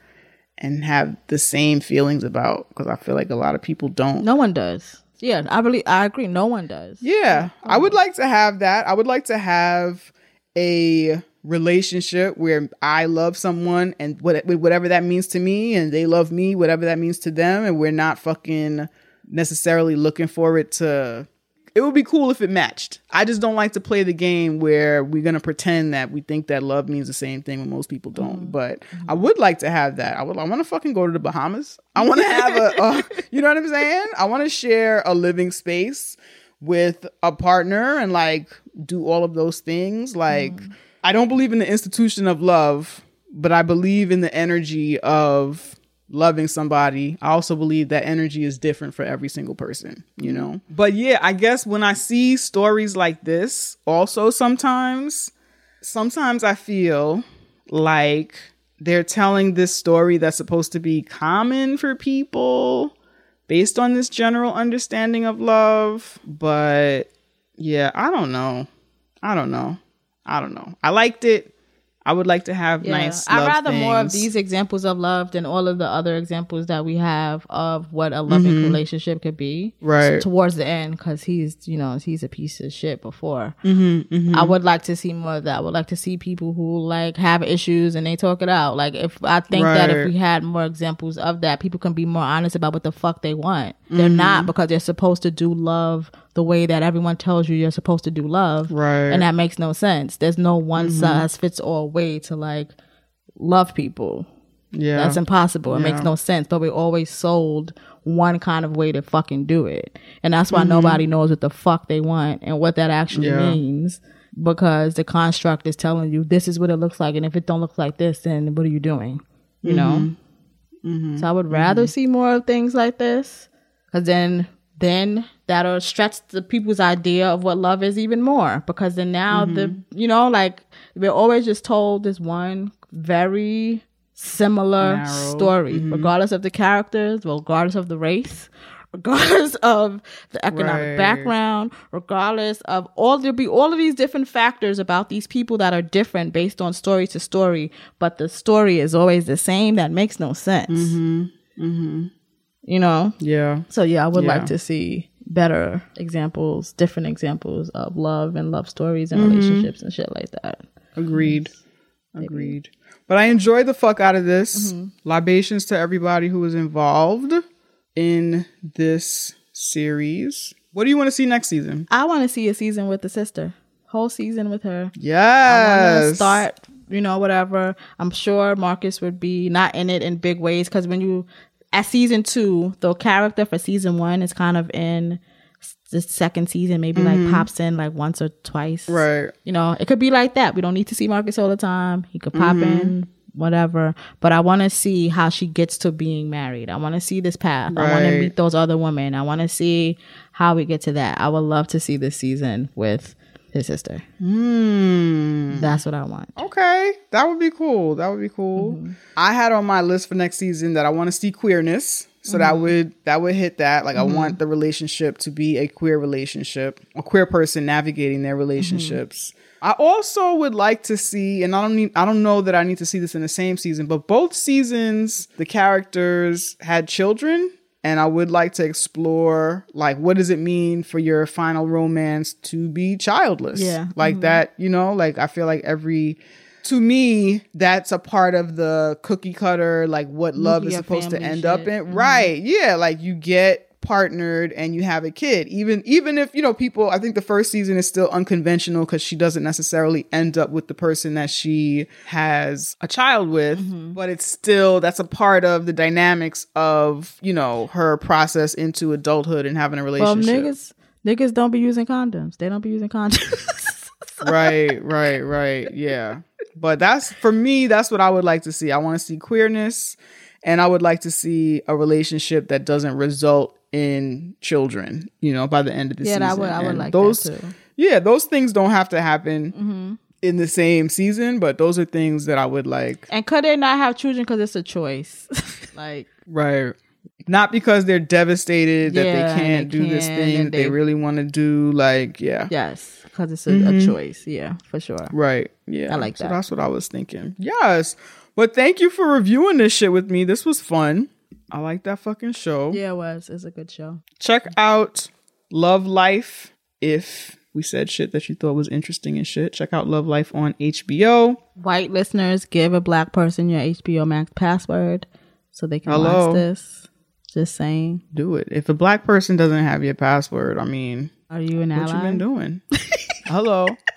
and have the same feelings about because I feel like a lot of people don't. no one does. Yeah, I believe I agree. No one does. Yeah, I would like to have that. I would like to have a relationship where I love someone and what whatever that means to me and they love me whatever that means to them and we're not fucking necessarily looking for it to it would be cool if it matched. I just don't like to play the game where we're going to pretend that we think that love means the same thing when most people don't. Mm-hmm. But I would like to have that. I would I want to fucking go to the Bahamas. I want to have a, a you know what I'm saying? I want to share a living space with a partner and like do all of those things. Like mm. I don't believe in the institution of love, but I believe in the energy of loving somebody. I also believe that energy is different for every single person, you know? But yeah, I guess when I see stories like this, also sometimes, sometimes I feel like they're telling this story that's supposed to be common for people based on this general understanding of love. But yeah, I don't know. I don't know. I don't know. I liked it. I would like to have Yeah, nice. I'd love rather more of these examples of love than all of the other examples that we have of what a loving Mhm. relationship could be. Right. towards the end, because he's you know he's a piece of shit before. Mhm, mhm. I would like to see more of that. I would like to see people who like have issues and they talk it out. Like if I think that if we had more examples of that, people can be more honest about what the fuck they want. They're Mhm. not because they're supposed to do love the way that everyone tells you you're supposed to do love. Right. And that makes no sense. There's no one Mhm. size fits all way to like love people. Yeah. That's impossible. It makes no sense. But we're always sold one kind of way to fucking do it. And that's why Mhm. nobody knows what the fuck they want and what that actually Yeah. means. Because the construct is telling you this is what it looks like. And if it don't look like this, then what are you doing? You know? Mhm. So I would rather see more of things like this. Cause then then that'll stretch the people's idea of what love is even more. Because then now the mm-hmm. you know, like we're always just told this one very similar Narrow. story, mm-hmm. regardless of the characters, regardless of the race, regardless of the economic Right. background, regardless of all there'll be all of these different factors about these people that are different based on story to story, but the story is always the same. That makes no sense. Mm-hmm. mm-hmm. Mm-hmm. You know? Yeah. So yeah, I would Yeah. like to see better examples, different examples of love and love stories and Mhm. relationships and shit like that. Agreed. Agreed. But I enjoyed the fuck out of this. Mm-hmm. Libations to everybody who was involved in this series. What do you want to see next season? I want to see a season with the sister. Whole season with her. I Yes. start, you know, whatever. I'm sure Marcus would be not in it in big ways because when you at season two, the character for season one is kind of in the second season, maybe Mhm. like pops in like once or twice. Right. You know, it could be like that. We don't need to see Marcus all the time. He could pop Mhm. in, whatever. But I want to see how she gets to being married. I want to see this path. I want to meet those other women. I want to see how we get to that. I would love to see this season with his sister. Hmm. That's what I want. Okay, that would be cool. That would be cool. Mm-hmm. I had on my list for next season that I want to see queerness. So that Mhm. would that would hit that. Like Mhm. I want the relationship to be a queer relationship, a queer person navigating their relationships. I also would like to see, and I don't need, I don't know that I need to see this in the same season, but both seasons the characters had children, and I would like to explore like what does it mean for your final romance to be childless? Yeah. like Mhm. that, you know. Like I feel like every to me, that's a part of the cookie cutter, like what love is supposed to end up shit. in. Mhm. Right. Yeah. Like you get partnered and you have a kid. Even even if, you know, people I think the first season is still unconventional because she doesn't necessarily end up with the person that she has a child with. Mm-hmm. But it's still that's a part of the dynamics of, you know, her process into adulthood and having a relationship Well, niggas, niggas don't be using condoms. They don't be using condoms. right, right, right. Yeah. But that's for me, that's what I would like to see. I want to see queerness and I would like to see a relationship that doesn't result in children, you know, by the end of the Yeah, season. I would- I would And like that those, too. Yeah, those things don't have to happen Mm-hmm. in the same season, but those are things that I would like. and could they not have children because it's a choice? like, Right. Not because they're devastated that Yeah, they can't they do this can't, thing that they they- really want to do. Like, yeah. yes, because it's a, Mhm. a choice. Yeah, for sure. Right. Yeah. I like so that. that's what I was thinking. Yes. But thank you for reviewing this shit with me. This was fun. I like that fucking show. Yeah, it was. It's a good show. Check out Love Life if we said shit that you thought was interesting and shit. Check out Love Life on HBO. White listeners, give a black person your HBO Max password so they can Hello. watch this. Just saying. Do it. If a black person doesn't have your password, I mean, Are you an what ally? you been doing? Hello.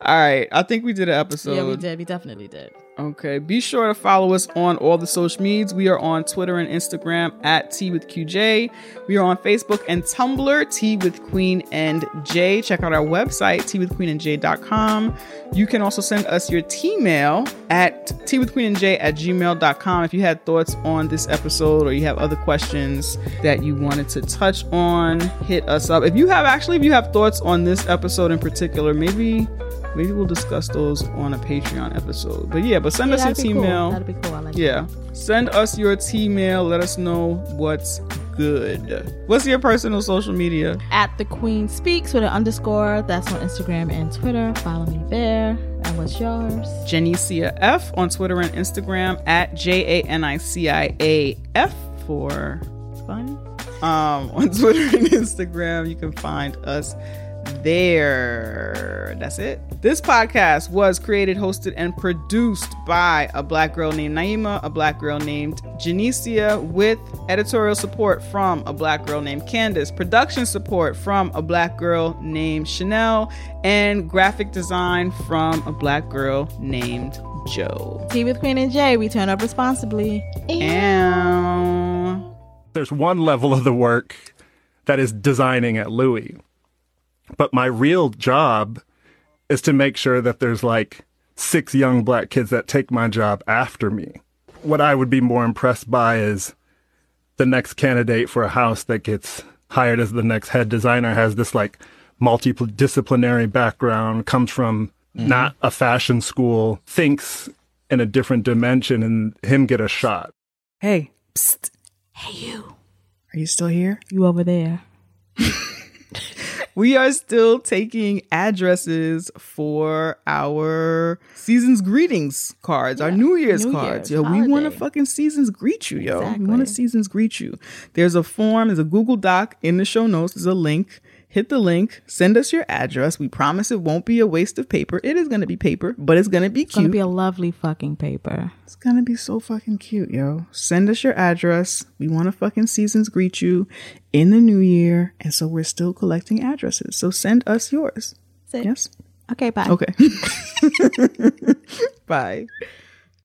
All right. I think we did an episode. yeah, we did. We definitely did. Okay. Be sure to follow us on all the social medias. We are on Twitter and Instagram at Tea with QJ. We are on Facebook and Tumblr, Tea with Queen and J. Check out our website, teawithqueenandj.com. You can also send us your T-mail at teawithqueenandj at gmail.com if you had thoughts on this episode or you have other questions that you wanted to touch on, hit us up. If you have actually, if you have thoughts on this episode in particular, maybe maybe we'll discuss those on a Patreon episode. But yeah, but send Yeah, us your be cool. T-mail. That'd be cool. I like Yeah. Send us your T-mail. Let us know what's good. What's your personal social media? At the Queen Speaks with an underscore. That's on Instagram and Twitter. Follow me there. And what's yours? Janicia F on Twitter and Instagram at J A N I C I A F for fun. Um, on Twitter and Instagram, you can find us there. That's it. This podcast was created, hosted, and produced by a black girl named Naima, a black girl named Janicia, with editorial support from a black girl named Candace, production support from a black girl named Chanel, and graphic design from a black girl named Joe. Tea with Queen and J. We turn up responsibly. And There's one level of the work that is designing at Louis. But my real job is to make sure that there's like six young black kids that take my job after me. What I would be more impressed by is the next candidate for a house that gets hired as the next head designer has this like multidisciplinary background, comes from mm-hmm. not a fashion school, thinks in a different dimension, and him get a shot. hey, psst. Hey, you. Are you still here? You over there. we are still taking addresses for our season's greetings cards, our New Year's New cards. Year's yo, we want to fucking seasons greet you, yo. We want to seasons greet you. There's a form, there's a Google Doc in the show notes. There's a link. Hit the link, send us your address. We promise it won't be a waste of paper. It is going to be paper, but it's going to be cute. It's gonna be a lovely fucking paper. It's gonna be so fucking cute, yo. Send us your address. We want to fucking seasons greet you in the new year, and so we're still collecting addresses. So send us yours. Yes. Okay, bye. Okay. Bye.